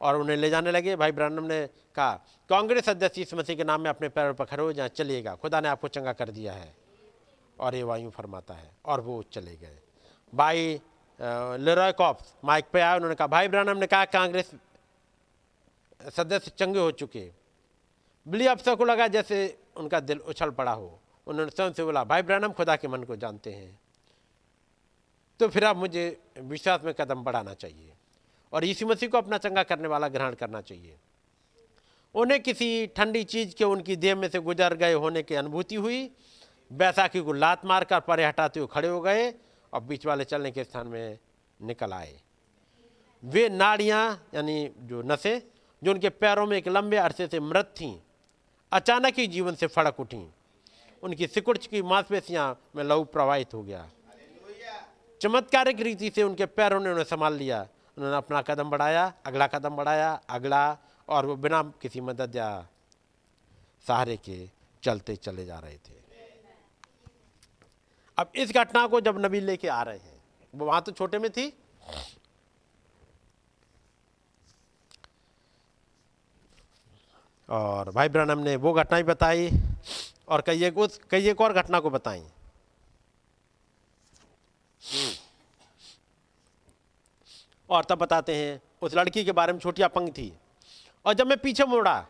और उन्हें ले जाने लगे। भाई ब्रानम ने कहा, कांग्रेस अध्यक्ष इस मसीह के नाम में अपने पैरों पर खड़े हो जाए, चलिएगा। खुदा ने आपको चंगा कर दिया है और ये वायु फरमाता है और वो चले गए। भाई लेरॉय कॉप्स माइक पे आया, उन्होंने कहा, भाई ब्रानम ने कहा कांग्रेस सदस्य चंगे हो चुके बिली अफसर को लगा जैसे उनका दिल उछल पड़ा हो। उन्होंने स्वयं से बोला, भाई ब्रानम खुदा के मन को जानते हैं। तो फिर आप मुझे विश्वास में कदम बढ़ाना चाहिए और यीशु मसीह को अपना चंगा करने वाला ग्रहण करना चाहिए। उन्हें किसी ठंडी चीज़ के, उनकी देह में से गुजर गए होने की अनुभूति हुई। बैसाखी को लात मारकर परे हटाते हुए खड़े हो गए। और बीच वाले चलने के स्थान में निकल आए। वे नाड़ियाँ, यानी जो नसें, जो उनके पैरों में एक लंबे अरसे से मृत थीं, अचानक ही जीवन से फड़क उठी। उनकी सिकुड़च की मांसपेशियाँ में लहू प्रवाहित हो गया। चमत्कारिक रीति से उनके पैरों ने उन्हें संभाल लिया। उन्होंने अपना कदम बढ़ाया, अगला कदम बढ़ाया, अगला, और वो बिना किसी मदद या सहारे के चलते चले जा रहे थे। अब इस घटना को जब नबी लेके आ रहे हैं, वो वहाँ तो छोटे में थी। और भाई ब्रनम ने वो घटना भी बताई और कई एक उस, कई एक और घटना को बताई। और तब बताते हैं, उस लड़की के बारे में छोटी अपंग थी। और जब मैं पीछे मुड़ा,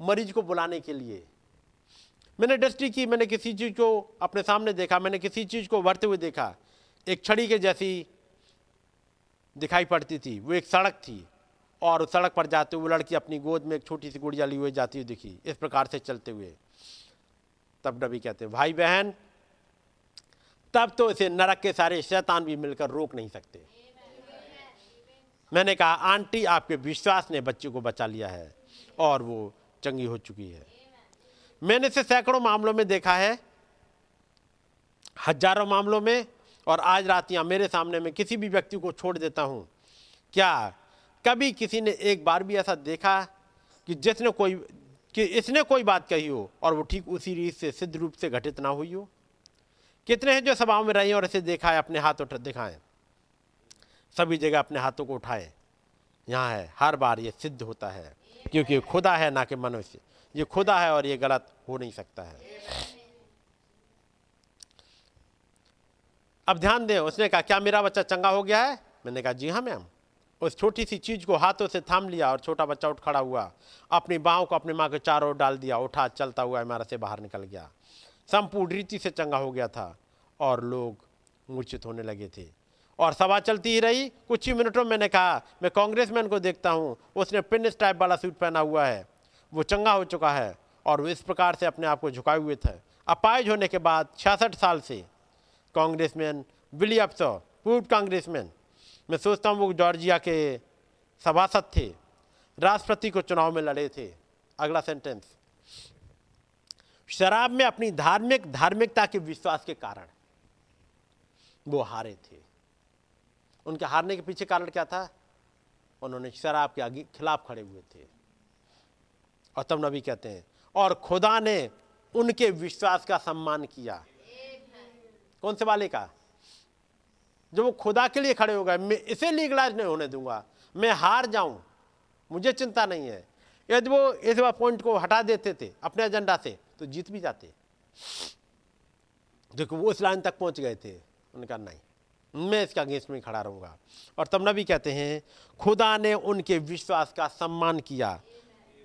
मरीज़ को बुलाने के लिए मैंने दृष्टि की, मैंने किसी चीज़ को अपने सामने देखा, मैंने किसी चीज़ को बढ़ते हुए देखा। एक छड़ी के जैसी दिखाई पड़ती थी, वो एक सड़क थी, और उस सड़क पर जाते हुए लड़की अपनी गोद में एक छोटी सी गुड़िया ली हुई जाती हुई दिखी, इस प्रकार से चलते हुए। तब नबी कहते हैं, भाई बहन, तब तो इसे नरक के सारे शैतान भी मिलकर रोक नहीं सकते। मैंने कहा, आंटी, आपके विश्वास ने बच्चे को बचा लिया है, और वो चंगी हो चुकी है। मैंने इसे सैकड़ों मामलों में देखा है, हज़ारों मामलों में, और आज रात यहाँ मेरे सामने में किसी भी व्यक्ति को छोड़ देता हूँ। क्या कभी किसी ने एक बार भी ऐसा देखा कि जिसने कोई, कि इसने कोई बात कही हो और वो ठीक उसी रीत से, सिद्ध रूप से घटित ना हुई हो? कितने हैं जो सभाओं में रहे और इसे देखा है, अपने हाथ उठ दिखाएँ। सभी जगह अपने हाथों को उठाएँ। यहाँ है, हर बार ये सिद्ध होता है, क्योंकि खुदा है ना कि मनुष्य। ये खुदा है और ये गलत हो नहीं सकता है। अब ध्यान दें, उसने कहा, क्या मेरा बच्चा चंगा हो गया है? मैंने कहा, जी हाँ मैम। उस छोटी सी चीज़ को हाथों से थाम लिया और छोटा बच्चा उठ खड़ा हुआ, अपनी बाहों को अपनी माँ के चारों डाल दिया, उठा, चलता हुआ इमारत से बाहर निकल गया। संपूर्ण रीति से चंगा हो गया था और लोग मूर्छित होने लगे थे। और सभा चलती ही रही। कुछ ही मिनटों में मैंने कहा, मैं कांग्रेसमैन को देखता हूँ। उसने पिन टाइप वाला सूट पहना हुआ है। वो चंगा हो चुका है और वो इस प्रकार से अपने आप को झुकाए हुए थे। अपाइज होने के बाद छियासठ साल से कांग्रेसमैन विली अफसर पूर्व कांग्रेसमैन, मैं सोचता हूँ वो जॉर्जिया के सभासद थे, राष्ट्रपति को चुनाव में लड़े थे। अगला सेंटेंस। शराब में अपनी धार्मिक, धार्मिकता के विश्वास के कारण वो हारे थे। उनके हारने के पीछे कारण क्या था? उन्होंने शराब के आगे खिलाफ खड़े हुए थे। और तब नबी कहते हैं, और खुदा ने उनके विश्वास का सम्मान किया। कौन से वाले का? जो वो खुदा के लिए खड़े हो गए, मैं इसे लीगलाइज नहीं होने दूँगा, मैं हार जाऊँ, मुझे चिंता नहीं है। यदि वो इस पॉइंट को हटा देते थे अपने एजेंडा से तो जीत भी जाते। देखो, वो उस लाइन तक पहुँच गए थे, उनका नहीं, मैं इसके अगेंस्ट में खड़ा रहूँगा। और तब नबी कहते हैं, खुदा ने उनके विश्वास का सम्मान किया।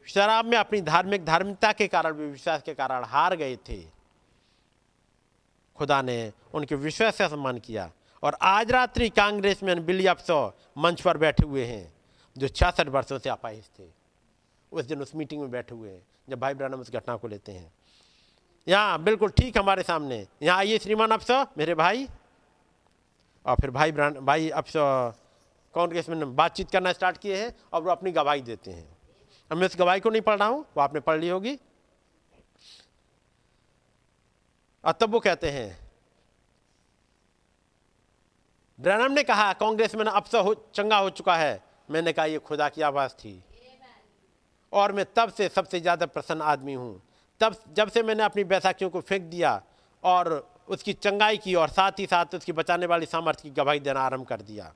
शराब में अपनी धार्मिक धार्मिकता के कारण भी विश्वास के कारण हार गए थे। खुदा ने उनके विश्वास का सम्मान किया। और आज रात्रि कांग्रेस में बिली अफसो मंच पर बैठे हुए हैं, जो छियासठ वर्षों से अपाहिज थे। उस दिन उस मीटिंग में बैठे हुए हैं, जब भाई ब्रानम उस घटना को लेते हैं। यहाँ, बिल्कुल ठीक हमारे सामने। यहाँ आइए श्रीमान अफसो मेरे भाई। और फिर भाई ब्रांड भाई अफसो कांग्रेस में बातचीत करना स्टार्ट किए हैं, और वो अपनी गवाही देते हैं। मैं इस गवाही को नहीं पढ़ रहा हूँ, वो आपने पढ़ ली होगी। और तब वो कहते हैं, ब्रैनम ने कहा, कांग्रेस में अफसर हो, चंगा हो चुका है। मैंने कहा, ये खुदा की आवाज़ थी। और मैं तब से सबसे ज़्यादा प्रसन्न आदमी हूँ। तब जब से मैंने अपनी बैसाखियों को फेंक दिया और उसकी चंगाई की और साथ ही साथ उसकी बचाने वाली सामर्थ्य की गवाही देना आरंभ कर दिया,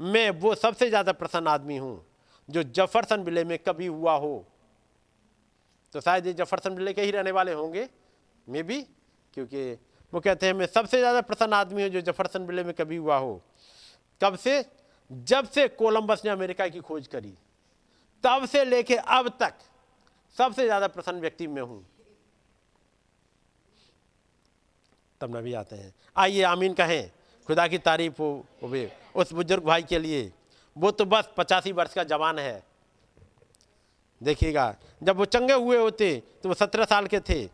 मैं वो सबसे ज़्यादा प्रसन्न आदमी हूँ। जो जफरसन विले में कभी हुआ हो तो शायद ये जफरसन विले के ही रहने वाले होंगे, मे भी क्योंकि वो कहते हैं, मैं सबसे ज़्यादा प्रसन्न आदमी हूँ जो जफरसन विले में कभी हुआ हो। कब से, जब से कोलंबस ने अमेरिका की खोज करी, तब से लेके अब तक सबसे ज़्यादा प्रसन्न व्यक्ति मैं हूँ। तब नबी आते हैं। आइए आमीन कहें, खुदा की तारीफ़ हो वे उस बुज़ुर्ग भाई के लिए। वो तो बस पचासी वर्ष का जवान है। देखिएगा, जब वो चंगे हुए होते तो वो सत्रह साल के थे,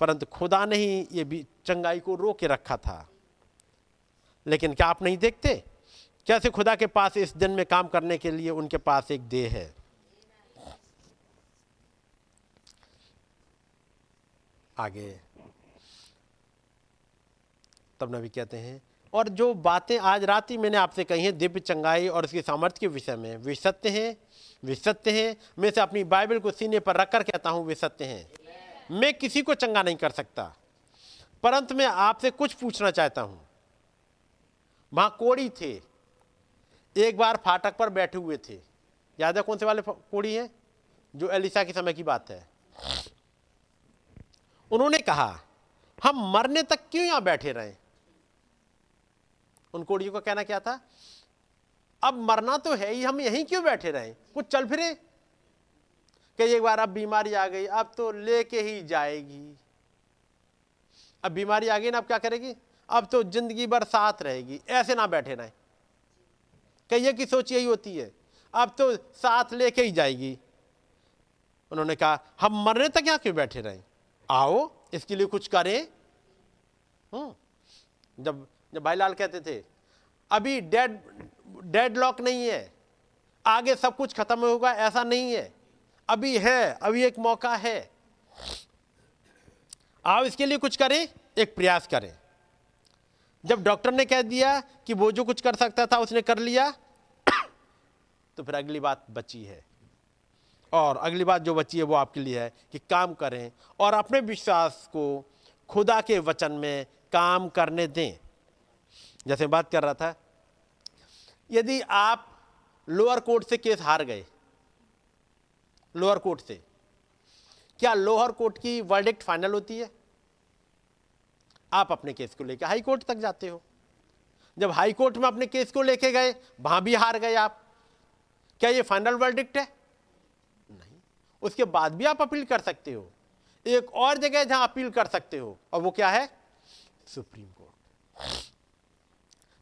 परंतु खुदा ने ही ये भी चंगाई को रो के रखा था। लेकिन क्या आप नहीं देखते? कैसे खुदा के पास इस दिन में काम करने के लिए उनके पास एक देह है? आगे। तब नबी कहते हैं और जो बातें आज रात ही मैंने आपसे कही हैं, दिव्य चंगाई और उसकी सामर्थ्य के विषय में। वे सत्य हैं, वे सत्य हैं। मैं से अपनी बाइबल को सीने पर रखकर कहता हूँ, वे सत्य हैं। मैं किसी को चंगा नहीं कर सकता। परंतु मैं आपसे कुछ पूछना चाहता हूँ। वहाँ कोड़ी थे। एक बार फाटक पर बैठे हुए थे। याद है कौन से वाले कोड़ी हैं? जो एलिसा के समय की बात है। उन्होंने कहा, हम मरने तक क्यों यहाँ बैठे रहे? उन कोड़ियों का कहना क्या था? अब मरना तो है ही हम यहीं क्यों बैठे रहे? कुछ चल फिरे। कि एक बार अब बीमारी आ गई अब तो लेके ही जाएगी। अब बीमारी आ गई ना अब क्या करेगी? अब तो ज़िंदगी भर साथ रहेगी ऐसे ना बैठे रहें। कहिए की सोच यही होती है अब तो साथ लेके ही जाएगी। उन्होंने कहा हम मरने तक यहाँ क्यों बैठे रहें? आओ इसके लिए कुछ करें। हम्म, जब भाई लाल कहते थे, अभी डेड डेड लॉक नहीं है, आगे सब कुछ खत्म होगा, ऐसा नहीं है, अभी है, अभी एक मौका है। आप इसके लिए कुछ करें, एक प्रयास करें। जब डॉक्टर ने कह दिया कि वो जो कुछ कर सकता था, उसने कर लिया तो फिर अगली बात बची है। और अगली बात जो बची है, वो आपके लिए है कि काम करें और अपने विश्वास को खुदा के वचन में काम करने दें। जैसे बात कर रहा था, यदि आप लोअर कोर्ट से केस हार गए, लोअर कोर्ट से, क्या लोअर कोर्ट की वर्डिक्ट फाइनल होती है? आप अपने केस को लेकर हाई कोर्ट तक जाते हो। जब हाई कोर्ट में अपने केस को लेके गए, वहाँ भी हार गए आप। क्या ये फाइनल वर्डिक्ट है? नहीं। उसके बाद भी आप अपील कर सकते हो। एक और जगह जहाँ अपील कर सकते हो, और वो क्या है? Supreme Court.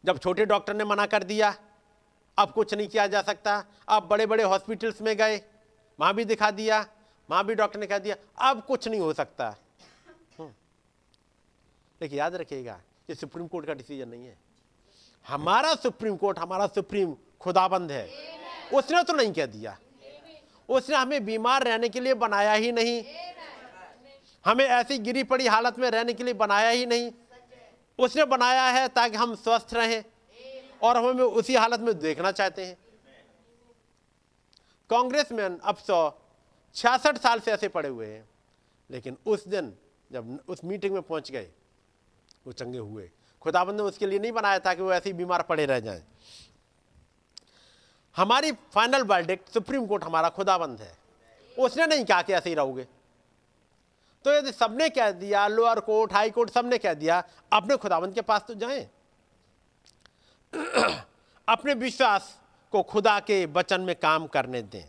जब छोटे डॉक्टर ने मना कर दिया, अब कुछ नहीं किया जा सकता। अब बड़े बड़े हॉस्पिटल्स में गए वहाँ भी दिखा दिया वहाँ भी डॉक्टर ने कह दिया, अब कुछ नहीं हो सकता। हम्म। लेकिन याद रखिएगा, ये सुप्रीम कोर्ट का डिसीज़न नहीं है। हमारा सुप्रीम कोर्ट, हमारा सुप्रीम खुदाबंद है। उसने तो नहीं कह दिया। उसने हमें बीमार रहने के लिए बनाया ही नहीं। हमें ऐसी गिरी पड़ी हालत में रहने के लिए बनाया ही नहीं। उसने बनाया है ताकि हम स्वस्थ रहें और हमें उसी हालत में देखना चाहते हैं। कांग्रेसमैन अब सौ छियासठ साल से ऐसे पड़े हुए हैं, लेकिन उस दिन जब उस मीटिंग में पहुँच गए, वो चंगे हुए। खुदाबंद ने उसके लिए नहीं बनाया था कि वो ऐसे ही बीमार पड़े रह जाएँ। हमारी फाइनल वर्डिक्ट सुप्रीम कोर्ट हमारा खुदाबंद है। उसने नहीं कहा कि ऐसे ही रहोगे। तो यदि सबने कह दिया, लोअर कोर्ट, हाई कोर्ट, सबने कह दिया, अपने खुदाबंद के पास तो जाएँ। अपने विश्वास को खुदा के वचन में काम करने दें।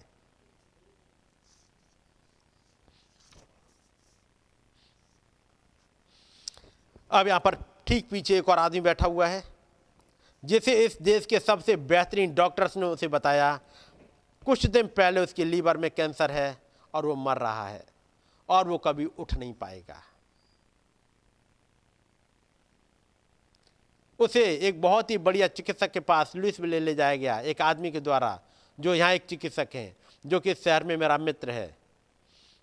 अब यहाँ पर ठीक पीछे एक और आदमी बैठा हुआ है, जिसे इस देश के सबसे बेहतरीन डॉक्टर्स ने उसे बताया, कुछ दिन पहले उसके लीवर में कैंसर है और वो मर रहा है। और वो कभी उठ नहीं पाएगा। उसे एक बहुत ही बढ़िया चिकित्सक के पास लुइस में ले ले जाया गया, एक आदमी के द्वारा, जो यहाँ एक चिकित्सक हैं, जो कि शहर में मेरा मित्र है,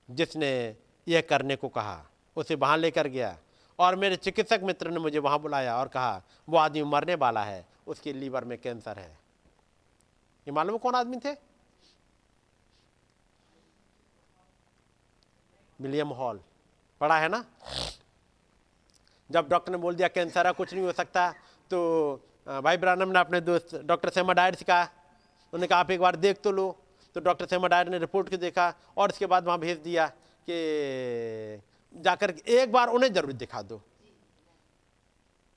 जिसने यह करने को कहा। उसे वहाँ लेकर गया और मेरे चिकित्सक मित्र ने मुझे वहाँ बुलाया और कहा, वो आदमी मरने वाला है, उसके लीवर में कैंसर है। ये मालूम कौन आदमी थे? William Hall. पढ़ा है ना? जब डॉक्टर ने बोल दिया, कैंसर है, कुछ नहीं हो सकता। तो भाई ब्रानम ने अपने दोस्त, डॉक्टर सेमा डायर से कहा। उन्होंने कहा, आप एक बार देख तो लो। तो डॉक्टर सेमा डायर ने रिपोर्ट को देखा और इसके बाद वहाँ भेज दिया कि, जाकर एक बार उन्हें ज़रूर दिखा दो।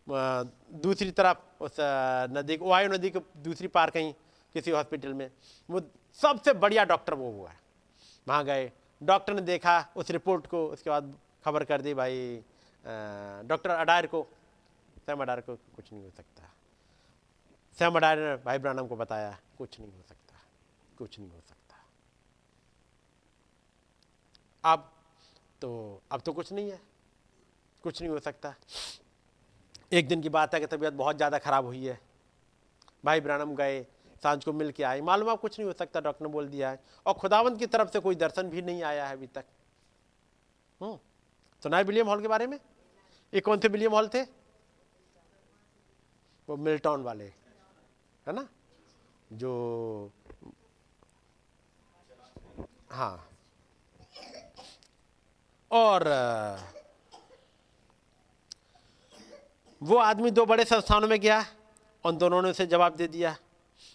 दूसरी तरफ़ उस नदी वायु नदी के दूसरी पार कहीं किसी हॉस्पिटल में, वो सबसे बढ़िया डॉक्टर वो हुआ है। वहाँ गए डॉक्टर ने देखा उस रिपोर्ट को, उसके बाद खबर कर दी भाई डॉक्टर अडायर को, सैम अडायर को कुछ नहीं हो सकता। सैम अडायर ने भाई ब्रानम को बताया, कुछ नहीं हो सकता, कुछ नहीं हो सकता। अब तो अब तो कुछ नहीं है, कुछ नहीं हो सकता। एक दिन की बात है कि तबीयत बहुत ज़्यादा ख़राब हुई है। भाई ब्रानम गए साँझ को मिल के आए। मालूम आप कुछ नहीं हो सकता, डॉक्टर ने बोल दिया है। और खुदावंत की तरफ़ से कोई दर्शन भी नहीं आया है अभी तक। हम्म सुना है विलियम हॉल के बारे में? ये कौन से विलियम हॉल थे? वो मिल्टॉन वाले, है ना? जो हाँ। और, वो आदमी दो बड़े संस्थानों में गया, उन दोनों ने उसे जवाब दे दिया।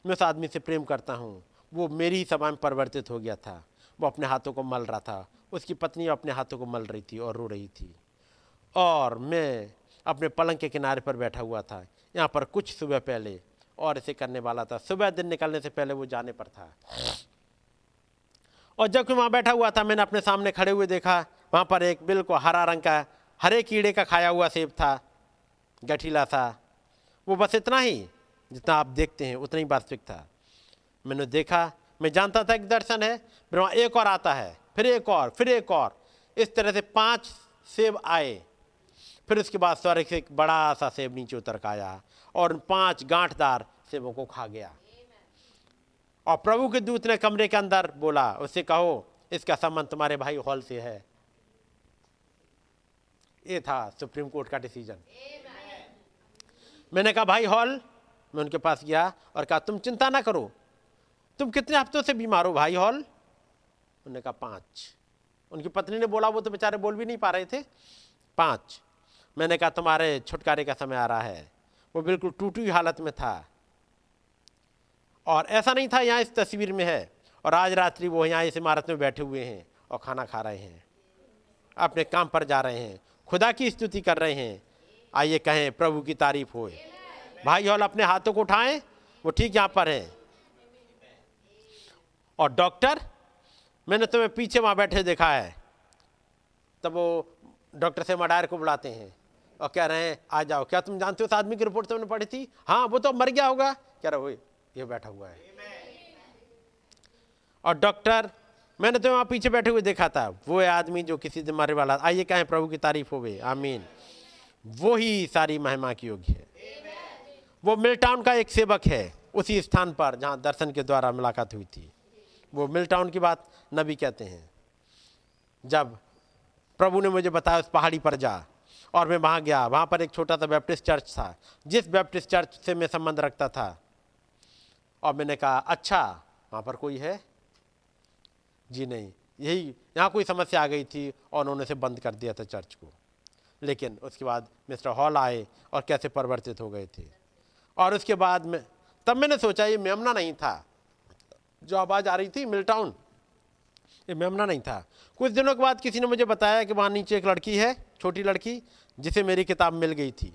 मैं उस आदमी से प्रेम करता हूँ। वो मेरी ही सभा में परिवर्तित हो गया था। वो अपने हाथों को मल रहा था। उसकी पत्नी अपने हाथों को मल रही थी और रो रही थी। और मैं अपने पलंग के किनारे पर बैठा हुआ था। यहाँ पर कुछ सुबह पहले और इसे करने वाला था। सुबह दिन निकलने से पहले वो जाने पर था। और जब वहाँ बैठा हुआ था, मैंने अपने सामने खड़े हुए देखा। वहाँ पर एक बिल्कुल हरा रंग का, हरे कीड़े का खाया हुआ सेब था। गठीला था वो बस इतना ही जितना आप देखते हैं उतना ही वास्तविक था। मैंने देखा मैं जानता था कि दर्शन है वहाँ एक और आता है फिर एक और फिर एक और। इस तरह से पाँच सेब आए। फिर उसके बाद स्वर्ग से एक बड़ा सा सेब नीचे उतर का आया और उन पाँच गांठदार सेबों को खा गया। और प्रभु के दूत ने कमरे के अंदर बोला उससे कहो इसका संबंध तुम्हारे भाई हॉल से है। ये था सुप्रीम कोर्ट का डिसीज़न। मैंने कहा भाई हॉल मैं उनके पास गया और कहा, तुम चिंता ना करो। तुम कितने हफ्तों से बीमार हो भाई हॉल? उन्होंने कहा, पाँच। उनकी पत्नी ने बोला, वो तो बेचारे बोल भी नहीं पा रहे थे। पाँच। मैंने कहा, तुम्हारे छुटकारे का समय आ रहा है। वो बिल्कुल टूटी हुई हालत में था। और ऐसा नहीं था, यहाँ इस तस्वीर में है। और आज रात्रि वो यहाँ इस इमारत में बैठे हुए हैं और खाना खा रहे हैं। अपने काम पर जा रहे हैं। खुदा की स्तुति कर रहे हैं। आइए कहें, प्रभु की तारीफ़ होए। भाई हॉल अपने हाथों को उठाएँ। वो ठीक यहाँ पर हैं। और डॉक्टर, मैंने तुम्हें पीछे वहाँ बैठे देखा है। तब वो डॉक्टर से मडायर को बुलाते हैं। और कह रहे हैं, आ जाओ। क्या तुम जानते हो उस आदमी की रिपोर्ट तुमने पढ़ी थी? हाँ वो तो मर गया होगा। कह रहे हो ये बैठा हुआ है। और डॉक्टर, मैंने तो वहाँ पीछे बैठे हुए देखा था। वो आदमी जो किसी से मरने वाला आइए कहें, प्रभु की तारीफ़ हो गई। आमीन। वो ही सारी महिमा की योग्य है। वो मिलटाउन का एक सेवक है, उसी स्थान पर जहाँ दर्शन के द्वारा मुलाकात हुई थी। वो मिलटाउन की बात नबी कहते हैं। जब प्रभु ने मुझे बताया, उस पहाड़ी पर जा। और मैं वहाँ गया, वहाँ पर एक छोटा सा बैप्टिस्ट चर्च था, जिस बैप्टिस्ट चर्च से मैं संबंध रखता था। और मैंने कहा अच्छा वहाँ पर कोई है? जी नहीं। यही, यहाँ कोई समस्या आ गई थी और उन्होंने से बंद कर दिया था चर्च को। लेकिन उसके बाद मिस्टर हॉल आए और कैसे परिवर्तित हो गए थे? और उसके बाद में, तब मैंने सोचा, ये मेमना नहीं था। जो आवाज़ आ रही थी मिलटाउन। ये मेमना नहीं था। कुछ दिनों के बाद किसी ने मुझे बताया कि वहाँ नीचे एक लड़की है, छोटी लड़की, जिसे मेरी किताब मिल गई थी।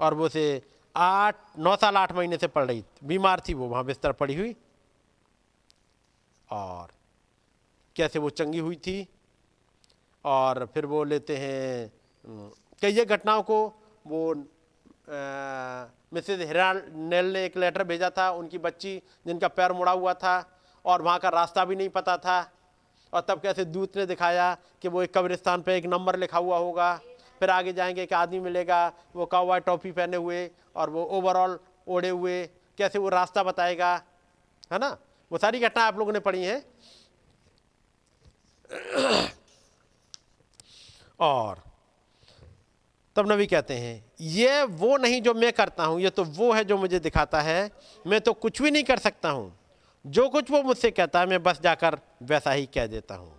और वो से आठ, नौ साल आठ महीने से पढ़ रही थी बीमार थी वो, वहाँ बिस्तर पड़ी हुई। और कैसे वो चंगी हुई थी। और फिर वो लेते हैं, कई घटनाओं को वो मिसेज हिराल नेल ने एक लेटर भेजा था, उनकी बच्ची जिनका पैर मुड़ा हुआ था और वहाँ का रास्ता भी नहीं पता था। और तब कैसे दूत ने दिखाया कि वो एक कब्रिस्तान पे एक नंबर लिखा हुआ होगा। फिर आगे जाएँगे, एक आदमी मिलेगा, वो कावा टॉपी पहने हुए और वो ओवरऑल ओढ़े हुए, कैसे वो रास्ता बताएगा, है ना? वो सारी घटना आप लोगों ने पढ़ी हैं। और तब नबी कहते हैं, ये वो नहीं जो मैं करता हूँ, ये तो वो है जो मुझे दिखाता है, मैं तो कुछ भी नहीं कर सकता हूँ। जो कुछ वो मुझसे कहता है, मैं बस जाकर वैसा ही कह देता हूँ,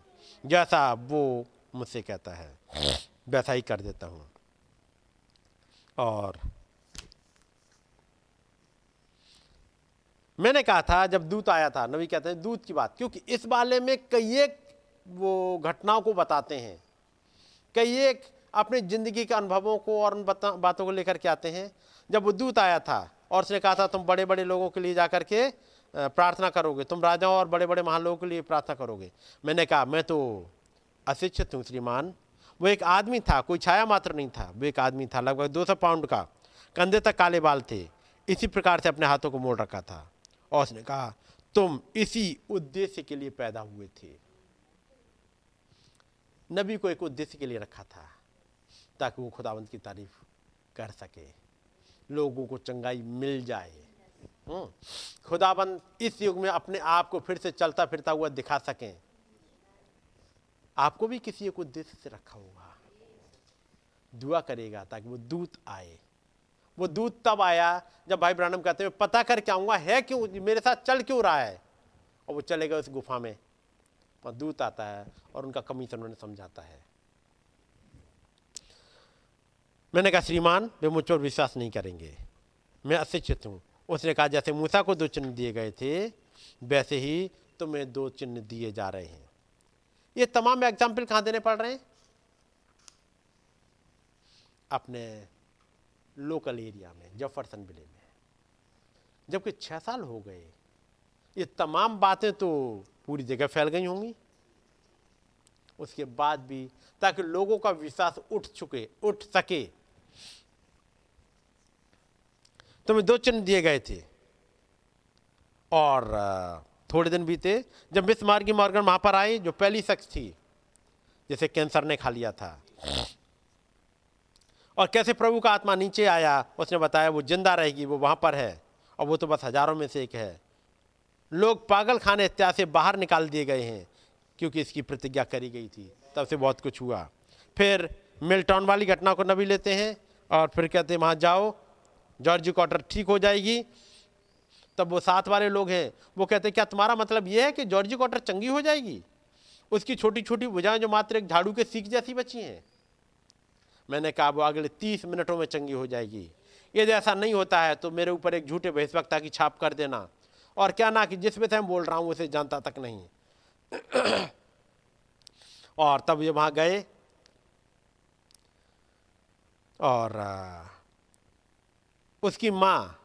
जैसा वो मुझसे कहता है, वैसा ही कर देता हूँ। और मैंने कहा था, जब दूत आया था, नबी कहते हैं, दूत की बात, क्योंकि इस बारे में कई एक वो घटनाओं को बताते हैं, कई एक अपनी ज़िंदगी के अनुभवों को और उन बातों को लेकर के आते हैं। जब वो दूत आया था और उसने कहा था, तुम बड़े बड़े लोगों के लिए जाकर के प्रार्थना करोगे। तुम राजाओं और बड़े बड़े महान लोगों के लिए प्रार्थना करोगे। मैंने कहा, मैं तो अशिक्षित हूँ, श्रीमान। वो एक आदमी था, कोई छाया मात्र नहीं था। वो एक आदमी था, लगभग दो सौ पाउंड का। कंधे तक काले बाल थे। इसी प्रकार से अपने हाथों को मोड़ रखा था। और उसने कहा, तुम इसी उद्देश्य के लिए पैदा हुए थे। नबी को एक उद्देश्य के लिए रखा था। ताकि वो खुदावंत की तारीफ़ कर सके। लोगों को चंगाई मिल जाए। हम्म। खुदाबंद इस युग में अपने आप को फिर से चलता फिरता हुआ दिखा सकें। आपको भी किसी एक उद्देश्य से रखा होगा दुआ करेगा ताकि वो दूत आए। वो दूत तब आया जब भाई ब्रानम कहते हैं, पता करके आऊँगा, है क्यों? मेरे साथ चल क्यों रहा है? और वो चलेगा उस गुफा में। और दूत आता है और उनका कमीशन उन्होंने समझाता है। मैंने कहा, श्रीमान, वे मुझ पर विश्वास नहीं करेंगे। मैं अशिक्षित हूँ। उसने कहा, जैसे मूसा को दो चिन्ह दिए गए थे, वैसे ही तुम्हें दो चिन्ह दिए जा रहे हैं। ये तमाम एग्ज़ाम्पल कहाँ देने पड़ रहे हैं? अपने लोकल एरिया में, जफरसन विले में। जबकि छः साल हो गए, ये तमाम बातें तो पूरी जगह फैल गई होंगी। उसके बाद भी, ताकि लोगों का विश्वास उठ चुके, उठ सके तुम्हें दो चिन्ह दिए गए थे। और थोड़े दिन बीते जब मिस मार्गी मॉर्गन वहाँ पर आई जो पहली शख्स थी, जिसे कैंसर ने खा लिया था। और कैसे प्रभु का आत्मा नीचे आया, उसने बताया, वो ज़िंदा रहेगी, वो वहाँ पर है, और वो तो बस हज़ारों में से एक है। लोग पागल खाने इत्यादि से बाहर निकाल दिए गए हैं, क्योंकि इसकी प्रतिज्ञा करी गई थी। तब से बहुत कुछ हुआ। फिर मिल्टॉन वाली घटना को नबी लेते हैं, और फिर कहते हैं, वहाँ जाओ जॉर्ज कॉटर ठीक हो जाएगी। तब वो साथ वाले लोग हैं, वो कहते हैं, क्या तुम्हारा मतलब ये है कि जॉर्जी कॉटर चंगी हो जाएगी? उसकी छोटी छोटी भुजाएँ जो मात्र एक झाड़ू के सीख जैसी बची हैं। मैंने कहा वो अगले तीस मिनटों में चंगी हो जाएगी। यदि ऐसा नहीं होता है तो मेरे ऊपर एक झूठे बहिष्वक्ता की छाप कर देना। और क्या ना कि जिस विषय में बोल रहा हूँ, उसे जानता तक नहीं। और तब ये वहाँ गए। और उसकी माँ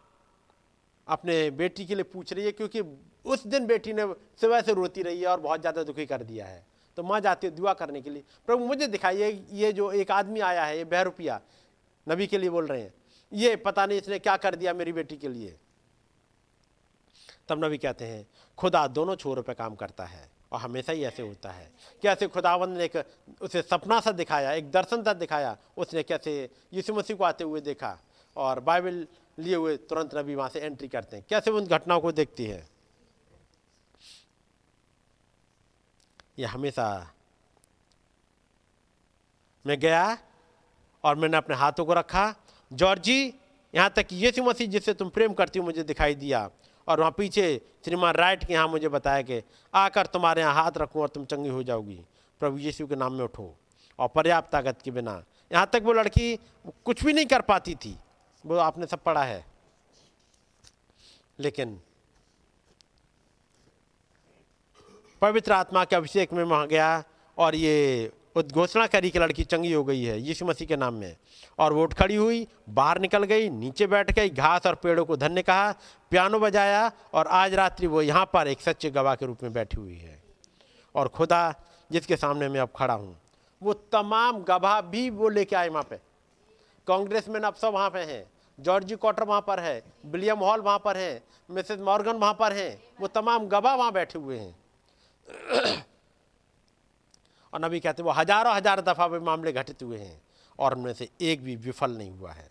अपने बेटी के लिए पूछ रही है, क्योंकि उस दिन बेटी ने सुबह से रोती रही है और बहुत ज़्यादा दुखी कर दिया है। तो माँ जाती है दुआ करने के लिए। प्रभु, मुझे दिखाइए, ये जो एक आदमी आया है, ये बहरूपिया, नबी के लिए बोल रहे हैं। ये पता नहीं इसने क्या कर दिया मेरी बेटी के लिए। तब नबी कहते हैं, खुदा दोनों छोरों पे काम करता है और हमेशा ही ऐसे होता है। कैसे खुदावंद ने एक, उसे सपना सा दिखाया, एक दर्शन सा दिखाया, उसने कैसे यीशु मसीह को आते हुए देखा। और बाइबल लिए हुए तुरंत नबी वहाँ से एंट्री करते हैं। कैसे उन घटनाओं को देखती है? यह हमेशा मैं गया और मैंने अपने हाथों को रखा। जॉर्जी, यहाँ तक कि यीशु मसीह जिससे तुम प्रेम करती हो, मुझे दिखाई दिया। और वहाँ पीछे श्रीमान राइट के यहाँ मुझे बताया कि आकर तुम्हारे यहाँ हाथ रखूँ और तुम चंगी हो जाओगी। प्रभु यीशु के नाम में उठो और पर्याप्त ताकत के बिना। यहाँ तक वो लड़की कुछ भी नहीं कर पाती थी। वो आपने सब पढ़ा है। लेकिन पवित्र आत्मा के अभिषेक में वहाँ गया और ये उद्घोषणा करी कि लड़की चंगी हो गई है, यीशु मसीह के नाम में। और वो उठ खड़ी हुई, बाहर निकल गई, नीचे बैठ गई, घास और पेड़ों को धन्य कहा, पियानो बजाया और आज रात्रि वो यहाँ पर एक सच्चे गवाह के रूप में बैठी हुई है। और खुदा, जिसके सामने मैं अब खड़ा हूँ, वो तमाम गवाह भी वो लेके आए वहाँ पे। कांग्रेस में अब सब वहाँ पे हैं। जॉर्जी क्वार्टर वहाँ पर है, विलियम हॉल वहाँ पर है, मिसेस मॉर्गन वहाँ पर हैं, वो तमाम गवाह वहाँ बैठे हुए हैं। और नबी कहते हैं, वो हज़ारों हज़ार दफ़ा वे मामले घटित हुए हैं और उनमें से एक भी विफल नहीं हुआ है।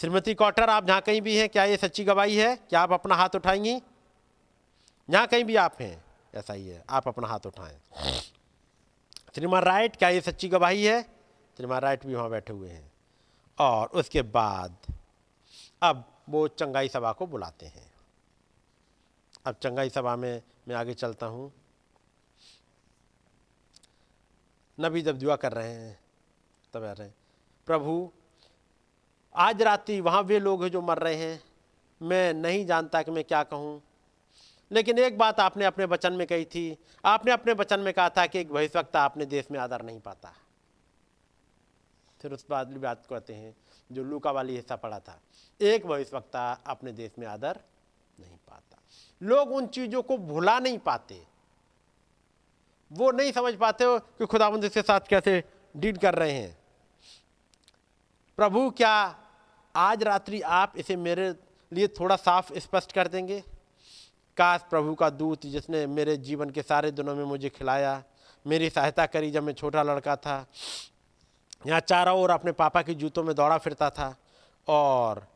श्रीमती क्वार्टर, आप जहाँ कहीं भी हैं, क्या ये सच्ची गवाही है? क्या आप अपना हाथ उठाएँगी? जहाँ कहीं भी आप हैं, ऐसा ही है, आप अपना हाथ उठाएँ। श्रीमान राइट, क्या ये सच्ची गवाही है? श्रीमान राइट भी वहाँ बैठे हुए हैं। और उसके बाद अब वो चंगाई सभा को बुलाते हैं। अब चंगाई सभा में मैं आगे चलता हूँ। नबी जब दुआ कर रहे हैं, तब कह रहे हैं, प्रभु, आज रात्रि वहाँ वे लोग हैं जो मर रहे हैं। मैं नहीं जानता कि मैं क्या कहूँ। लेकिन एक बात आपने अपने वचन में कही थी। आपने अपने वचन में कहा था कि एक भविष्यवक्ता अपने देश में आदर नहीं पाता। फिर उस भी बात कहते हैं, जो लूका वाली हिस्सा पड़ा था। एक भविष्यवक्ता अपने देश में आदर नहीं पाता। लोग उन चीज़ों को भुला नहीं पाते। वो नहीं समझ पाते हो कि खुदाबंद इसके साथ कैसे डील कर रहे हैं। प्रभु, क्या आज रात्रि आप इसे मेरे लिए थोड़ा साफ़ स्पष्ट कर देंगे? काश प्रभु का दूत जिसने मेरे जीवन के सारे दिनों में मुझे खिलाया, मेरी सहायता करी जब मैं छोटा लड़का था यहाँ चारों ओर अपने पापा के जूतों में दौड़ा फिरता था और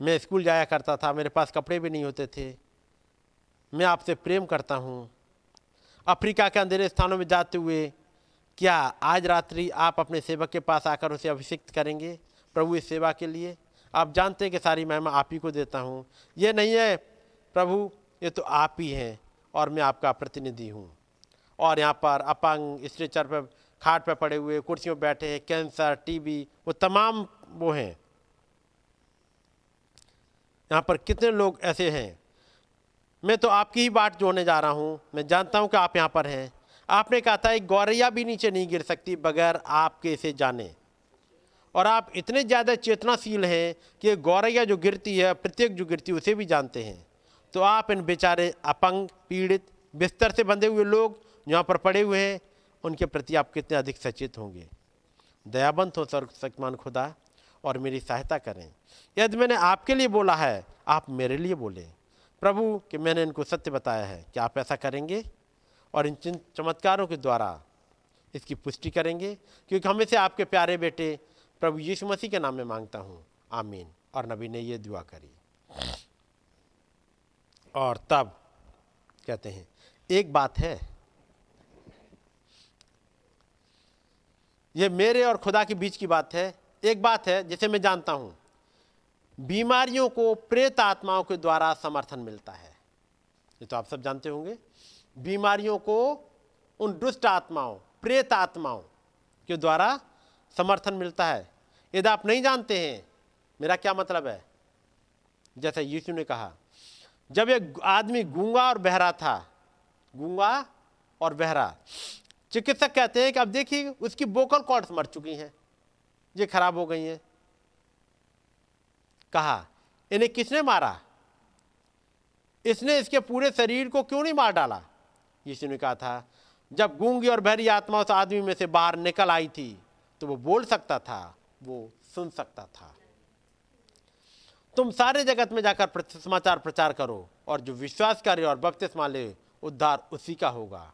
मैं स्कूल जाया करता था, मेरे पास कपड़े भी नहीं होते थे। मैं आपसे प्रेम करता हूँ। अफ्रीका के अंधेरे स्थानों में जाते हुए क्या आज रात्रि आप अपने सेवक के पास आकर उसे अभिषिक्त करेंगे प्रभु इस सेवा के लिए? आप जानते हैं कि सारी महिमा आप ही को देता हूँ। ये नहीं है, प्रभु, ये तो आप ही हैं और मैं आपका प्रतिनिधि हूँ। और यहाँ पर अपंग स्ट्रेचर पर खाट पर पड़े हुए, कुर्सियों पर बैठे हैं, कैंसर, टीबी, वो तमाम वो हैं। यहाँ पर कितने लोग ऐसे हैं? मैं तो आपकी ही बात जोड़ने जा रहा हूँ। मैं जानता हूँ कि आप यहाँ पर हैं। आपने कहा था, एक गौरैया भी नीचे नहीं गिर सकती बगैर आपके इसे जाने। और आप इतने ज़्यादा चेतनाशील हैं कि गौरैया जो गिरती है, प्रत्येक जो गिरती है, उसे भी जानते हैं। तो आप इन बेचारे अपंग, पीड़ित, बिस्तर से बंधे हुए लोग यहाँ पर पड़े हुए हैं उनके प्रति आप कितने अधिक सचेत होंगे? दयाबंत हो सर्व शक्तिमान खुदा और मेरी सहायता करें। यदि मैंने आपके लिए बोला है, आप मेरे लिए बोले। प्रभु, कि मैंने इनको सत्य बताया है कि आप ऐसा करेंगे? और इन चमत्कारों के द्वारा इसकी पुष्टि करेंगे, क्योंकि हमें से आपके प्यारे बेटे प्रभु यीशु मसीह के नाम में माँगता हूँ। आमीन। और नबी ने ये दुआ करी। और तब कहते हैं, एक बात है ये मेरे और खुदा के बीच की बात है। एक बात है, जिसे मैं जानता हूँ, बीमारियों को प्रेत आत्माओं के द्वारा समर्थन मिलता है। ये तो आप सब जानते होंगे, बीमारियों को उन दुष्ट आत्माओं, प्रेत आत्माओं के द्वारा समर्थन मिलता है। यदि आप नहीं जानते हैं, मेरा क्या मतलब है? जैसे यीशु ने कहा, जब एक आदमी गूँगा और बहरा था, गूँगा और बहरा चिकित्सक कहते हैं कि अब देखिए, उसकी बोकल कॉर्ड्स मर चुकी हैं। ये खराब हो गई हैं। कहा, इन्हें किसने मारा? इसने इसके पूरे शरीर को क्यों नहीं मार डाला? यीशु ने कहा था, जब गूँगी और बहरी आत्मा उस आदमी में से बाहर निकल आई थी तो वो बोल सकता था, वो सुन सकता था। तुम सारे जगत में जाकर समाचार प्रचार करो और जो विश्वास करे और बपतिस्मा ले, उद्धार उसी का होगा।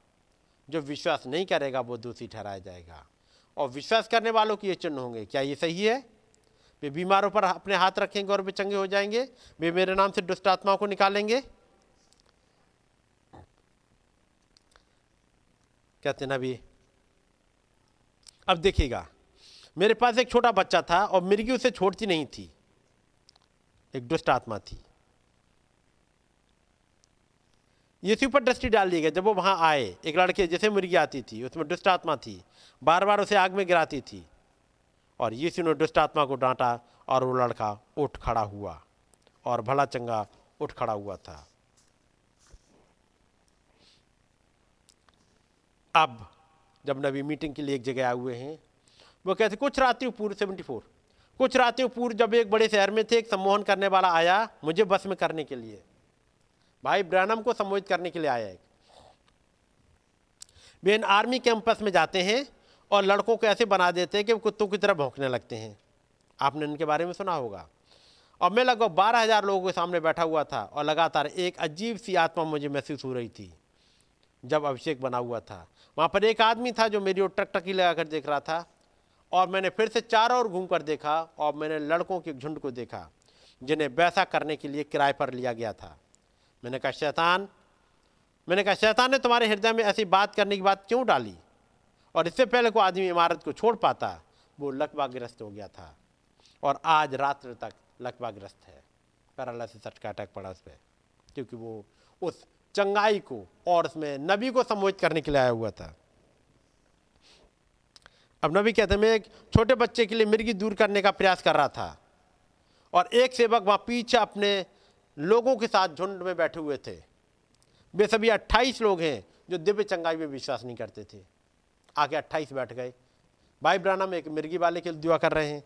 जो विश्वास नहीं करेगा, वो दोषी ठहराया जाएगा। और विश्वास करने वालों की ये चिन्ह होंगे, क्या ये सही है? वे बीमारों पर अपने हाथ रखेंगे और वे चंगे हो जाएँगे? वे मेरे नाम से दुष्ट आत्माओं को निकालेंगे? कहते ना भी अब देखिएगा, मेरे पास एक छोटा बच्चा था और मिर्गी उसे छोड़ती नहीं थी। एक दुष्ट आत्मा थी। यीशु पर दृष्टि डाल दी गई। जब वो वहाँ आए, एक लड़के जैसे मुर्गी आती थी, उसमें दुष्ट आत्मा थी बार बार उसे आग में गिराती थी। और यीशु ने दुष्ट आत्मा को डांटा और वो लड़का उठ खड़ा हुआ और भला चंगा उठ खड़ा हुआ था। अब, जब नबी मीटिंग के लिए एक जगह आए हुए हैं, वो कहते कुछ रात्रि पूर्व सेवेंटी फोर कुछ रात्रि पूर्व जब एक बड़े शहर में थे, एक सम्मोहन करने वाला आया मुझे बस में करने के लिए। भाई ब्रैनम को संबोधित करने के लिए आया है। वे इन आर्मी कैंपस में जाते हैं और लड़कों को ऐसे बना देते हैं कि वो कुत्तों की तरह भौंकने लगते हैं। आपने इनके बारे में सुना होगा। और मैं लगभग बारह हज़ार लोगों के सामने बैठा हुआ था और लगातार एक अजीब सी आत्मा मुझे महसूस हो रही थी जब अभिषेक बना हुआ था। वहाँ पर एक आदमी था जो मेरी ओर टक टकी लगा कर देख रहा था और मैंने फिर से चारों ओर घूम कर देखा और मैंने लड़कों के झुंड को देखा जिन्हें वैसा करने के लिए किराए पर लिया गया था। मैंने कहा, शैतान, मैंने कहा, शैतान ने तुम्हारे हृदय में ऐसी बात करने की बात क्यों डाली? और इससे पहले को आदमी इमारत को छोड़ पाता, वो लकवाग्रस्त हो गया था। और आज रात्र तक लकवाग्रस्त है। से सटका अटैक पड़ा उस पर क्योंकि वो उस चंगाई को और उसमें नबी को संबोधित करने के लिए आया हुआ था। अब नबी कहते मैं एक छोटे बच्चे के लिए मिर्गी दूर करने का प्रयास कर रहा था। और एक सेवक वहाँ पीछे अपने लोगों के साथ झुंड में बैठे हुए थे। वे सभी अट्ठाईस लोग हैं जो दिव्य चंगाई में विश्वास नहीं करते थे। आके अट्ठाईस बैठ गए। भाई ब्रानम एक मिर्गी वाले के दुआ कर रहे हैं।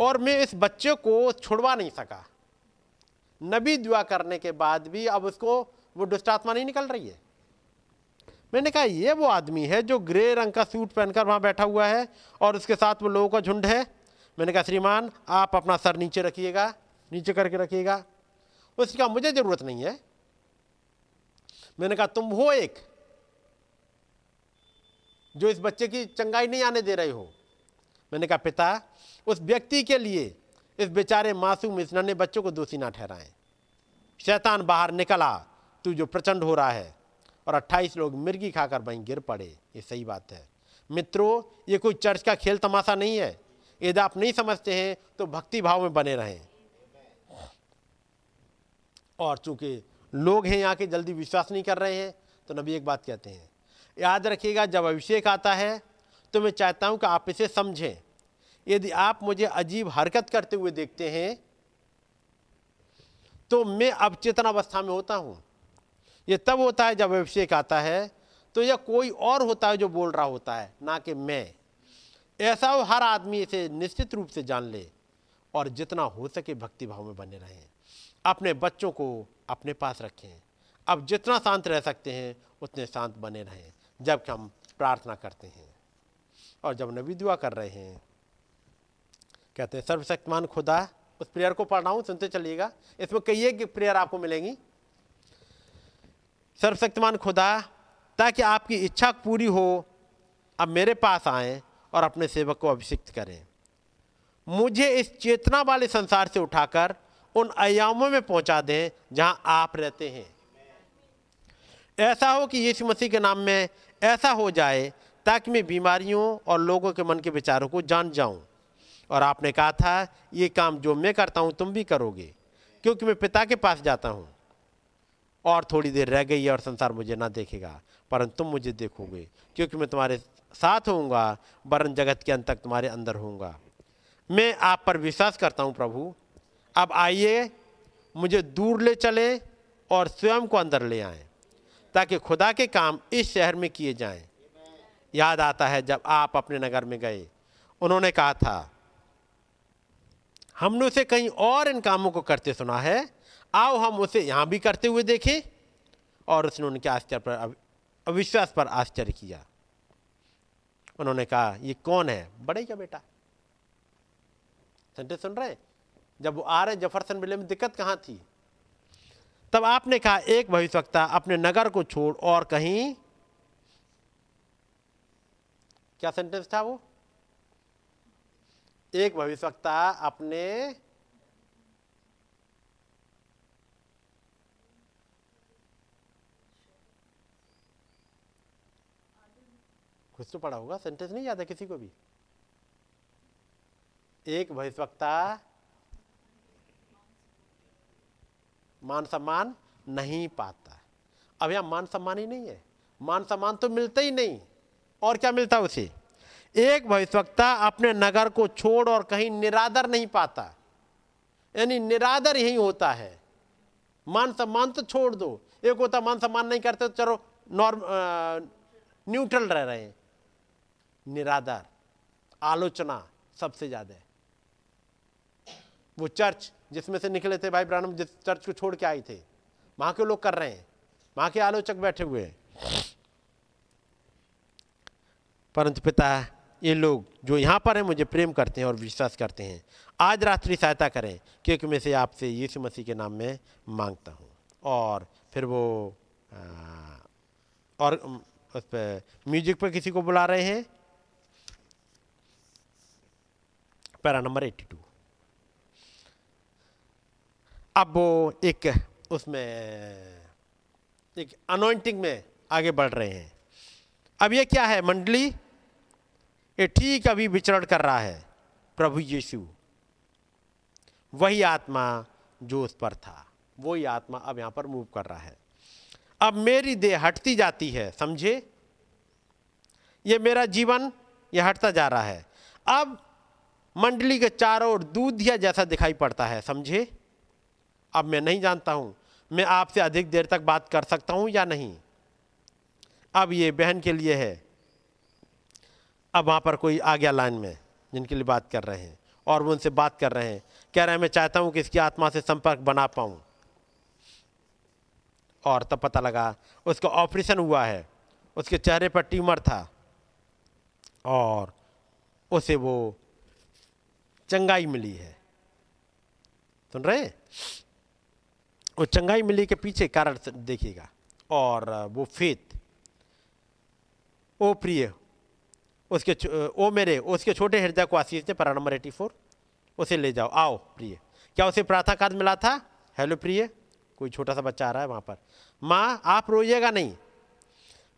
और मैं इस बच्चे को छुड़वा नहीं सका। नबी दुआ करने के बाद भी अब उसको वो दुष्टात्मा नहीं निकल रही है। मैंने कहा, ये वो आदमी है जो ग्रे रंग का सूट पहनकर वहाँ बैठा हुआ है और उसके साथ वो लोगों का झुंड है? मैंने कहा, श्रीमान, आप अपना सर नीचे रखिएगा। नीचे करके रखिएगा। उसकी कहा, मुझे ज़रूरत नहीं है। मैंने कहा, तुम हो एक, जो इस बच्चे की चंगाई नहीं आने दे रहे हो। मैंने कहा, पिता, उस व्यक्ति के लिए इस बेचारे मासूम इस नन्हे बच्चों को दोषी ना ठहराएँ। शैतान बाहर निकला, तू जो प्रचंड हो रहा है और 28 लोग मिर्गी खाकर वहीं गिर पड़े। ये सही बात है। मित्रों, ये कोई चर्च का खेल तमाशा नहीं है। यदि आप नहीं समझते हैं तो भक्ति भाव में बने रहें। और चूँकि लोग हैं यहाँ के, जल्दी विश्वास नहीं कर रहे हैं तो नबी एक बात कहते हैं, याद रखिएगा, जब अभिषेक आता है तो मैं चाहता हूँ कि आप इसे समझें। यदि आप मुझे अजीब हरकत करते हुए देखते हैं तो मैं अब अवस्था में होता हूँ। यह तब होता है जब अभिषेक आता है तो यह कोई और होता है जो बोल रहा होता है, ना कि मैं। ऐसा हो हर आदमी इसे निश्चित रूप से जान ले और जितना हो सके भक्ति भाव में बने रहें। अपने बच्चों को अपने पास रखें। अब जितना शांत रह सकते हैं, उतने शांत बने रहें, जब हम प्रार्थना करते हैं। और जब नबी दुआ कर रहे हैं, कहते हैं, सर्वशक्तिमान खुदा, उस प्रेयर को पढ़ रहा हूँ, सुनते चलिएगा। इसमें कई एक प्रेयर आपको मिलेंगी। सर्वशक्तिमान खुदा, ताकि आपकी इच्छा पूरी हो, अब मेरे पास आए और अपने सेवक को अभिषिक्त करें। मुझे इस चेतना वाले संसार से उठाकर उन आयामों में पहुँचा दें जहाँ आप रहते हैं। ऐसा हो कि यीशु मसीह के नाम में ऐसा हो जाए ताकि मैं बीमारियों और लोगों के मन के विचारों को जान जाऊँ। और आपने कहा था, ये काम जो मैं करता हूँ, तुम भी करोगे, क्योंकि मैं पिता के पास जाता हूँ। और थोड़ी देर रह गई है और संसार मुझे ना देखेगा, परंतु तुम मुझे देखोगे, क्योंकि मैं तुम्हारे साथ होऊँगा, वरन जगत के अंत तक तुम्हारे अंदर होऊँगा। मैं आप पर विश्वास करता हूँ, प्रभु अब आइए मुझे दूर ले चले और स्वयं को अंदर ले आए, ताकि खुदा के काम इस शहर में किए जाएँ। याद आता है जब आप अपने नगर में गए, उन्होंने कहा था, हमने उसे कहीं और इन कामों को करते सुना है, आओ हम उसे यहाँ भी करते हुए देखें। और उसने उनके आश्चर्य पर अविश्वास पर आश्चर्य किया। उन्होंने कहा, ये कौन है? बड़े का बेटा? सेंटेंस सुन रहे जब वो आ रहे जफरसन बिले में दिक्कत कहाँ थी? तब आपने कहा, एक भविष्यवक्ता अपने नगर को छोड़ और कहीं क्या सेंटेंस था वो? एक भविष्यवक्ता अपने कुछ तो पढ़ा होगा सेंटेंस नहीं याद है किसी को भी। एक भविष्यवक्ता मान सम्मान नहीं पाता अब यहाँ मान सम्मान ही नहीं है। मान सम्मान तो मिलता ही नहीं। और क्या मिलता उसे? एक भविष्यवक्ता अपने नगर को छोड़ और कहीं निरादर नहीं पाता। यानी निरादर यही होता है। मान सम्मान तो छोड़ दो। एक होता मान सम्मान नहीं करते तो चलो नॉर्म न्यूट्रल रह रहे हैं। निरादर, आलोचना सबसे ज़्यादा वो चर्च जिसमें से निकले थे भाई ब्राह्मण जिस चर्च को छोड़ के आए थे। वहाँ के लोग कर रहे हैं। वहाँ के आलोचक बैठे हुए हैं। परंतु पिता ये लोग जो यहाँ पर हैं मुझे प्रेम करते हैं और विश्वास करते हैं। आज रात्रि सहायता करें क्योंकि मैं से आपसे यीशु मसीह के नाम में माँगता हूँ। और फिर वो आ, और उस पर म्यूज़िक पर किसी को बुला रहे हैं? Para number eighty two. अब वो एक, उसमें, एक अनोइंटिंग में आगे बढ़ रहे हैं। अब ये क्या है मंडली? ये ठीक अभी विचरण कर रहा है प्रभु यीशु। वही आत्मा जो उस पर था, वही आत्मा अब यहाँ पर मूव कर रहा है। अब मेरी देह हटती जाती है, समझे? ये मेरा जीवन, ये हटता जा रहा है। अब मंडली के चारों ओर दूधिया जैसा दिखाई पड़ता है, समझे? अब मैं नहीं जानता हूँ, मैं आपसे अधिक देर तक बात कर सकता हूँ या नहीं? अब ये बहन के लिए है। अब वहाँ पर कोई आ गया लाइन में, जिनके लिए बात कर रहे हैं और वो उनसे बात कर रहे हैं। कह रहे हैं, मैं चाहता हूँ कि इसकी आत्मा से संपर्क बना पाऊँ। और तब पता लगा, उसका ऑपरेशन हुआ है। उसके चेहरे पर ट्यूमर था और उसे वो चंगाई मिली है। सुन रहे हैं? वो चंगाई मिली के पीछे कारण देखिएगा। और वो फेत, ओ प्रिय, उसके ओ मेरे, उसके छोटे हृदय को आशीष थे परा नंबर एटी फोर उसे ले जाओ, आओ प्रिय। क्या उसे प्रार्थना कार्ड मिला था? हेलो प्रिय, कोई छोटा सा बच्चा आ रहा है वहाँ पर। माँ, आप रोइएगा नहीं।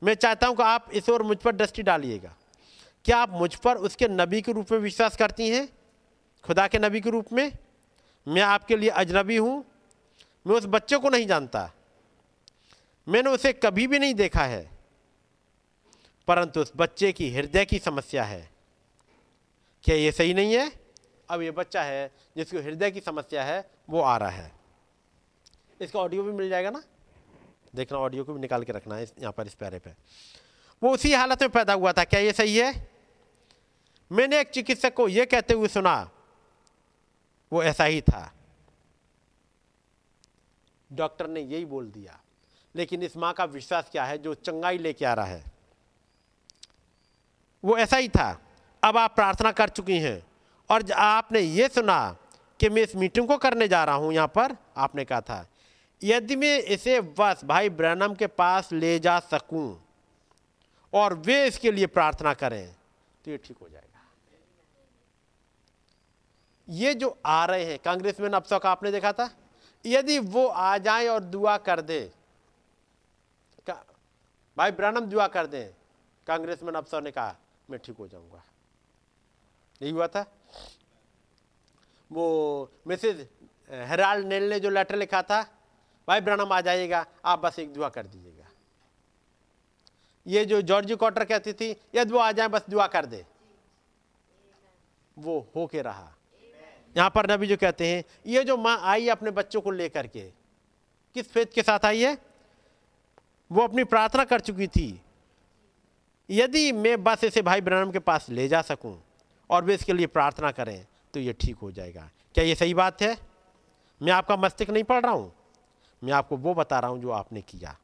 मैं चाहता हूँ कि आप इस और मुझ पर दृष्टि डालिएगा। क्या आप मुझ पर उसके नबी के रूप में विश्वास करती हैं? खुदा के नबी के रूप में? मैं आपके लिए अजनबी हूँ। मैं उस बच्चे को नहीं जानता। मैंने उसे कभी भी नहीं देखा है। परंतु उस बच्चे की हृदय की समस्या है। क्या ये सही नहीं है? अब ये बच्चा है, जिसको हृदय की समस्या है, वो आ रहा है। इसका ऑडियो भी मिल जाएगा ना? देखना, ऑडियो को भी निकाल के रखना है इस, यहाँ पर इस प्यारे पे। वो उसी हालत में पैदा हुआ था। क्या ये सही है? मैंने एक चिकित्सक को यह कहते हुए सुना, वो ऐसा ही था। डॉक्टर ने यही बोल दिया। लेकिन इस माँ का विश्वास क्या है? जो चंगाई लेके आ रहा है। वो ऐसा ही था। अब आप प्रार्थना कर चुकी हैं। और आपने ये सुना कि मैं इस मीटिंग को करने जा रहा हूँ, यहाँ पर आपने कहा था, यदि मैं इसे बस भाई ब्रैनम के पास ले जा सकूँ और वे इसके लिए प्रार्थना करें तो ये ठीक हो जाएगा। ये जो आ रहे हैं कांग्रेसमैन अफसर का आपने देखा था? यदि वो आ जाए और दुआ कर दे भाई ब्रानम दुआ कर दें कांग्रेसमैन अफसर ने कहा, मैं ठीक हो जाऊँगा। यही हुआ था। वो मिसेज हेराल्ड नेल ने जो लेटर लिखा था, भाई ब्रानम आ जाइएगा, आप बस एक दुआ कर दीजिएगा। ये जो जॉर्जी क्वार्टर कहती थी, यदि वो आ जाए, बस दुआ कर दे। वो हो के रहा। यहाँ पर नबी जो कहते हैं, ये जो माँ आई है अपने बच्चों को लेकर के, किस फेत के साथ आई है? वो अपनी प्रार्थना कर चुकी थी, यदि मैं बस इसे भाई ब्रहण के पास ले जा सकूँ और वे इसके लिए प्रार्थना करें तो ये ठीक हो जाएगा। क्या ये सही बात है? मैं आपका मस्तिष्क नहीं पढ़ रहा हूँ, मैं आपको वो बता रहा हूँ जो आपने किया।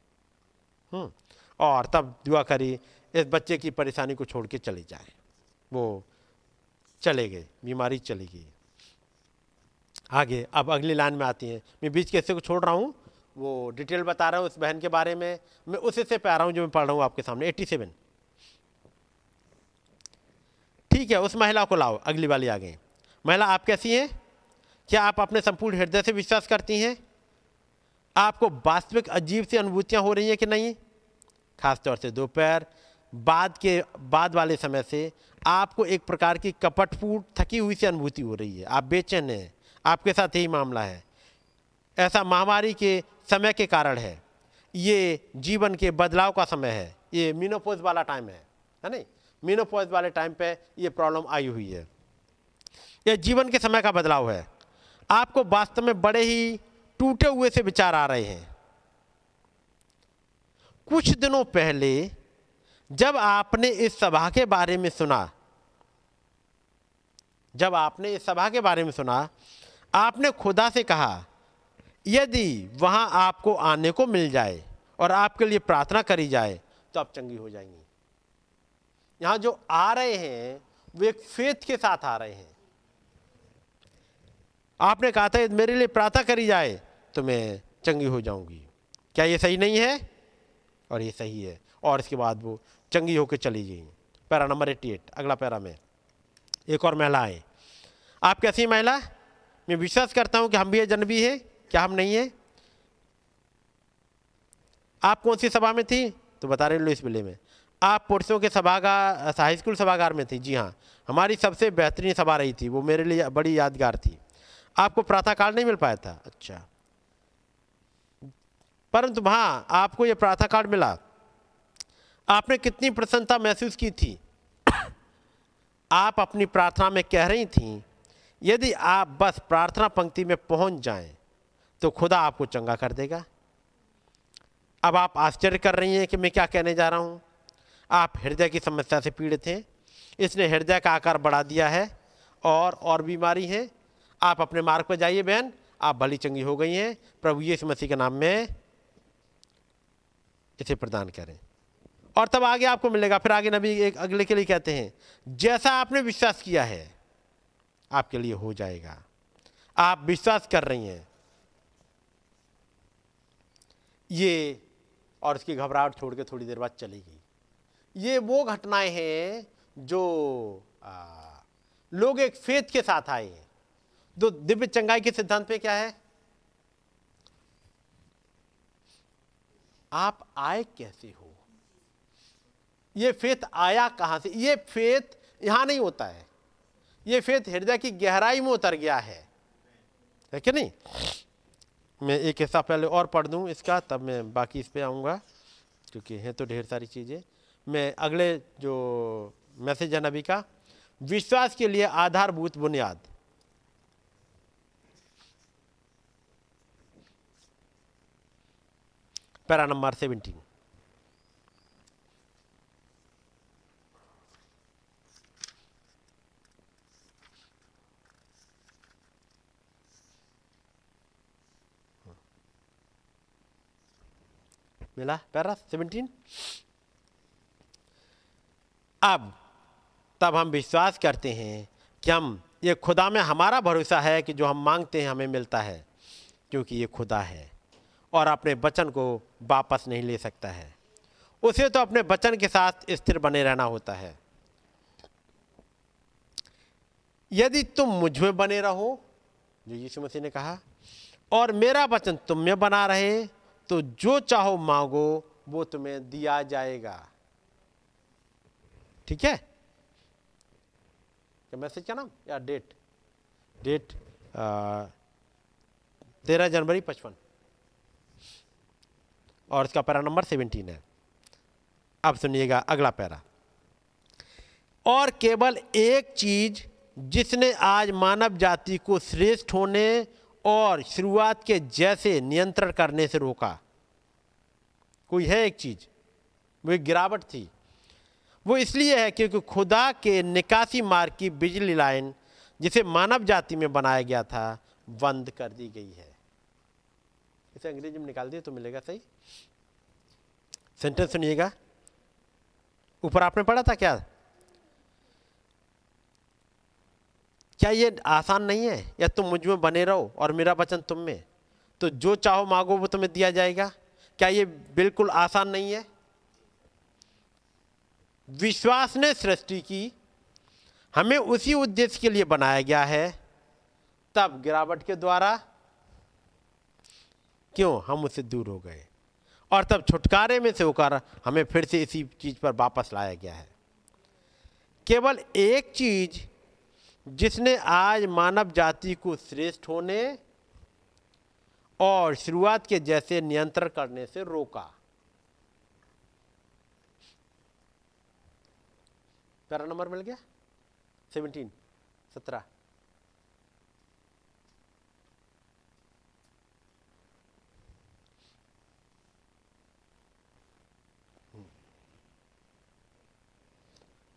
हम्म और तब दुआ करी इस बच्चे की परेशानी को छोड़ के चले जाए। वो चले गए, बीमारी चली गई। आगे, अब अगली लाइन में आती हैं। मैं बीच के हिस्से को छोड़ रहा हूँ, वो डिटेल बता रहा हूँ उस बहन के बारे में। मैं उस हिस्से पे आ रहा हूँ जो मैं पढ़ रहा हूँ आपके सामने 87 ठीक है, उस महिला को लाओ, अगली वाली आ गई। महिला, आप कैसी हैं? क्या आप अपने संपूर्ण हृदय से विश्वास करती हैं? आपको वास्तविक अजीब सी अनुभूतियाँ हो रही हैं कि नहीं? खासतौर से दोपहर, बाद के, बाद वाले समय से आपको एक प्रकार की कपटपूट थकी हुई सी अनुभूति हो रही है। आप बेचैन हैं। आपके साथ यही मामला है। ऐसा महामारी के समय के कारण है। ये जीवन के बदलाव का समय है। ये मीनोपोज वाला टाइम है है नहीं? मीनोपोज वाले टाइम पे ये प्रॉब्लम आई हुई है। ये जीवन के समय का बदलाव है। आपको वास्तव में बड़े ही टूटे हुए से विचार आ रहे हैं। कुछ दिनों पहले जब आपने इस सभा के बारे में सुना, जब आपने इस सभा के बारे में सुना आपने खुदा से कहा, यदि वहाँ आपको आने को मिल जाए और आपके लिए प्रार्थना करी जाए तो आप चंगी हो जाएँगी। यहाँ जो आ रहे हैं, वो एक फेथ के साथ आ रहे हैं। आपने कहा था, मेरे लिए प्रार्थना करी जाए तो मैं चंगी हो जाऊँगी। क्या ये सही नहीं है? और ये सही है। और इसके बाद वो चंगी होकर चली गई। पैरा नंबर एट्टी एट अगला पैरा में। एक और महिला आए आप कैसी महिला? मैं विश्वास करता हूँ कि हम भी अजनबी हैं, क्या हम नहीं हैं? आप कौन सी सभा में थी? तो बता रहे लुइस बिले में। आप पुरुषों के सभागार हाई स्कूल सभागार में थी, जी हाँ। हमारी सबसे बेहतरीन सभा रही थी, वो मेरे लिए बड़ी यादगार थी। आपको प्रातः काल नहीं मिल पाया था? अच्छा। परंतु वहाँ आपको यह प्रातः काल मिला। आपने कितनी प्रसन्नता महसूस की थी? आप अपनी प्रार्थना में कह रही थी यदि आप बस प्रार्थना पंक्ति में पहुँच जाएँ तो खुदा आपको चंगा कर देगा। अब आप आश्चर्य कर रही हैं कि मैं क्या कहने जा रहा हूँ। आप हृदय की समस्या से पीड़ित हैं। इसने हृदय का आकार बढ़ा दिया है और और बीमारी है। आप अपने मार्ग पर जाइए बहन। आप भली चंगी हो गई हैं। प्रभु यीशु मसीह के नाम में इसे प्रदान करें। और तब आगे आपको मिलेगा। फिर आगे नबी एक अगले के लिए कहते हैं, जैसा आपने विश्वास किया है आपके लिए हो जाएगा। आप विश्वास कर रही हैं। ये और उसकी घबराहट छोड़ के थोड़ी देर बाद चली गई। ये वो घटनाएँ हैं जो आ, लोग एक फेथ के साथ आए हैं। तो दिव्य चंगाई के सिद्धांत पे क्या है? आप आए कैसे हो? ये फेथ आया कहाँ से? ये फेथ यहाँ नहीं होता है। ये फेत हृदय की गहराई में उतर गया है। है कि नहीं? मैं एक हिस्सा पहले और पढ़ दूँ इसका, तब मैं बाकी इस पर आऊँगा, क्योंकि हैं तो ढेर सारी चीज़ें। मैं अगले जो मैसेज है नबी का, विश्वास के लिए आधारभूत बुनियाद। पैरा नंबर सेवेंटीन मिला पैरा सेवनटीन अब, तब हम विश्वास करते हैं कि हम, ये खुदा में हमारा भरोसा है कि जो हम मांगते हैं हमें मिलता है, क्योंकि ये खुदा है और अपने वचन को वापस नहीं ले सकता है। उसे तो अपने वचन के साथ स्थिर बने रहना होता है। यदि तुम मुझमें बने रहो, जो यीशु मसीह ने कहा, और मेरा वचन तुम में बना रहे तो जो चाहो मांगो, वो तुम्हें दिया जाएगा। ठीक है? क्या मैसेज का नाम? या डेट डेट तेरह जनवरी पचपन। और इसका पैरा नंबर सेवेंटीन है। अब सुनिएगा अगला पैरा। और केवल एक चीज़ जिसने आज मानव जाति को श्रेष्ठ होने और शुरुआत के जैसे नियंत्रण करने से रोका। कोई है एक चीज़? वो एक गिरावट थी। वो इसलिए है क्योंकि खुदा के निकासी मार्ग की बिजली लाइन, जिसे मानव जाति में बनाया गया था, बंद कर दी गई है। इसे अंग्रेज़ी में निकाल दिए तो मिलेगा सही। सेंटेंस सुनिएगा। ऊपर आपने पढ़ा था क्या? क्या ये आसान नहीं है? या तुम मुझमें बने रहो और मेरा वचन तुम में? तो जो चाहो मांगो वो तुम्हें दिया जाएगा। क्या ये बिल्कुल आसान नहीं है? विश्वास ने सृष्टि की। हमें उसी उद्देश्य के लिए बनाया गया है। तब गिरावट के द्वारा क्यों हम उससे दूर हो गए? और तब छुटकारे में से होकर हमें फिर से इसी चीज़ पर वापस लाया गया है। केवल एक चीज़ जिसने आज मानव जाति को श्रेष्ठ होने और शुरुआत के जैसे नियंत्रण करने से रोका। पैरा नंबर मिल गया? सेवनटीन, सत्रह।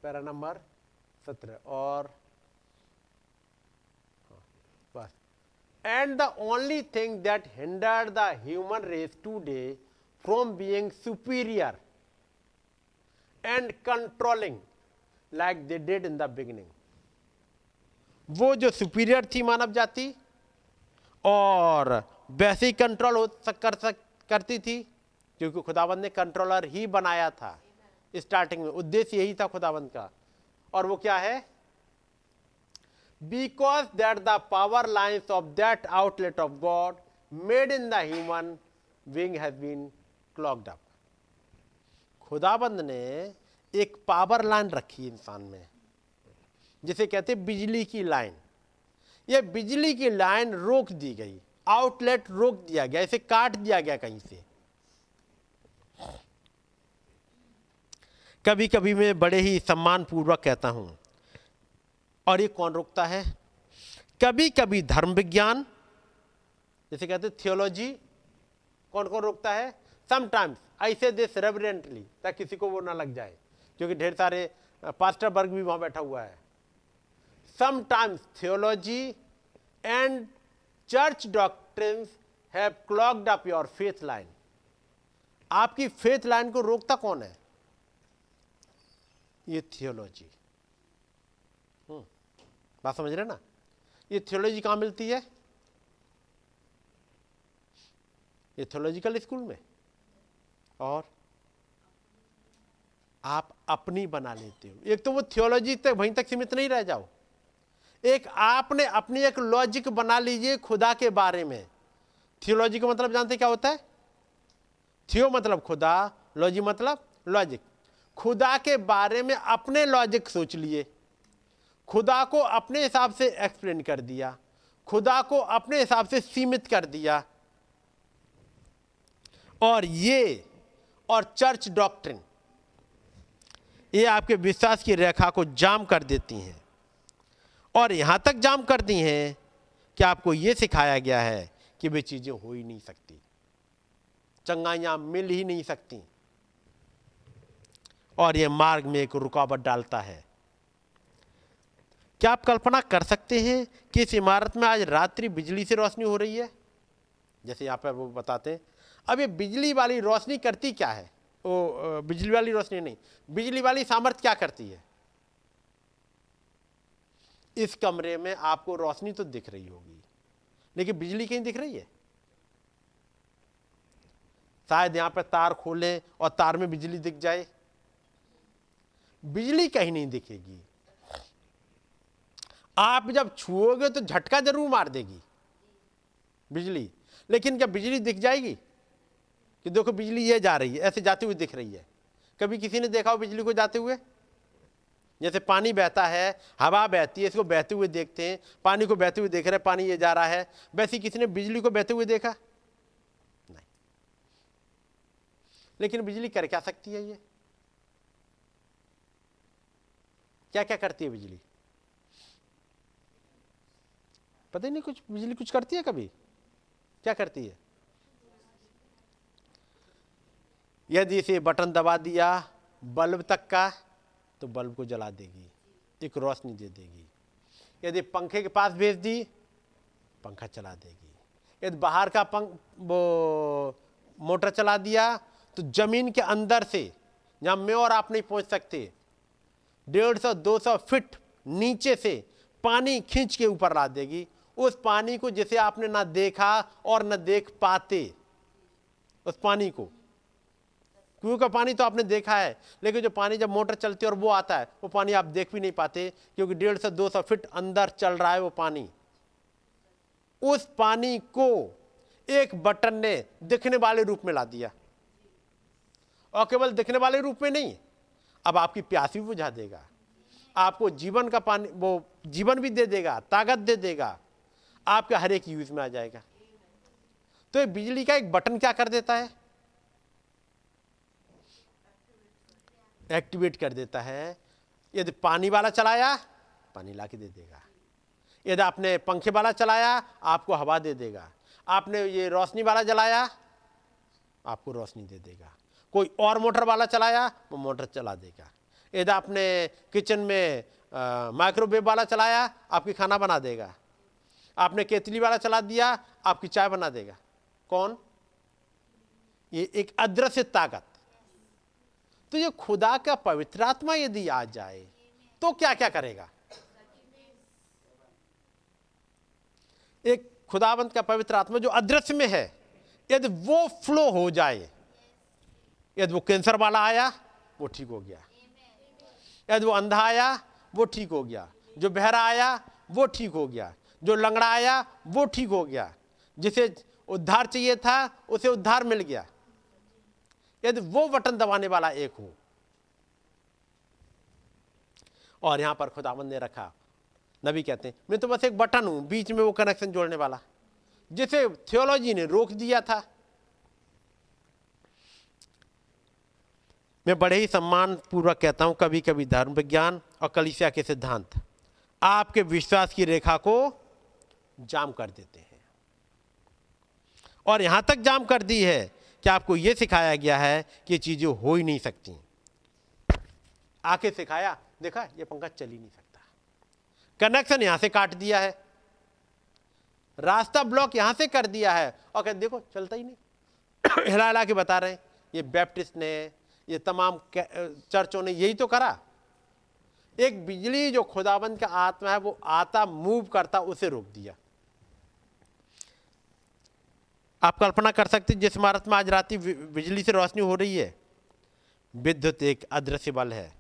पैरा नंबर, सत्रह। और बस and the only thing that hindered the human race today from being superior and controlling like they did in the beginning वो जो सुपीरियर थी मानव जाति और वैसे ही कंट्रोल हो सक, कर सक, करती थी, क्योंकि खुदाबंद ने कंट्रोलर ही बनाया था। स्टार्टिंग में उद्देश्य यही था खुदाबंद का। और वो क्या है? Because that the power lines of that outlet of God made in the human being has been clogged up खुदाबंद ने एक पावर लाइन रखी इंसान में, जिसे कहते बिजली की लाइन ये बिजली की लाइन रोक दी गई आउटलेट रोक दिया गया, इसे काट दिया गया कहीं से। कभी कभी मैं बड़े ही सम्मान पूर्वक कहता हूँ और ये कौन रोकता है? कभी कभी धर्म विज्ञान जैसे कहते थियोलॉजी कौन कौन रोकता है? समटाइम्स आई से दिस रेवरेंटली ताकि किसी को वो ना लग जाए, क्योंकि ढेर सारे पास्टर वर्ग भी वहाँ बैठा हुआ है। Sometimes theology and church doctrines have clogged up your faith line आपकी फेथ लाइन को रोकता कौन है? ये थियोलॉजी बात समझ रहे ना? ये थियोलॉजी कहाँ मिलती है। ये थियोलॉजिकल स्कूल में। और आप अपनी बना लेते हो। एक तो वो थियोलॉजी तक वहीं तक सीमित नहीं रह जाओ। एक आपने अपनी एक लॉजिक बना लीजिए खुदा के बारे में। थियोलॉजी का मतलब जानते क्या होता है? थियो मतलब खुदा लॉजी मतलब लॉजिक खुदा के बारे में अपने लॉजिक सोच लिए। खुदा को अपने हिसाब से एक्सप्लेन कर दिया। खुदा को अपने हिसाब से सीमित कर दिया। और ये, और चर्च डॉक्ट्रिन ये आपके विश्वास की रेखा को जाम कर देती हैं। और यहाँ तक जाम कर दी हैं कि आपको ये सिखाया गया है कि वे चीज़ें हो ही नहीं सकती। चंगाइयाँ मिल ही नहीं सकती। और यह मार्ग में एक रुकावट डालता है। क्या आप कल्पना कर सकते हैं कि इस इमारत में आज रात्रि बिजली से रोशनी हो रही है? जैसे यहाँ पर वो बताते हैं, अब ये बिजली वाली रोशनी करती क्या है? वो बिजली वाली रोशनी नहीं, बिजली वाली सामर्थ्य क्या करती है? इस कमरे में आपको रोशनी तो दिख रही होगी, लेकिन बिजली कहीं दिख रही है? शायद यहाँ पर तार खोलें और तार में बिजली दिख जाए। बिजली कहीं नहीं दिखेगी। आप जब छुओगे तो झटका ज़रूर मार देगी बिजली। लेकिन क्या बिजली दिख जाएगी? कि देखो बिजली ये जा रही है, ऐसे जाते हुए दिख रही है। कभी किसी ने देखा हो बिजली को जाते हुए? जैसे पानी बहता है, हवा बहती है, इसको बहते हुए देखते हैं, पानी को बहते हुए देख रहे हैं, पानी ये जा रहा है। वैसे किसी ने बिजली को बहते हुए देखा? नहीं। लेकिन बिजली कर क्या सकती है ये? क्या क्या करती है बिजली? पता ही नहीं कुछ, बिजली कुछ करती है कभी? क्या करती है? यदि इसे बटन दबा दिया, बल्ब तक का तो बल्ब को जला देगी, एक रोशनी दे देगी। यदि पंखे के पास भेज दी, पंखा चला देगी। यदि बाहर का पंख, वो मोटर चला दिया तो ज़मीन के अंदर से, जहाँ मैं और आप नहीं पहुँच सकते, डेढ़ सौ, दो सौ फिट नीचे से पानी खींच के ऊपर ला देगी उस पानी को जिसे आपने ना देखा और ना देख पाते। उस पानी को। कुएँ का पानी तो आपने देखा है, लेकिन जो पानी जब मोटर चलती है और वो आता है, वो पानी आप देख भी नहीं पाते, क्योंकि डेढ़ से दो सौ फिट अंदर चल रहा है वो पानी। उस पानी को एक बटन ने दिखने वाले रूप में ला दिया। और केवल दिखने वाले रूप में नहीं, अब आपकी प्यास भी बुझा देगा। आपको जीवन का पानी, वो जीवन भी दे देगा, ताकत दे देगा। आपके हर एक यूज़ में आ जाएगा। तो बिजली का एक बटन क्या कर देता है? एक्टिवेट कर देता है। यदि पानी वाला चलाया, पानी ला के दे देगा। यदि आपने पंखे वाला चलाया, आपको हवा दे देगा। आपने ये रोशनी वाला जलाया, आपको रोशनी दे देगा। कोई और मोटर वाला चलाया, वो मोटर चला देगा। यदि आपने किचन में माइक्रोवेव वाला चलाया, आपकी खाना बना देगा। आपने केतली वाला चला दिया, आपकी चाय बना देगा। कौन? ये एक अदृश्य ताकत। तो ये खुदा का पवित्र आत्मा यदि आ जाए तो क्या क्या करेगा? एक खुदाबंद का पवित्र आत्मा जो अदृश्य में है, यदि वो फ्लो हो जाए, यदि वो कैंसर वाला आया, वो ठीक हो गया। यदि वो अंधा आया, वो ठीक हो गया। जो बहरा आया, वो ठीक हो गया। जो लंगड़ा आया, वो ठीक हो गया। जिसे उद्धार चाहिए था, उसे उद्धार मिल गया। यदि वो बटन दबाने वाला एक हो। और यहाँ पर खुदाबंद ने रखा। नबी कहते हैं, मैं तो बस एक बटन हूँ, बीच में वो कनेक्शन जोड़ने वाला। जिसे थियोलॉजी ने रोक दिया था। मैं बड़े ही सम्मान पूर्वक कहता हूँ कभी कभी धर्म विज्ञान और कलिसिया के सिद्धांत। आपके विश्वास की रेखा को जाम कर देते हैं। और यहाँ तक जाम कर दी है कि आपको यह सिखाया गया है कि ये चीज़ें हो ही नहीं सकती। आके सिखाया, देखा, ये पंखा चल ही नहीं सकता। कनेक्शन यहाँ से काट दिया है। रास्ता ब्लॉक यहाँ से कर दिया है। और कहते देखो, चलता ही नहीं। हिला हिला के बता रहे हैं, ये बैप्टिस्ट ने, ये तमाम चर्चों ने यही तो करा। एक बिजली जो खुदाबंद का आत्मा है, वो आता, मूव करता, उसे रोक दिया। आप कल्पना कर सकते जिस इमारत में आज रात बिजली से रोशनी हो रही है। विद्युत एक अदृश्य बल है।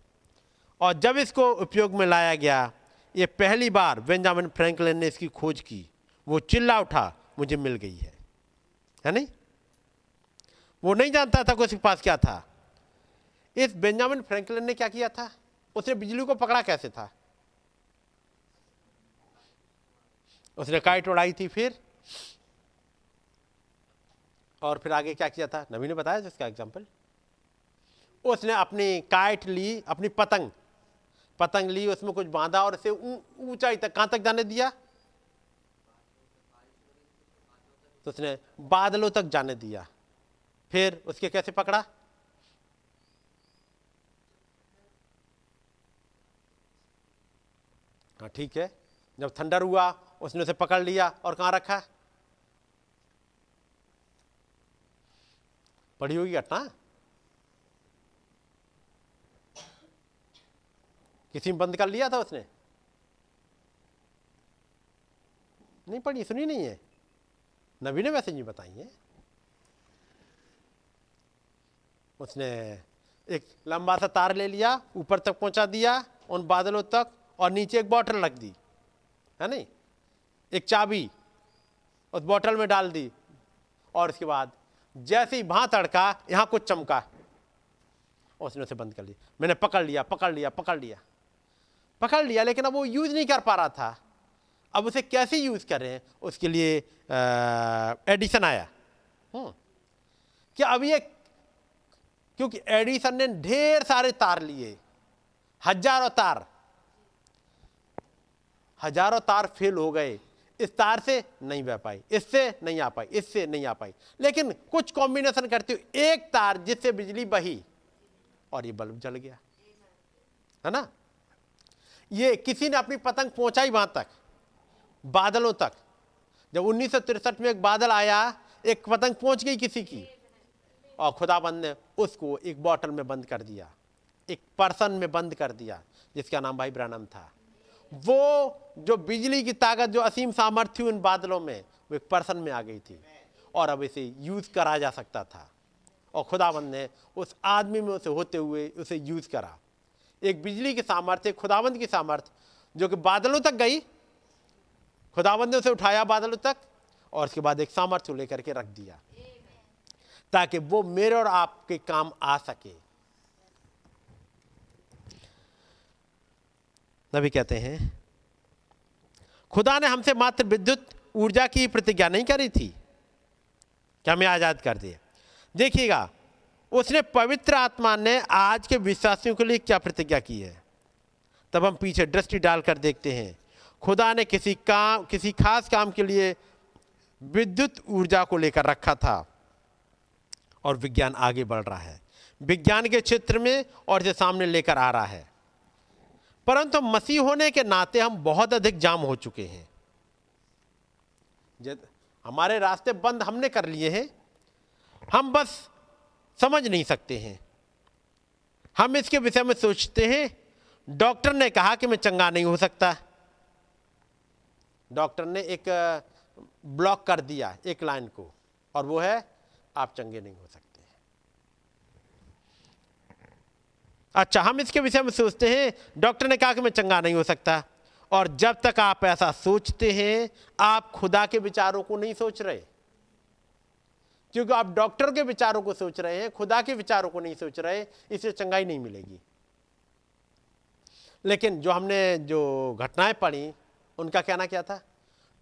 और जब इसको उपयोग में लाया गया, ये पहली बार बेंजामिन फ्रैंकलिन ने इसकी खोज की। वो चिल्ला उठा, मुझे मिल गई है। है नहीं? वो नहीं जानता था कि उसके पास क्या था। इस बेंजामिन फ्रैंकलिन ने क्या किया था? उसने बिजली को पकड़ा कैसे था? उसने काइट उड़ाई थी फिर। और फिर आगे क्या किया था? नबी ने बताया इसका एग्ज़ाम्पल उसने अपनी काइट ली, अपनी पतंग। पतंग ली, उसमें कुछ बांधा और इसे ऊंचाई तक कहाँ तक जाने दिया? तो उसने बादलों तक जाने दिया। फिर उसके कैसे पकड़ा? हाँ ठीक है। जब थंडर हुआ, उसने उसे पकड़ लिया और कहाँ रखा? पढ़ी होगी घटना? किसी में बंद कर लिया था उसने? नहीं पढ़ी, सुनी नहीं है। नबी ने वैसे नहीं बताई है। उसने एक लंबा सा तार ले लिया, ऊपर तक पहुँचा दिया, उन बादलों तक, और नीचे एक बॉटल रख दी। है नहीं? एक चाबी, उस बॉटल में डाल दी, और उसके बाद जैसे ही वहाँ तड़का, यहाँ कुछ चमका। उसने उसे बंद कर लिया। मैंने पकड़ लिया पकड़ लिया पकड़ लिया। पकड़ लिया, लेकिन अब वो यूज़ नहीं कर पा रहा था। अब उसे कैसे यूज़ करें उसके लिए एडिशन आया। क्या कि अब ये, क्योंकि एडिसन ने ढेर सारे तार लिए। हज़ारों तार। हज़ारों तार फेल हो गए। इस तार से नहीं बह पाई, इससे नहीं आ पाई, इससे नहीं आ पाई। लेकिन कुछ कॉम्बिनेशन करते हुए एक तार जिससे बिजली बही और ये बल्ब जल गया। है ना? ये किसी ने अपनी पतंग पहुंचाई वहाँ तक, बादलों तक। जब उन्नीस में एक बादल आया, एक पतंग पहुँच गई किसी की और खुदाबंद ने उसको एक बॉटल में बंद कर दिया, एक पर्सन में बंद कर दिया, जिसका नाम भाई ब्रानम था। वो जो बिजली की ताकत, जो असीम सामर्थ्य उन बादलों में, वो एक पर्सन में आ गई थी। और अब इसे यूज़ करा जा सकता था। और खुदावंद ने उस आदमी में उसे होते हुए उसे यूज़ करा। एक बिजली की सामर्थ्य खुदावंद की सामर्थ्य, जो कि बादलों तक गई। खुदावंद ने उसे उठाया बादलों तक और उसके बाद एक सामर्थ्य लेकर के रख दिया। ताकि वो मेरे और आपके काम आ सके। नबी कहते हैं, खुदा ने हमसे मात्र विद्युत ऊर्जा की प्रतिज्ञा नहीं करी थी। कि हमें आज़ाद कर दिए देखिएगा, उसने पवित्र आत्मा ने आज के विश्वासियों के लिए क्या प्रतिज्ञा की है? तब हम पीछे दृष्टि डालकर देखते हैं, खुदा ने किसी काम, किसी खास काम के लिए विद्युत ऊर्जा को लेकर रखा था और विज्ञान आगे बढ़ रहा है। विज्ञान के क्षेत्र में और इसे सामने लेकर आ रहा है। परंतु मसीह होने के नाते हम बहुत अधिक जाम हो चुके हैं। हमारे रास्ते बंद हमने कर लिए हैं, हम बस समझ नहीं सकते हैं। हम इसके विषय में सोचते हैं, डॉक्टर ने कहा कि मैं चंगा नहीं हो सकता। डॉक्टर ने एक ब्लॉक कर दिया एक लाइन को, और वो है, आप चंगे नहीं हो सकते। अच्छा हम इसके विषय में सोचते हैं, डॉक्टर ने कहा कि मैं चंगा नहीं हो सकता। और जब तक आप ऐसा सोचते हैं, आप खुदा के विचारों को नहीं सोच रहे। क्योंकि आप डॉक्टर के विचारों को सोच रहे हैं, खुदा के विचारों को नहीं सोच रहे, इससे चंगाई नहीं मिलेगी। लेकिन जो हमने जो घटनाएँ पढ़ी, उनका कहना क्या था?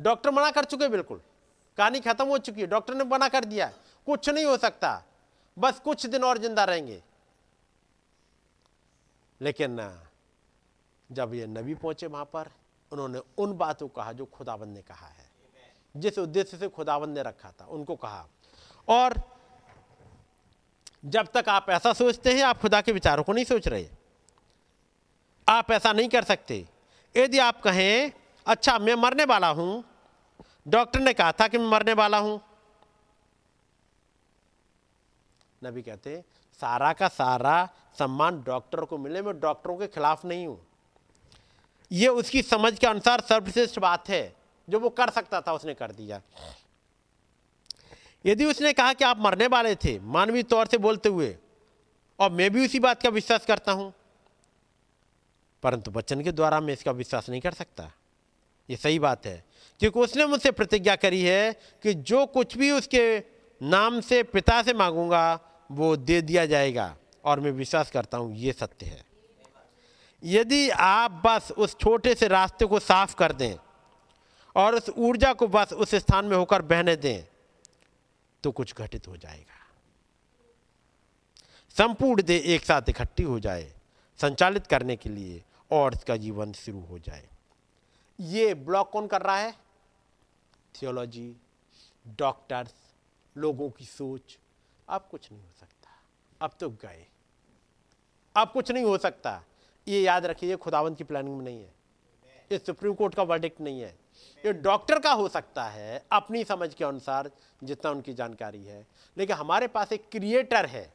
डॉक्टर मना कर चुके, बिल्कुल। कहानी खत्म हो चुकी है, डॉक्टर ने मना कर दिया कुछ नहीं हो सकता। बस कुछ दिन और ज़िंदा रहेंगे। लेकिन जब ये नबी पहुँचे वहाँ पर उन्होंने उन बातों कहा जो खुदाबंद ने कहा है। जिस उद्देश्य से खुदाबंद ने रखा था उनको कहा। और जब तक आप ऐसा सोचते हैं आप खुदा के विचारों को नहीं सोच रहे। आप ऐसा नहीं कर सकते। यदि आप कहें अच्छा मैं मरने वाला हूँ। डॉक्टर ने कहा था कि मैं मरने वाला हूँ। नबी कहते सारा का सारा सम्मान डॉक्टर को मिले, मैं डॉक्टरों के खिलाफ नहीं हूँ। यह उसकी समझ के अनुसार सर्वश्रेष्ठ बात है, जो वो कर सकता था, उसने कर दिया। यदि उसने कहा कि आप मरने वाले थे, मानवीय तौर से बोलते हुए, और मैं भी उसी बात का विश्वास करता हूँ, परंतु बच्चन के द्वारा मैं इसका विश्वास नहीं कर सकता। ये सही बात है, क्योंकि उसने मुझसे प्रतिज्ञा करी है कि जो कुछ भी उसके नाम से, पिता से मांगूँगा वो दे दिया जाएगा। और मैं विश्वास करता हूँ, ये सत्य है। यदि आप बस उस छोटे से रास्ते को साफ़ कर दें और उस ऊर्जा को बस उस स्थान में होकर बहने दें तो कुछ घटित हो जाएगा। संपूर्ण दे एक साथ इकट्ठी हो जाए, संचालित करने के लिए और इसका जीवन शुरू हो जाए। ये ब्लॉक कौन कर रहा है? थियोलॉजी, डॉक्टर्स, लोगों की सोच अब कुछ नहीं हो सकता। अब तो गए। अब कुछ नहीं हो सकता। ये याद रखिए खुदावंत की प्लानिंग में नहीं है। ये सुप्रीम कोर्ट का वर्डिक्ट नहीं है। ये डॉक्टर का हो सकता है, अपनी समझ के अनुसार, जितना उनकी जानकारी है। लेकिन हमारे पास एक क्रिएटर है।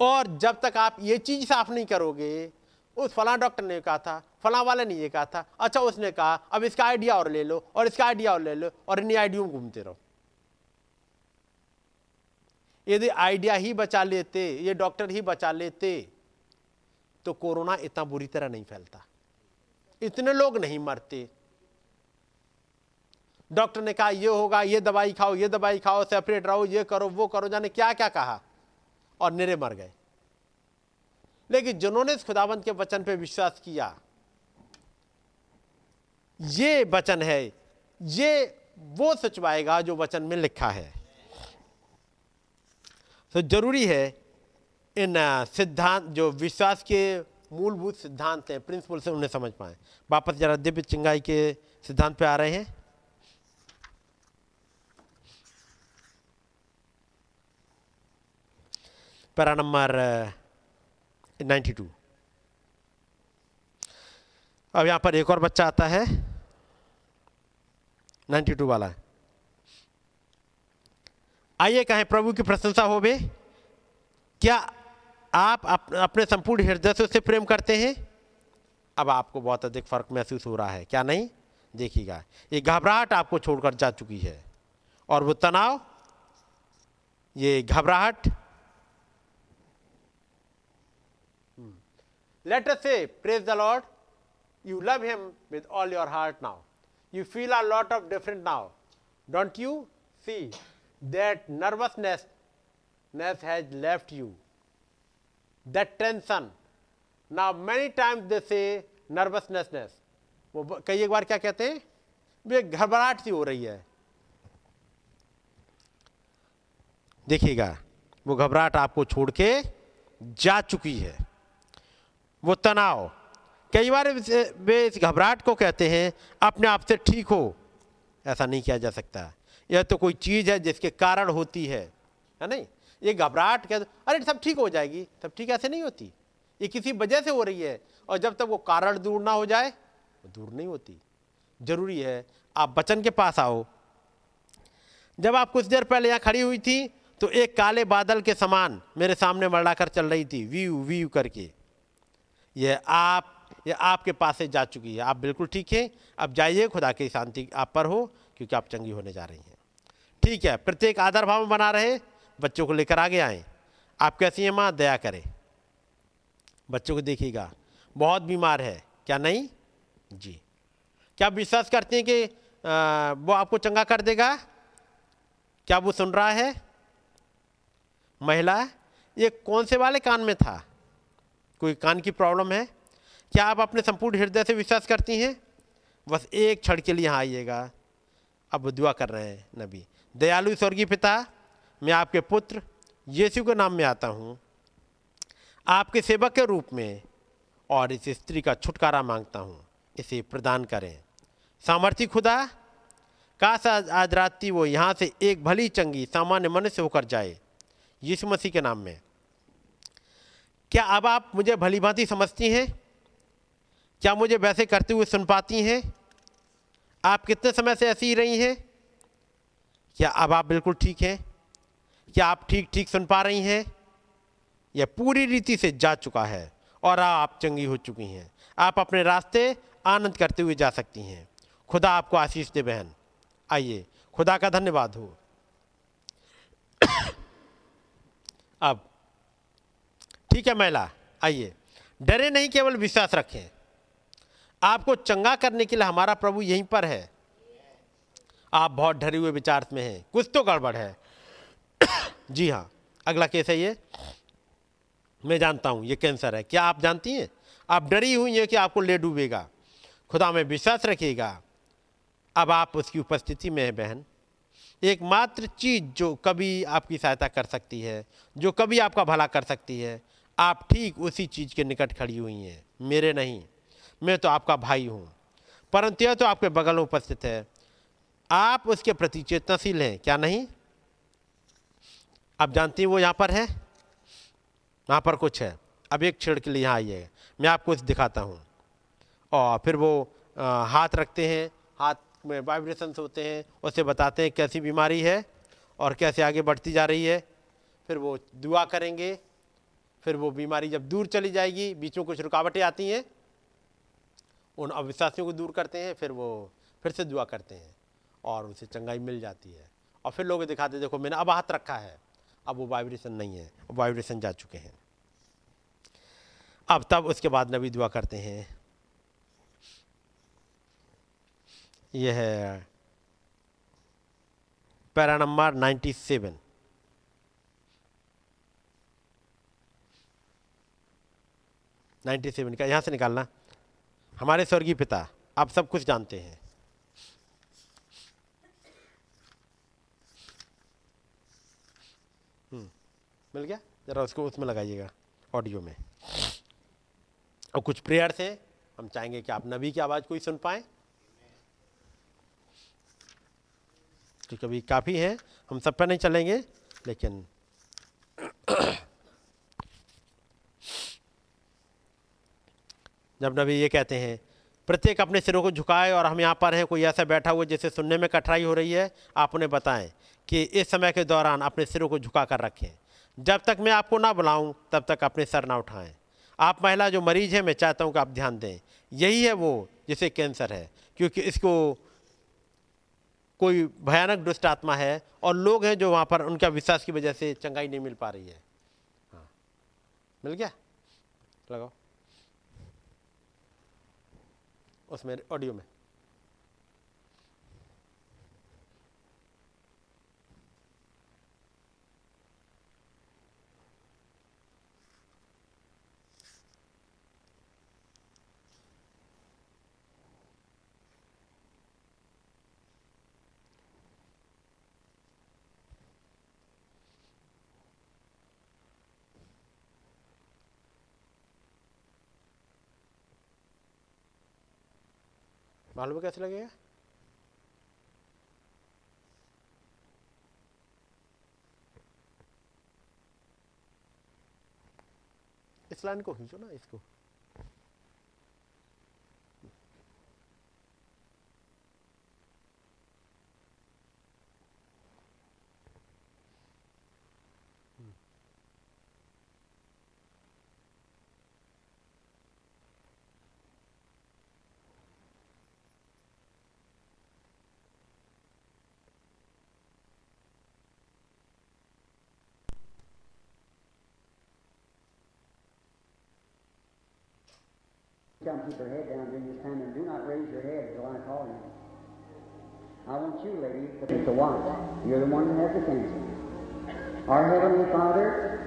और जब तक आप ये चीज़ साफ़ नहीं करोगे, उस फला डॉक्टर ने कहा था, फला वाले ने ये कहा था अच्छा उसने कहा, अब इसका आइडिया और ले लो, और इसका आइडिया और ले लो, और इन आइडियो में घूमते रहो। यदि आइडिया ही बचा लेते, ये डॉक्टर ही बचा लेते तो कोरोना इतना बुरी तरह नहीं फैलता। इतने लोग नहीं मरते। डॉक्टर ने कहा, ये होगा, ये दवाई खाओ, ये दवाई खाओ, सेपरेट रहो, ये करो, वो करो। जाने क्या क्या कहा? और निरे मर गए। लेकिन जिन्होंने इस खुदाबंद के वचन पे विश्वास किया, ये वचन है, ये वो सचवाएगा जो वचन में लिखा है। तो ज़रूरी है इन सिद्धांत, जो विश्वास के मूलभूत सिद्धांत हैं प्रिंसिपल से उन्हें समझ पाए। वापस जरा दिव्य चिंगाई के सिद्धांत पे आ रहे हैं। पैरा नंबर 92 अब यहाँ पर एक और बच्चा आता है। 92 वाला। आइए कहें, प्रभु की प्रशंसा हो बे। क्या आप अपने संपूर्ण हृदय से उससे प्रेम करते हैं? अब आपको बहुत अधिक फ़र्क महसूस हो रहा है, क्या नहीं? देखिएगा, ये घबराहट आपको छोड़कर जा चुकी है। और वो तनाव, ये घबराहट। Let us say praise the Lord you love him with all your heart now you feel a lot of different now don't you see that nervousness ness has left you that tension. Now, many times they say nervousness. वो कई एक बार क्या कहते हैं? वे घबराहट सी हो रही है। देखिएगा, वो घबराहट आपको छोड़ के जा चुकी है। वो तनाव। कई बार वे इस घबराहट को कहते हैं, अपने आप से ठीक हो। ऐसा नहीं किया जा सकता। यह तो कोई चीज़ है जिसके कारण होती है। है नहीं? ये घबराहट कह अरे सब ठीक हो जाएगी, सब ठीक ऐसे नहीं होती। ये किसी वजह से हो रही है, और जब तक वो कारण दूर ना हो जाए, वो दूर नहीं होती। ज़रूरी है, आप बचन के पास आओ। जब आप कुछ देर पहले यहाँ खड़ी हुई थी तो एक काले बादल के समान मेरे सामने मरड़ा कर चल रही थी वीयू वीयू करके। ये आप ये आपके पास से जा चुकी है। आप बिल्कुल ठीक है। अब जाइए, खुदा की शांति आप पर हो, क्योंकि आप चंगी होने जा रही हैं। ठीक है प्रत्येक आदर भाव में बना रहे बच्चों को लेकर आगे आए। आप कैसी हैं माँ दया करें। बच्चों को देखिएगा बहुत बीमार है। क्या नहीं? जी। क्या विश्वास करते हैं कि आ, वो आपको चंगा कर देगा? क्या वो सुन रहा है? महिला ये कौन से वाले कान में था? कोई कान की प्रॉब्लम है? क्या आप अपने संपूर्ण हृदय से विश्वास करती हैं? बस एक क्षण के लिए यहाँ आइएगा। अब दुआ कर रहे हैं नबी। दयालु स्वर्गीय पिता, मैं आपके पुत्र यीशु के नाम में आता हूँ। आपके सेवक के रूप में और इस स्त्री का छुटकारा माँगता हूँ। इसे प्रदान करें। सामर्थ्य खुदा, काश आज आज रात्रि वो यहाँ से एक भली चंगी सामान्य मनुष्य होकर जाए यीशु मसीह के नाम में। क्या अब आप मुझे भली भांति समझती हैं? क्या मुझे वैसे करते हुए सुन पाती हैं? आप कितने समय से ऐसी ही रही हैं? क्या अब आप बिल्कुल ठीक हैं? क्या आप ठीक ठीक सुन पा रही हैं? यह पूरी रीति से जा चुका है और आप चंगी हो चुकी हैं। आप अपने रास्ते आनंद करते हुए जा सकती हैं। खुदा आपको आशीष दे बहन। आइए, खुदा का धन्यवाद हो। अब, ठीक है महिला, आइए। डरे नहीं, केवल विश्वास रखें। आपको चंगा करने के लिए हमारा प्रभु यहीं पर है। आप बहुत डरे हुए विचार में हैं। कुछ तो गड़बड़ है। जी हाँ अगला केस है ये। मैं जानता हूँ, ये कैंसर है। क्या आप जानती हैं? आप डरी हुई हैं कि आपको ले डूबेगा। खुदा में विश्वास रखिएगा। अब आप उसकी उपस्थिति में है, बहन। एकमात्र चीज़ जो कभी आपकी सहायता कर सकती है, जो कभी आपका भला कर सकती है, आप ठीक उसी चीज़ के निकट खड़ी हुई हैं। मेरे नहीं, मैं तो आपका भाई हूँ। परंतु यह तो आपके बगल में उपस्थित है। आप उसके प्रति चेतनाशील हैं क्या नहीं? आप जानती हैं वो यहाँ पर है? यहाँ पर कुछ है। अब एक क्षण के लिए यहाँ आइए। मैं आपको इस दिखाता हूँ। और फिर वो आ, हाथ रखते हैं हाथ में वाइब्रेशंस होते हैं उससे बताते हैं कैसी बीमारी है और कैसे आगे बढ़ती जा रही है। फिर वो दुआ करेंगे। फिर वो बीमारी जब दूर चली जाएगी बीच में कुछ रुकावटें आती हैं उन अविश्वासियों को दूर करते हैं फिर वो फिर से दुआ करते हैं। और उसे चंगाई मिल जाती है। और फिर लोग दिखाते देखो मैंने अब हाथ रखा है, अब वो वाइब्रेशन नहीं है वाइब्रेशन जा चुके हैं। अब तब उसके बाद नबी दुआ करते हैं। यह है पैरा नंबर 97 97 का, यहाँ से निकालना। हमारे स्वर्गीय पिता, आप सब कुछ जानते हैं। मिल गया? ज़रा उसको उसमें लगाइएगा ऑडियो में। और कुछ प्रेयर से हम चाहेंगे कि आप नबी की आवाज़ को ही सुन पाएँ। तो कभी काफ़ी है, हम सब पर नहीं चलेंगे, लेकिन जब नबी ये कहते हैं, प्रत्येक अपने सिरों को झुकाए और हम यहाँ पर हैं, कोई ऐसा बैठा हुआ जिसे सुनने में कठिनाई हो रही है, आप उन्हें बताएँ कि इस समय के दौरान अपने सिरों को झुका कर रखें। जब तक मैं आपको ना बुलाऊं, तब तक अपने सर ना उठाएँ। आप महिला जो मरीज़ है, मैं चाहता हूँ कि आप ध्यान दें। यही है वो जिसे कैंसर है, क्योंकि इसको कोई भयानक दुष्ट आत्मा है और लोग हैं जो वहाँ पर उनका विश्वास की वजह से चंगाई नहीं मिल पा रही है। हाँ। मिल गया? लगाओ। उसमें, ऑडियो में। मालूम कैसे लगेगा? इस लाइन को खींचो ना इसको। Come keep your head down during this time and do not raise your head until I call you. I want you, lady, to watch. You're the one that has the cancer. Our Heavenly Father,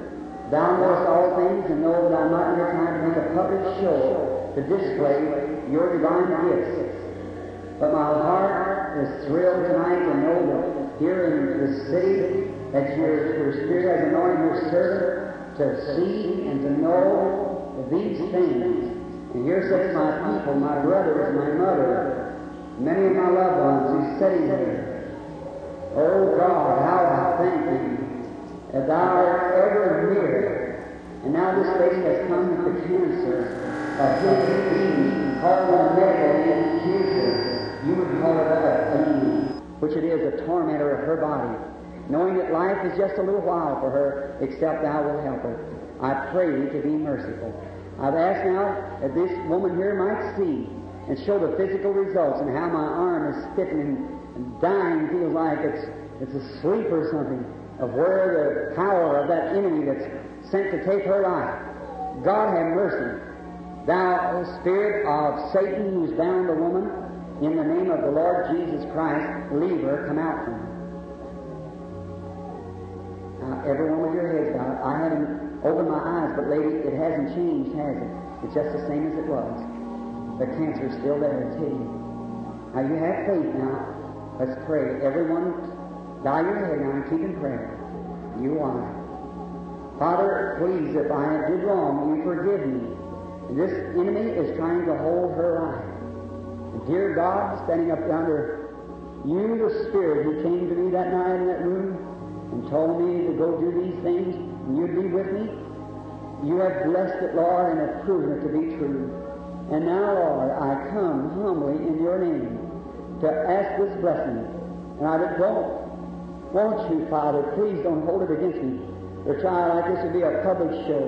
Thou knowest all things and know that I'm not in here trying to make a public show to display your divine gifts. But my heart is thrilled tonight to know that here in the city that your, your Spirit has anointed your servant to see and to know these things. And here sits my people, my brothers, my mother, many of my loved ones who's sitting here. Oh God, how I thank thee that thou art ever near. And now this lady has come with the cancer of his disease, called a medical cancer. You would call it a pain, which it is, a tormentor of her body. Knowing that life is just a little while for her, except thou wilt help her. I pray thee to be merciful. I've asked now that this woman here might see and show the physical results and how my arm is stiffening and dying feels like it's, it's asleep or something of where the power of that enemy that's sent to take her life. God have mercy. Thou spirit of Satan who's bound the woman, in the name of the Lord Jesus Christ, leave her, come out from her. Now, everyone with your heads bowed, I haven't opened my eyes, but lady, it hasn't changed, has it? It's just the same as it was. The cancer's still there, it's hidden. Now, you have faith now. Let's pray. Everyone, bow your head now and keep in prayer. You are. Father, please, if I did wrong, you forgive me. This enemy is trying to hold her life. Dear God, standing up yonder, you, the Spirit who came to me that night in that room and told me to go do these things, you'd be with me, you have blessed it, Lord, and have proven it to be true. And now, Lord, I come humbly in your name to ask this blessing. And I don't, won't you, Father, please don't hold it against me. The trial like this would be a public show.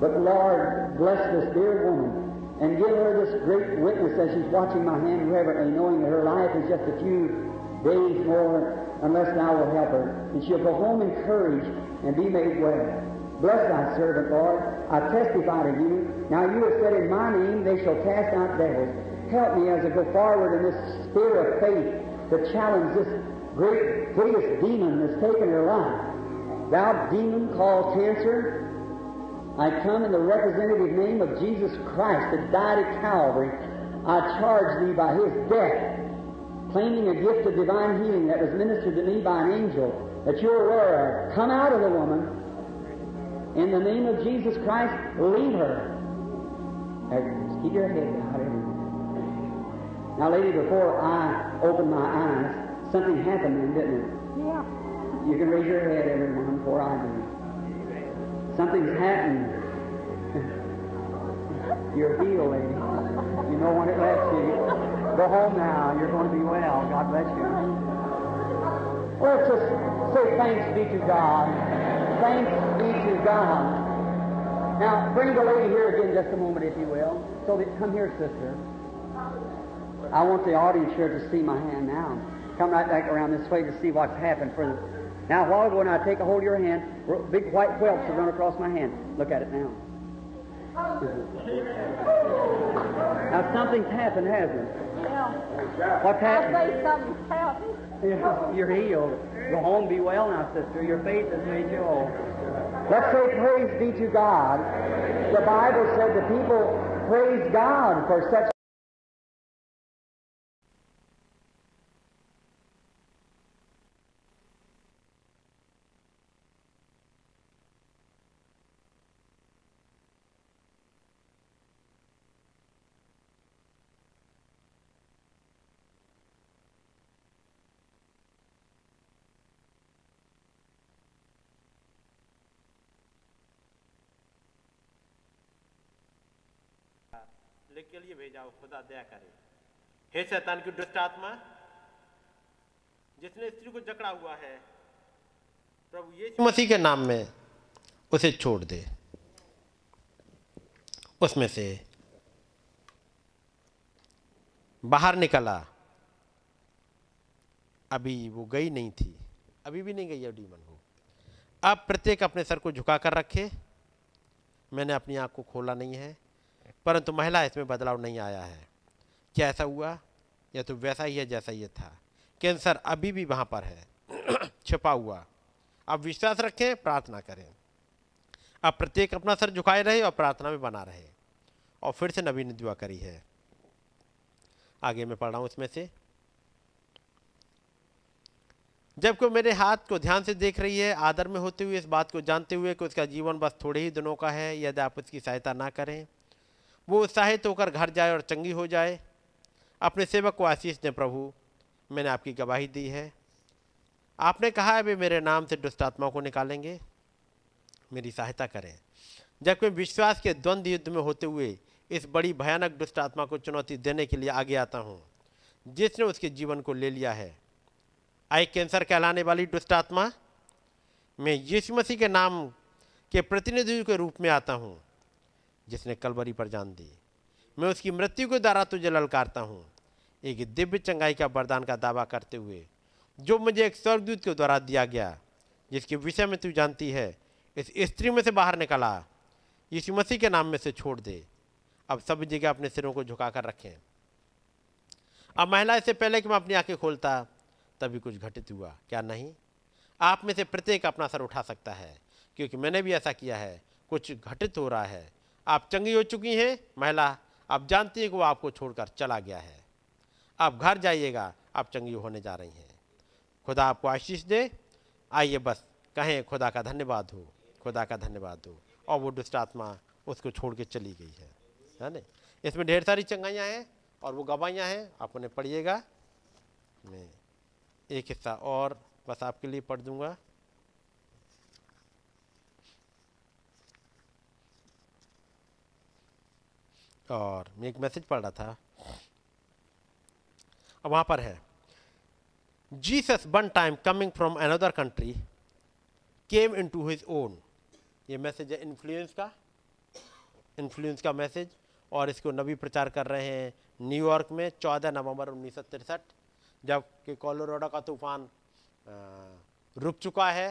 But Lord, bless this dear woman and give her this great witness as she's watching my hand reverently, knowing that her life is just a few days more unless thou will help her. And she'll go home encouraged and be made well. Bless thy servant, Lord. I testify to you. Now you have said in my name they shall cast out devils. Help me as I go forward in this spirit of faith to challenge this great hideous demon that's taken her life. Thou demon called cancer, I come in the representative name of Jesus Christ that died at Calvary. I charge thee by his death, claiming a gift of divine healing that was ministered to me by an angel that you're aware of. Come out of the woman. In the name of Jesus Christ, leave her. Just keep your head everyone. Now, lady, before I opened my eyes, something happened then, didn't it? Yeah. You can raise your head, everyone, before I do. Something's happened. You're healed, lady. You know when it lets you. Go home now. You're going to be well. God bless you. Let's just say thanks be to God. Thanks be to God. Now, bring the lady here again just a moment, if you will. So that, come here, sister. I want the audience here to see my hand now. Come right back around this way to see what's happened for the. Now, a while ago, when I take a hold of your hand, big white whelps have run across my hand. Look at it now. Now, something's happened, hasn't it? Yeah. What's happened? I say something's happened. You're healed. Go home, be well now, sister. Your faith has made you whole. Let's say praise be to God. The Bible said the people praise God for such. लिख के लिए भेजा हो खुदा दया करे। हे शैतान की दुष्ट आत्मा, जिसने स्त्री को जकड़ा हुआ है, प्रभु यीशु मसीह के नाम में उसे छोड़ दे। उसमें से बाहर निकला। अभी वो गई नहीं थी। अभी भी नहीं गई है डीमन वो अब प्रत्येक अपने सर को झुका कर रखे। मैंने अपनी आँख को खोला नहीं है। परंतु महिला इसमें बदलाव नहीं आया है। क्या ऐसा हुआ? या तो वैसा ही है जैसा ये था। कैंसर अभी भी वहाँ पर है। छिपा हुआ। अब विश्वास रखें, प्रार्थना करें। अब प्रत्येक अपना सर झुकाए रहे और प्रार्थना में बना रहे। और फिर से नबी ने दुआ करी है। आगे मैं पढ़ रहा हूँ इसमें से। जब कोई मेरे हाथ को ध्यान से देख रही है, आदर में होते हुए इस बात को जानते हुए कि उसका जीवन बस थोड़े ही दिनों का है, यदि आप उसकी सहायता ना करें वो उत्साहित होकर घर जाए और चंगी हो जाए। अपने सेवक को आशीष दें, प्रभु, मैंने आपकी गवाही दी है। आपने कहा है, वे मेरे नाम से दुष्ट आत्माओं को निकालेंगे। मेरी सहायता करें। जब मैं विश्वास के द्वंद्व युद्ध में होते हुए इस बड़ी भयानक दुष्ट आत्मा को चुनौती देने के लिए आगे आता हूँ, जिसने उसके जीवन को ले लिया है। आई कैंसर कहलाने वाली दुष्ट आत्मा, मैं यीशु मसीह के नाम के प्रतिनिधि के रूप में आता हूँ। जिसने कलवरी पर जान दी। मैं उसकी मृत्यु के द्वारा तुझे ललकारता हूँ। एक दिव्य चंगाई का वरदान का दावा करते हुए, जो मुझे एक स्वर्गदूत के द्वारा दिया गया, जिसके विषय में तू जानती है, इस स्त्री में से बाहर निकला। यीशु मसीह के नाम में से छोड़ दे। अब सब जगह अपने सिरों को झुकाकर रखें। अब महिला इससे पहले कि मैं अपनी आँखें खोलता, तभी कुछ घटित हुआ। क्या नहीं? आप में से प्रत्येक अपना सर उठा सकता है, क्योंकि मैंने भी ऐसा किया है। कुछ घटित हो रहा है। आप चंगी हो चुकी हैं, महिला, आप जानती हैं कि वो आपको छोड़कर चला गया है। आप घर जाइएगा, आप चंगी होने जा रही हैं। खुदा आपको आशीष दे। आइए बस, कहें, खुदा का धन्यवाद हो, खुदा का धन्यवाद हो। और वो दुष्ट आत्मा उसको छोड़ के चली गई है है ना? इसमें ढेर सारी चंगाइयाँ हैं और वो गवाइयाँ हैं, आप उन्हें पढ़िएगा। मैं एक हिस्सा और बस आपके लिए पढ़ दूँगा। और मैं एक मैसेज पढ़ रहा था। अब वहाँ पर है। Jesus one time coming from another country came in to his own ये मैसेज है इन्फ्लुएंस का। इन्फ्लुएंस का मैसेज और इसको नबी प्रचार कर रहे हैं न्यूयॉर्क में 14 नवंबर उन्नीस सौ तिरसठ, जबकि कोलोराडो का तूफ़ान रुक चुका है।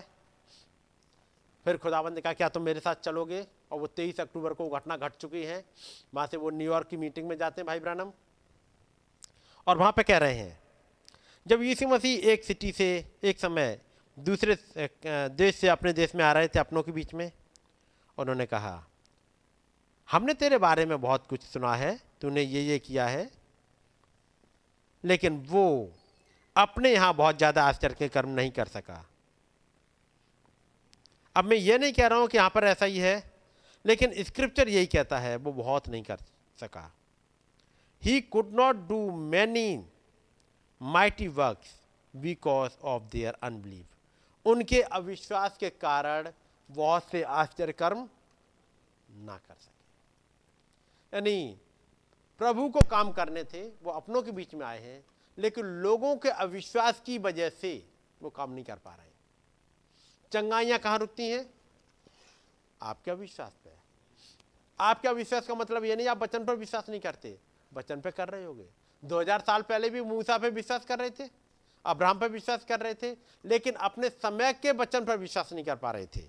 फिर खुदाबंद ने कहा, क्या तुम मेरे साथ चलोगे? और वो तेईस अक्टूबर को घटना घट चुकी है। वहाँ से वो न्यूयॉर्क की मीटिंग में जाते हैं भाई ब्रानम। और वहाँ पे कह रहे हैं, जब यीशु मसीह एक सिटी से, एक समय दूसरे देश से अपने देश में आ रहे थे अपनों के बीच में, उन्होंने कहा, हमने तेरे बारे में बहुत कुछ सुना है, तूने ये ये किया है, लेकिन वो अपने यहाँ बहुत ज़्यादा आश्चर्य के कर्म नहीं कर सका। अब मैं ये नहीं कह रहा हूँ कि यहाँ पर ऐसा ही है लेकिन स्क्रिप्चर यही कहता है, वो बहुत नहीं कर सका। He could not do many mighty works because of their unbelief उनके अविश्वास के कारण बहुत से आश्चर्य कर्म ना कर सके। यानी प्रभु को काम करने थे, वो अपनों के बीच में आए हैं, लेकिन लोगों के अविश्वास की वजह से वो काम नहीं कर पा रहे चंगाइयाँ कहाँ रुकती हैं? आपके अविश्वास पे आपके अविश्वास का मतलब ये नहीं, आप वचन पर विश्वास नहीं करते। वचन पे कर रहे होगे। 2000 साल पहले भी मूसा पे विश्वास कर रहे थे, अब्राहम पे विश्वास कर रहे थे, लेकिन अपने समय के वचन पर विश्वास नहीं कर पा रहे थे।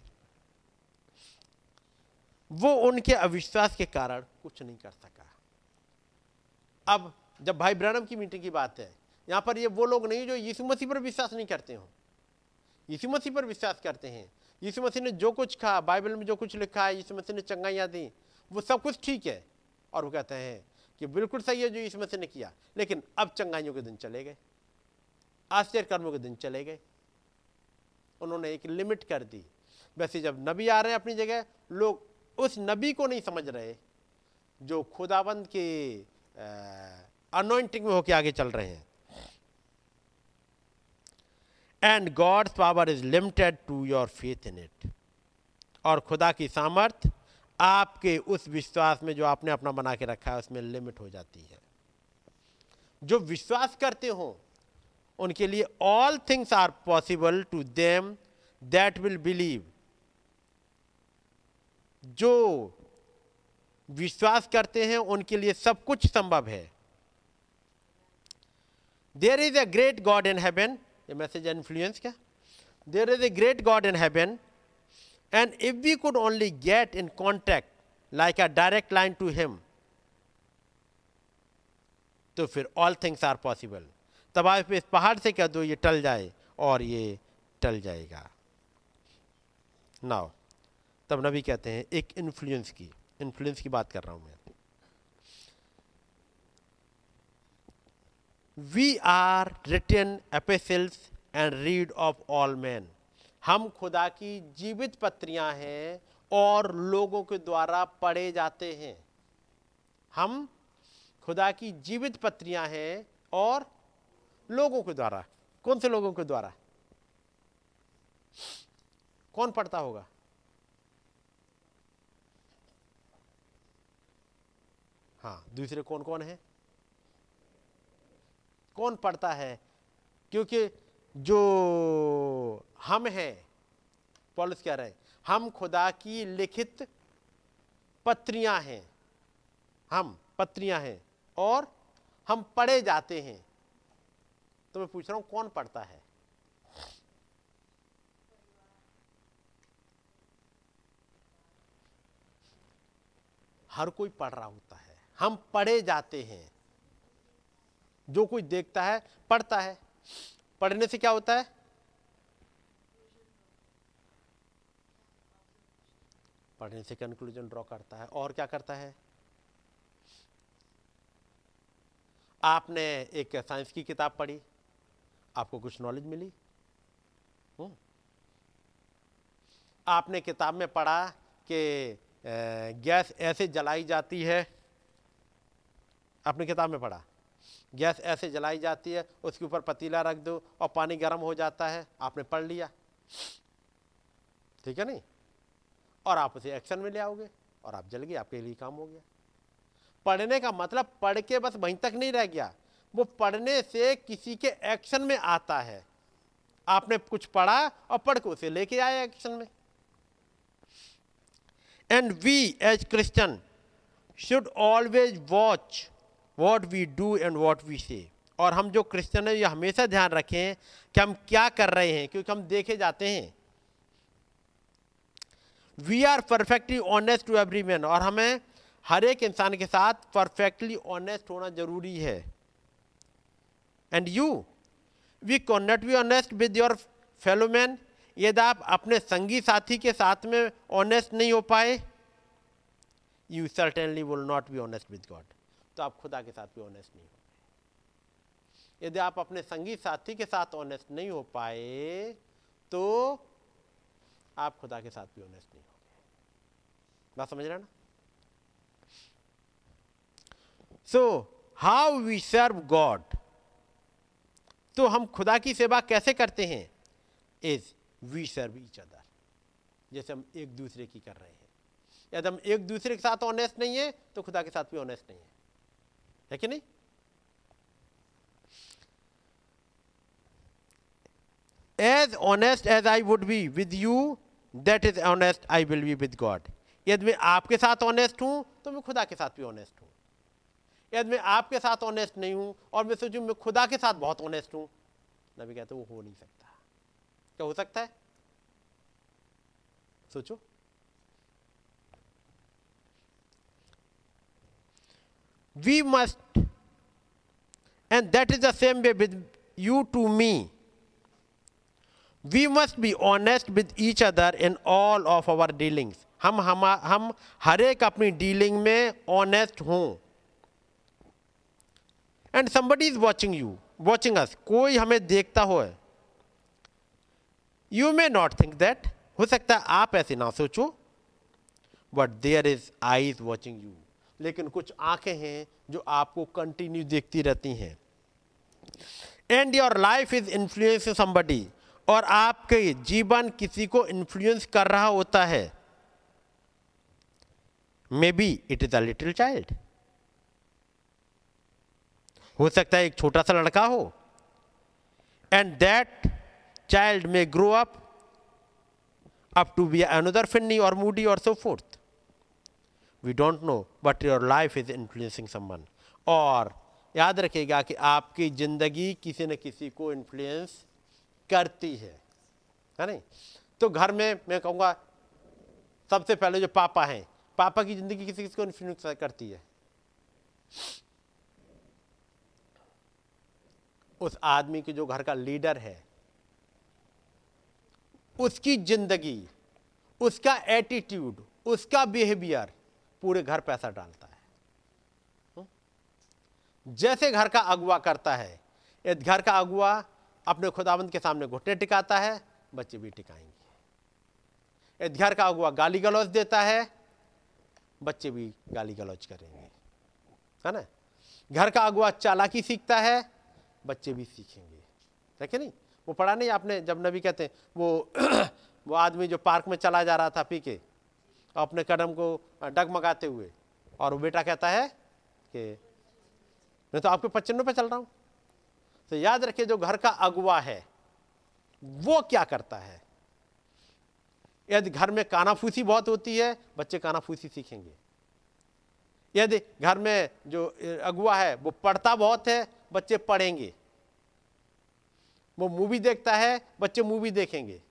वो उनके अविश्वास के कारण कुछ नहीं कर सका। अब जब भाई ब्रनम की मीटिंग की बात है, यहाँ पर ये वो लोग नहीं जो यीशु मसीह पर विश्वास नहीं करते हो। यीशु मसीह पर विश्वास करते हैं। यीशु मसीह ने जो कुछ कहा, बाइबल में जो कुछ लिखा है, यीशु मसीह ने चंगाइयाँ दी, वो सब कुछ ठीक है। और वो कहते हैं कि बिल्कुल सही है जो यीशु मसीह ने किया, लेकिन अब चंगाइयों के दिन चले गए, आश्चर्य कर्मों के दिन चले गए। उन्होंने एक लिमिट कर दी। वैसे जब नबी आ रहे हैं अपनी जगह, लोग उस नबी को नहीं समझ रहे, जो खुदाबंद के अनोइंटिंग में होके आगे चल रहे हैं। And God's power is limited to your faith in it और खुदा की सामर्थ आपके उस विश्वास में जो आपने अपना बना के रखा है, उसमें लिमिट हो जाती है। जो विश्वास करते हो, उनके लिए all things are possible to them that will believe जो विश्वास करते हैं, उनके लिए सब कुछ संभव है। There is a great God in heaven ये मैसेज इन्फ्लुएंस क्या? There is a great God in heaven and if we could only get in contact like a direct line to him तो फिर ऑल थिंग्स आर पॉसिबल तब आप इस पहाड़ से कह दो, ये टल जाए और ये टल जाएगा. नाउ तब नबी कहते हैं, एक इन्फ्लुएंस की इन्फ्लुएंस की बात कर रहा हूँ मैं। We are written epistles and read of all man हम खुदा की जीवित पत्रियाँ हैं और लोगों के द्वारा पढ़े जाते हैं। हम खुदा की जीवित पत्रियाँ हैं और लोगों के द्वारा। कौन से लोगों के द्वारा? कौन पढ़ता होगा? हाँ दूसरे कौन कौन है? कौन पढ़ता है? क्योंकि जो हम हैं, पॉलिस कह रहे हैं, हम खुदा की लिखित पत्रियाँ हैं। हम पत्रियाँ हैं और हम पढ़े जाते हैं। तो मैं पूछ रहा हूँ, कौन पढ़ता है? हर कोई पढ़ रहा होता है। हम पढ़े जाते हैं। जो कुछ देखता है, पढ़ता है। पढ़ने से क्या होता है? पढ़ने से कंक्लूजन ड्रॉ करता है। और क्या करता है? आपने एक साइंस की किताब पढ़ी। आपको कुछ नॉलेज मिली? हम्म। आपने किताब में पढ़ा कि गैस ऐसे जलाई जाती है। आपने किताब में पढ़ा? गैस ऐसे जलाई जाती है, उसके ऊपर पतीला रख दो और पानी गर्म हो जाता है। आपने पढ़ लिया। ठीक है नहीं? और आप उसे एक्शन में ले आओगे और आप जल गए, आपके लिए काम हो गया। पढ़ने का मतलब पढ़ के बस वहीं तक नहीं रह गया। वो पढ़ने से किसी के एक्शन में आता है। आपने कुछ पढ़ा और पढ़ के उसे लेके आए एक्शन में। And we as Christian should always watch what we do and what we say और हम जो क्रिश्चियन है, ये हमेशा ध्यान रखें कि हम क्या कर रहे हैं, क्योंकि हम देखे जाते हैं। We are perfectly honest to every man और हमें हर एक इंसान के साथ परफेक्टली ऑनेस्ट होना ज़रूरी है। And you we cannot be honest with your fellow man यदि आप अपने संगी साथी के साथ में ऑनेस्ट नहीं हो पाए you certainly will not be honest with God तो आप खुदा के साथ भी ऑनेस्ट नहीं हो पाए। यदि आप अपने संगी साथी के साथ ऑनेस्ट नहीं हो पाए तो आप खुदा के साथ भी ऑनेस्ट नहीं हो गए। बात समझ रहे ना? So how we serve God तो हम खुदा की सेवा कैसे करते हैं? Is we serve each other जैसे हम एक दूसरे की कर रहे हैं। यदि हम एक दूसरे के साथ ऑनेस्ट नहीं है तो खुदा के साथ भी ऑनेस्ट नहीं है। है कि नहीं? As honest as I would be with you that is honest I will be with God यदि मैं आपके साथ ऑनेस्ट हूँ तो मैं खुदा के साथ भी ऑनेस्ट हूँ। यदि मैं आपके साथ ऑनेस्ट नहीं हूँ, और मैं सोचूं मैं खुदा के साथ बहुत ऑनेस्ट हूँ, नबी कहते वो हो नहीं सकता। क्या हो सकता है? सोचो। We must and that is the same way with you to me we must be honest with each other in all of our dealings हम हम हम हर एक अपनी डीलिंग में ऑनेस्ट हों and somebody is watching you watching us कोई हमें देखता हो you may not think that हो सकता है आप ऐसे ना सोचो but there is eyes watching you लेकिन कुछ आँखें हैं जो आपको कंटिन्यू देखती रहती हैं। And your life is influence somebody और आपके जीवन किसी को इन्फ्लुएंस कर रहा होता है। May be it is a little child हो सकता है एक छोटा सा लड़का हो। And that child may grow up up to be another funny or moody or so forth we don't know but your life is influencing someone और याद रखिएगा कि आपकी ज़िंदगी किसी न किसी को इन्फ्लुएंस करती है। है नहीं? तो घर में मैं कहूँगा, सबसे पहले जो पापा हैं, पापा की ज़िंदगी किसी किसी को इन्फ्लुएंस करती है। उस आदमी की जो घर का लीडर है, उसकी ज़िंदगी, उसका एटीट्यूड उसका बिहेवियर पूरे घर पैसा डालता है। हम्म? जैसे घर का अगुआ करता है यदि घर का अगुआ अपने खुदाबंद के सामने घुटने टिकाता है, बच्चे भी टिकाएँगे। यदि घर का अगुआ गाली गलौज देता है, बच्चे भी गाली गलौज करेंगे। है ना? घर का अगुआ चालाकी सीखता है, बच्चे भी सीखेंगे। देखे नहीं? वो पढ़ा नहीं आपने जब नबी कहते हैं, वो वो आदमी जो पार्क में चला जा रहा था पी के अपने कदम को डगमगाते हुए। और वो बेटा कहता है कि, मैं तो आपके पचनों पे चल रहा हूँ। तो याद रखिए, जो घर का अगुआ है, वो क्या करता है? यदि घर में कानाफूसी बहुत होती है, बच्चे कानाफूसी सीखेंगे। यदि घर में जो अगुआ है, वो पढ़ता बहुत है, बच्चे पढ़ेंगे। वो मूवी देखता है, बच्चे मूवी देखेंगे।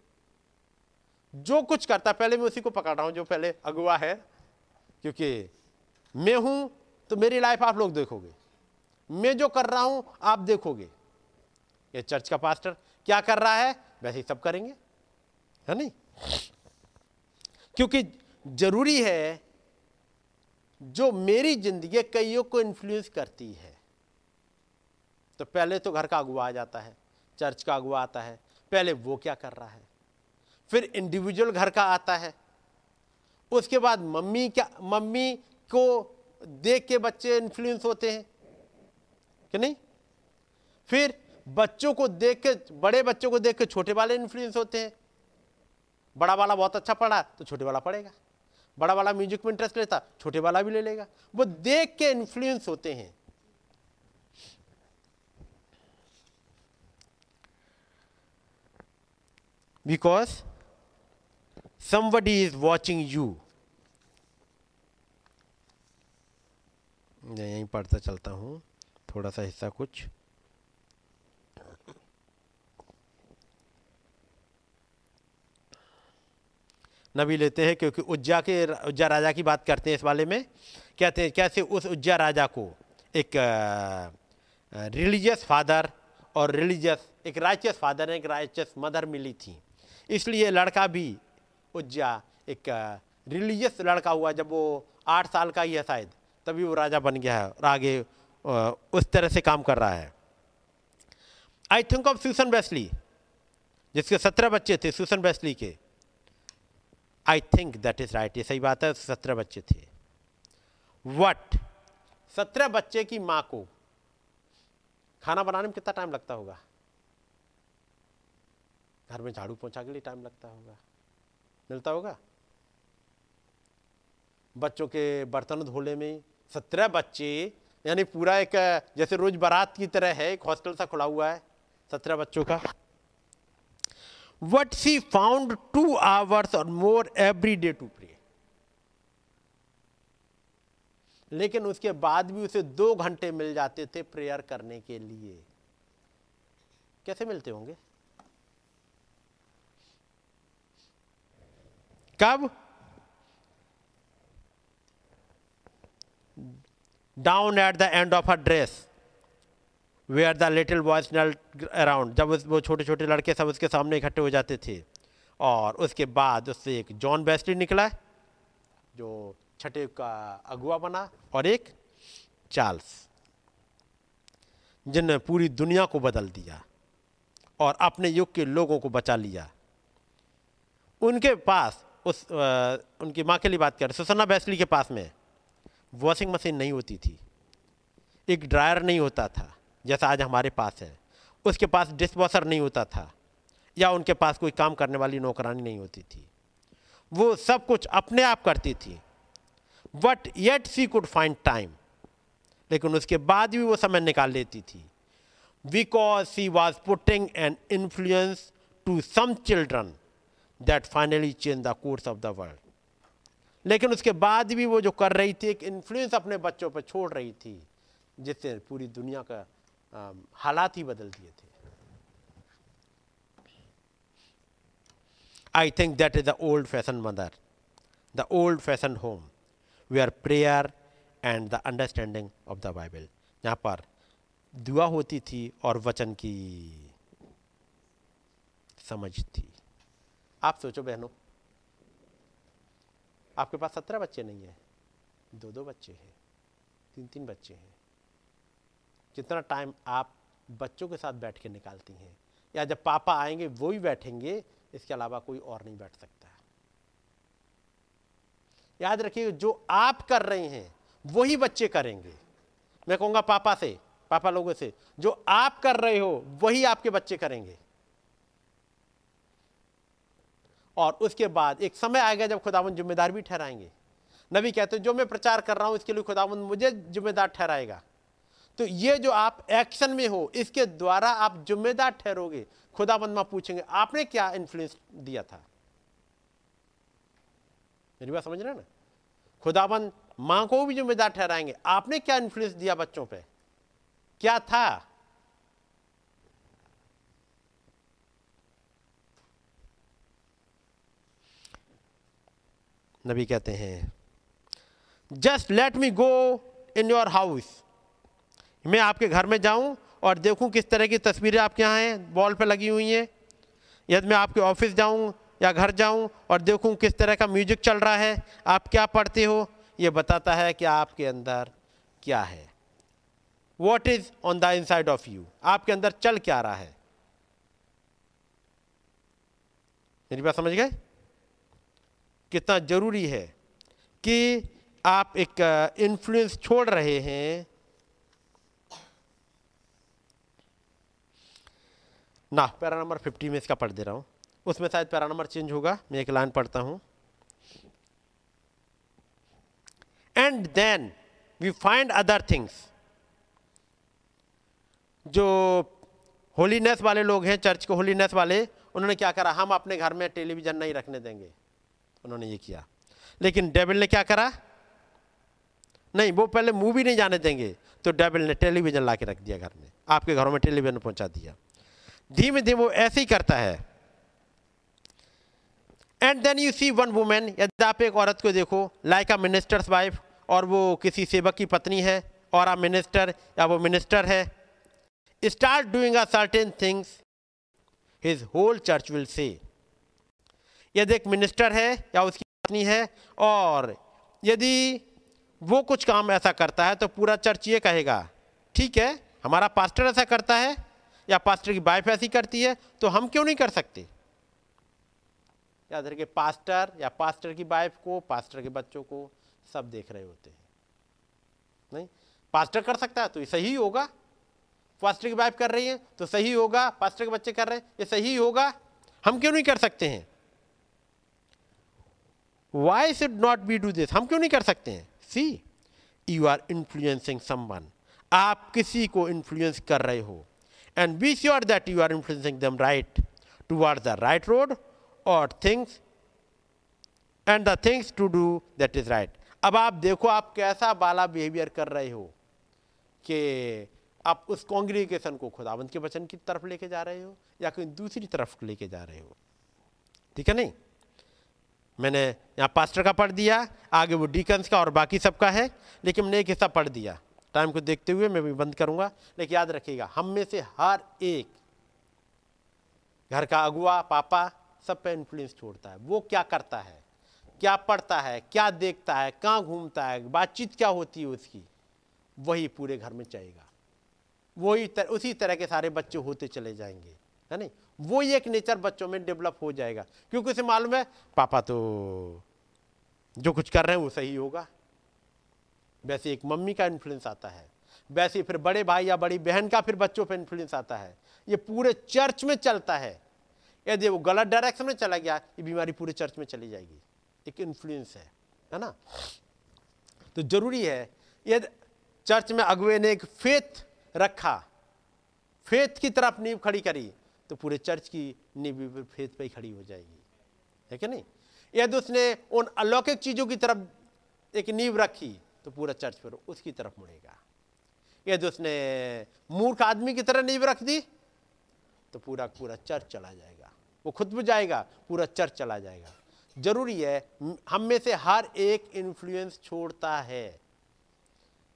जो कुछ करता, पहले मैं उसी को पकड़ रहा हूँ, जो पहले अगुआ है, क्योंकि मैं हूँ तो मेरी लाइफ आप लोग देखोगे। मैं जो कर रहा हूँ, आप देखोगे। ये चर्च का पास्टर क्या कर रहा है? वैसे ही सब करेंगे, है नहीं? क्योंकि ज़रूरी है, जो मेरी ज़िंदगी कईयों को इन्फ्लुएंस करती है। तो पहले तो घर का अगुआ आ जाता है चर्च का अगुआ आता है, पहले वो क्या कर रहा है? फिर इंडिविजुअल घर का आता है। उसके बाद मम्मी क्या, मम्मी को देख के बच्चे इन्फ्लुएंस होते हैं, कि नहीं? फिर बच्चों को देख के, बड़े बच्चों को देख के छोटे वाले इन्फ्लुएंस होते हैं। बड़ा वाला बहुत अच्छा पढ़ा तो छोटे वाला पढ़ेगा। बड़ा वाला म्यूज़िक में इंटरेस्ट लेता, छोटे वाला भी ले लेगा। वो देख के इन्फ्लुएंस होते हैं। Because somebody is watching you. मैं यहीं पढ़ता चलता हूँ, थोड़ा सा हिस्सा कुछ। नबी लेते हैं क्योंकि उज्जा के उज्जा राजा की बात करते हैं इस वाले में। कहते हैं कैसे उस उज्जा राजा को एक रिलीजियस फादर और रिलीजियस एक राइचियस फादर एक राइचियस मदर मिली थी। इसलिए लड़का भी उज्जा एक रिलीजियस लड़का हुआ जब वो आठ साल का ही है शायद, तभी वो राजा बन गया है और आगे उस तरह से काम कर रहा है। I think of Susan Beasley जिसके सत्रह बच्चे थे सुसन बेस्ली के। I think that is right ये सही बात है, सत्रह बच्चे थे। वट सत्रह बच्चे की माँ को खाना बनाने में कितना टाइम लगता होगा? घर में झाड़ू पोछा के लिए टाइम लगता होगा। मिलता होगा। बच्चों के बर्तन धोने में सत्रह बच्चे, यानी पूरा एक, जैसे रोज बारात की तरह है, एक हॉस्टल सा खुला हुआ है, सत्रह बच्चों का। What she found two hours और more every day to pray लेकिन उसके बाद भी उसे दो घंटे मिल जाते थे प्रेयर करने के लिए। कैसे मिलते होंगे? कब? Down at the end of a dress where the little boys null around जब वो छोटे छोटे लड़के सब उसके सामने इकट्ठे हो जाते थे। और उसके बाद उससे एक जॉन बेस्टी निकला, जो छठे का अगुआ बना, और एक चार्ल्स जिनने पूरी दुनिया को बदल दिया और अपने युग के लोगों को बचा लिया। उनके पास उस आ, उनकी माँ के लिए बात करें सुसन्ना बैसली के पास में वॉशिंग मशीन नहीं होती थी। एक ड्रायर नहीं होता था जैसा आज हमारे पास है। उसके पास डिश वॉशर नहीं होता था या उनके पास कोई काम करने वाली नौकरानी नहीं होती थी। वो सब कुछ अपने आप करती थी। But yet she could find time लेकिन उसके बाद भी वो समय निकाल लेती थी। Because she was putting an influence to some children that finally change the course of the world लेकिन उसके बाद भी वो जो कर रही थी, एक इन्फ्लुएंस अपने बच्चों पर छोड़ रही थी, जिससे पूरी दुनिया का हालात ही बदल दिए थे। I think that is the old fashion mother the old fashion home where prayer and the understanding of the Bible यहाँ पर दुआ होती थी और वचन की समझ थी। आप सोचो बहनों, आपके पास सत्रह बच्चे नहीं है दो दो बच्चे हैं तीन तीन बच्चे हैं। कितना टाइम आप बच्चों के साथ बैठ के निकालती हैं, या जब पापा आएँगे, वो ही बैठेंगे, इसके अलावा कोई और नहीं बैठ सकता। याद रखिए, जो आप कर रहे हैं, वही बच्चे करेंगे। मैं कहूँगा पापा से, पापा लोगों से, जो आप कर रहे हो, वही आपके बच्चे करेंगे। और उसके बाद एक समय आएगा जब खुदावन जिम्मेदार भी ठहराएँगे। नबी कहते हैं, जो मैं प्रचार कर रहा हूँ, इसके लिए खुदावन मुझे जिम्मेदार ठहराएगा। तो ये जो आप एक्शन में हो, इसके द्वारा आप जिम्मेदार ठहरोगे। खुदाबंद माँ पूछेंगे, आपने क्या इन्फ्लुएंस दिया था? मेरी बात समझ रहे ना? खुदाबंद माँ को भी जिम्मेदार ठहराएँगे। आपने क्या इन्फ्लुएंस दिया बच्चों पे? क्या था? नबी कहते हैं, just let me go in your house. मैं आपके घर में जाऊँ और देखूँ किस तरह की तस्वीरें आपके यहाँ हैं, वॉल पर लगी हुई हैं। यदि मैं आपके ऑफ़िस जाऊँ या घर जाऊँ और देखूँ किस तरह का म्यूज़िक चल रहा है, आप क्या पढ़ते हो? ये बताता है कि आपके अंदर क्या है। What is on the inside of you आपके अंदर चल क्या रहा है। मेरी बात समझ गए? कितना ज़रूरी है कि आप एक इन्फ्लुएंस छोड़ रहे हैं। ना, पैरा नंबर फिफ्टी में इसका पढ़ दे रहा हूँ। उसमें शायद पैरा नंबर चेंज होगा। मैं एक लाइन पढ़ता हूँ। And then we find other things जो होलीनेस वाले लोग हैं चर्च के होलीनेस वाले, उन्होंने क्या करा? हम अपने घर में टेलीविज़न नहीं रखने देंगे। उन्होंने ये किया। लेकिन डेविल ने क्या करा? नहीं, वो पहले मूवी नहीं जाने देंगे तो डेविल ने टेलीविज़न ला के रख दिया घर में। आपके घरों में टेलीविज़न पहुँचा दिया। धीमे धीमे वो ऐसे ही करता है। And then you see one women यदि आप एक औरत को देखो लाइक अ मिनिस्टर्स वाइफ और वो किसी सेवक की पत्नी है, और आ मिनिस्टर या वो मिनिस्टर है start doing a certain things his whole church will say यदि एक मिनिस्टर है या उसकी पत्नी है और यदि वो कुछ काम ऐसा करता है तो पूरा चर्च ये कहेगा, ठीक है, हमारा पास्टर ऐसा करता है या पास्टर की वाइफ ऐसी करती है तो हम क्यों नहीं कर सकते? याद रखिए पास्टर या पास्टर की वाइफ को पास्टर के बच्चों को सब देख रहे होते हैं। नहीं? पास्टर कर सकता है तो ये सही होगा। पास्टर की वाइफ कर रही है तो सही होगा। पास्टर के बच्चे कर रहे हैं, ये सही होगा। हम क्यों नहीं कर सकते हैं? Why should not be do this हम क्यों नहीं कर सकते हैं? See you are influencing someone आप किसी को इन्फ्लुएंस कर रहे हो। And be sure that you are influencing them right toward the right road और things and the things to do that is right अब आप देखो, आप कैसा बाला बिहेवियर कर रहे हो कि आप उस कॉन्ग्रीगेशन को खुदावंत के वचन की तरफ़ लेके जा रहे हो या कोई दूसरी तरफ़ लेके जा रहे हो। ठीक है नहीं? मैंने यहाँ पास्टर का पढ़ दिया आगे वो डीकन्स का और बाकी सबका है लेकिन मैंने एक हिस्सा पढ़ दिया। टाइम को देखते हुए मैं भी बंद करूँगा लेकिन याद रखिएगा हम में से हर एक घर का अगुआ पापा सब पे इन्फ्लुएंस छोड़ता है। वो क्या करता है? क्या पढ़ता है? क्या देखता है? कहाँ घूमता है? बातचीत क्या होती है उसकी? वही पूरे घर में चाहेगा। वही तर, उसी तरह के सारे बच्चे होते चले जाएँगे है नहीं? वो एक नेचर बच्चों में डेवलप हो जाएगा। क्योंकि उसे मालूम है, पापा तो जो कुछ कर रहे हैं वो सही होगा। वैसे एक मम्मी का इन्फ्लुएंस आता है। वैसे फिर बड़े भाई या बड़ी बहन का फिर बच्चों पर इन्फ्लुएंस आता है। ये पूरे चर्च में चलता है। यदि वो गलत डायरेक्शन में चला गया, ये बीमारी पूरे चर्च में चली जाएगी। एक इन्फ्लुएंस है है ना? तो ज़रूरी है यदि चर्च में अगुए ने एक फेथ रखा। फेथ की तरफ़ नींव खड़ी करी। तो पूरे चर्च की नींव फेथ पे ही खड़ी हो जाएगी। है कि नहीं? यदि उसने उन अलौकिक चीज़ों की तरफ़ एक नींव रखी तो पूरा चर्च फिर उसकी तरफ़ मुड़ेगा। यदि उसने मूर्ख आदमी की तरह नींव रख दी तो पूरा पूरा चर्च चला जाएगा। वो खुद भी जाएगा पूरा चर्च चला जाएगा। ज़रूरी है हम में से हर एक इन्फ्लुएंस छोड़ता है।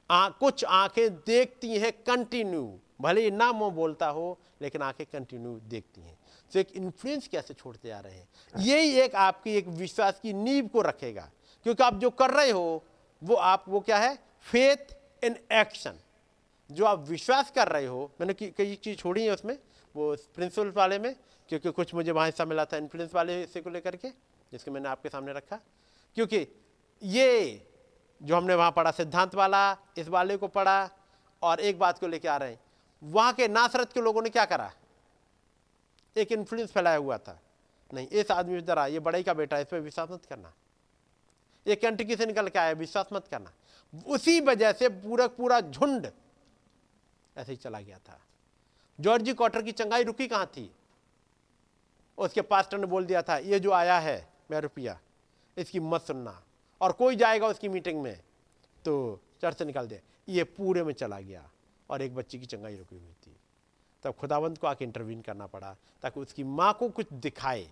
आ, कुछ आँखें देखती हैं कंटिन्यू भले ही ना मुँह बोलता हो लेकिन आँखें कंटिन्यू देखती हैं। तो एक इन्फ्लुएंस कैसे छोड़ते जा रहे हैं? यही एक आपकी एक विश्वास की नींव को रखेगा क्योंकि आप जो कर रहे हो वो आप वो क्या है? फेथ इन एक्शन जो आप विश्वास कर रहे हो मैंने कई चीज़ छोड़ी है उसमें वो प्रिंसिपल वाले में क्योंकि कुछ मुझे वहाँ हिस्सा मिला था इन्फ्लुएंस वाले हिस्से को लेकर के जिसके मैंने आपके सामने रखा। क्योंकि ये जो हमने वहाँ पढ़ा सिद्धांत वाला इस वाले को पढ़ा और एक बात को लेके आ रहे हैं वहाँ के नासरत के लोगों ने क्या करा? एक इन्फ्लुएंस फैलाया हुआ था। नहीं, इस आदमी जरा, ये बड़ाई का बेटा इस पर विश्वास मत करना। ये कंट्री से निकल के आया, विश्वास मत करना। उसी वजह से पूरा पूरा झुंड ऐसे ही चला गया था। जॉर्जी क्वार्टर की चंगाई रुकी कहाँ थी? उसके पास्टर ने बोल दिया था, ये जो आया है, मैं रुपया, इसकी मत सुनना। और कोई जाएगा उसकी मीटिंग में तो चर्च से निकाल दे। ये पूरे में चला गया। और एक बच्ची की चंगाई रुकी हुई थी। तब खुदावंत को आके इंटरवीन करना पड़ा ताकि उसकी माँ को कुछ दिखाए।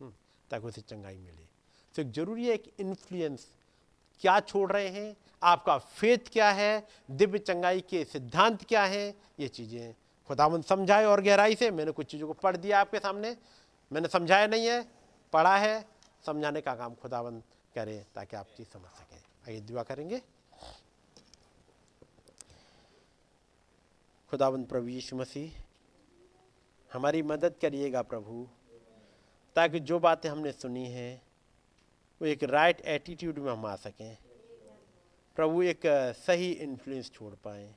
हम्म, ताकि उसे चंगाई मिले। तो ज़रूरी है एक इन्फ्लुएंस क्या छोड़ रहे हैं आपका फेथ क्या है दिव्य चंगाई के सिद्धांत क्या हैं ये चीज़ें खुदावंत समझाए और गहराई से मैंने कुछ चीज़ों को पढ़ दिया आपके सामने। मैंने समझाया नहीं है पढ़ा है समझाने का काम खुदावंत करें ताकि आप चीज़ समझ सकें। आइए दुआ करेंगे। खुदावंत प्रभु यीशु मसीह, हमारी मदद करिएगा प्रभु, ताकि जो बातें हमने सुनी हैं, वो एक राइट एटीट्यूड में हम आ सकें। प्रभु एक सही इन्फ्लुएंस छोड़ पाए।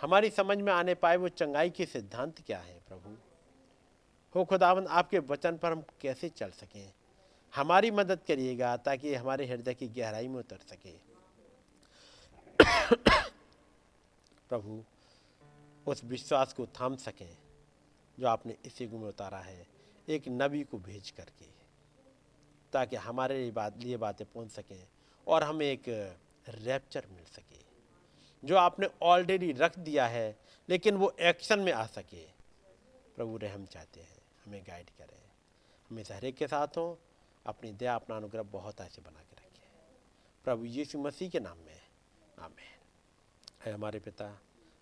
हमारी समझ में आने पाए वो चंगाई के सिद्धांत क्या है प्रभु? हो खुदावन आपके वचन पर हम कैसे चल सकें? हमारी मदद करिएगा ताकि हमारे हृदय की गहराई में उतर सके। प्रभु उस विश्वास को थाम सकें, जो आपने इसी युग में उतारा है, एक नबी को भेज करके, ताकि हमारे लिए बात, लिए बातें पहुँच सकें और हमें एक रैप्चर मिल सके, जो आपने ऑलरेडी रख दिया है, लेकिन वो एक्शन में आ सके। प्रभु रहम चाहते हैं, हमें गाइड करें। हमें हरेक के साथ हों, अपनी दया, अपना अनुग्रह बहुत ऐसे बना के रखें। प्रभु यीशु मसीह के नाम में, आमेन। है हमारे पिता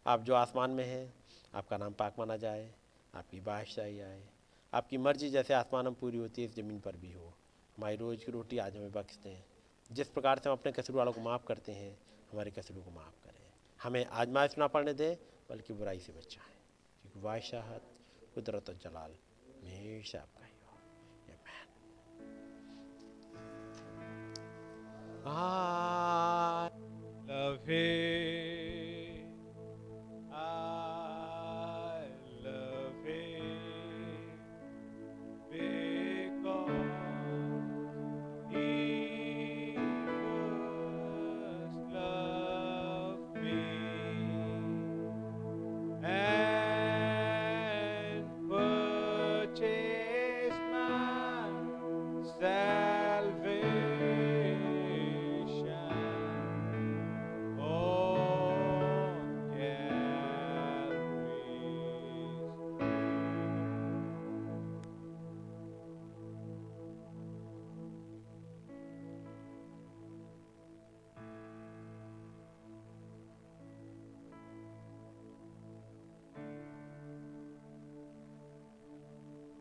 आप जो आसमान में हैं, आपका नाम पाक माना जाए, आपकी बादशाही आए, आपकी मर्ज़ी जैसे आसमान में पूरी होती है, इस ज़मीन पर भी हो। हमारी रोज़ की रोटी आज हमें बख्शते हैं जिस प्रकार से हम अपने कसर वालों को माफ़ करते हैं, हमारे कसरों को माफ़ करें। हमें आजमाइश ना पड़ने दें, बल्कि बुराई से बचाएँ। क्योंकि बादशाहत कुदरत और जलाल हमेशा आपका ही हो Love him.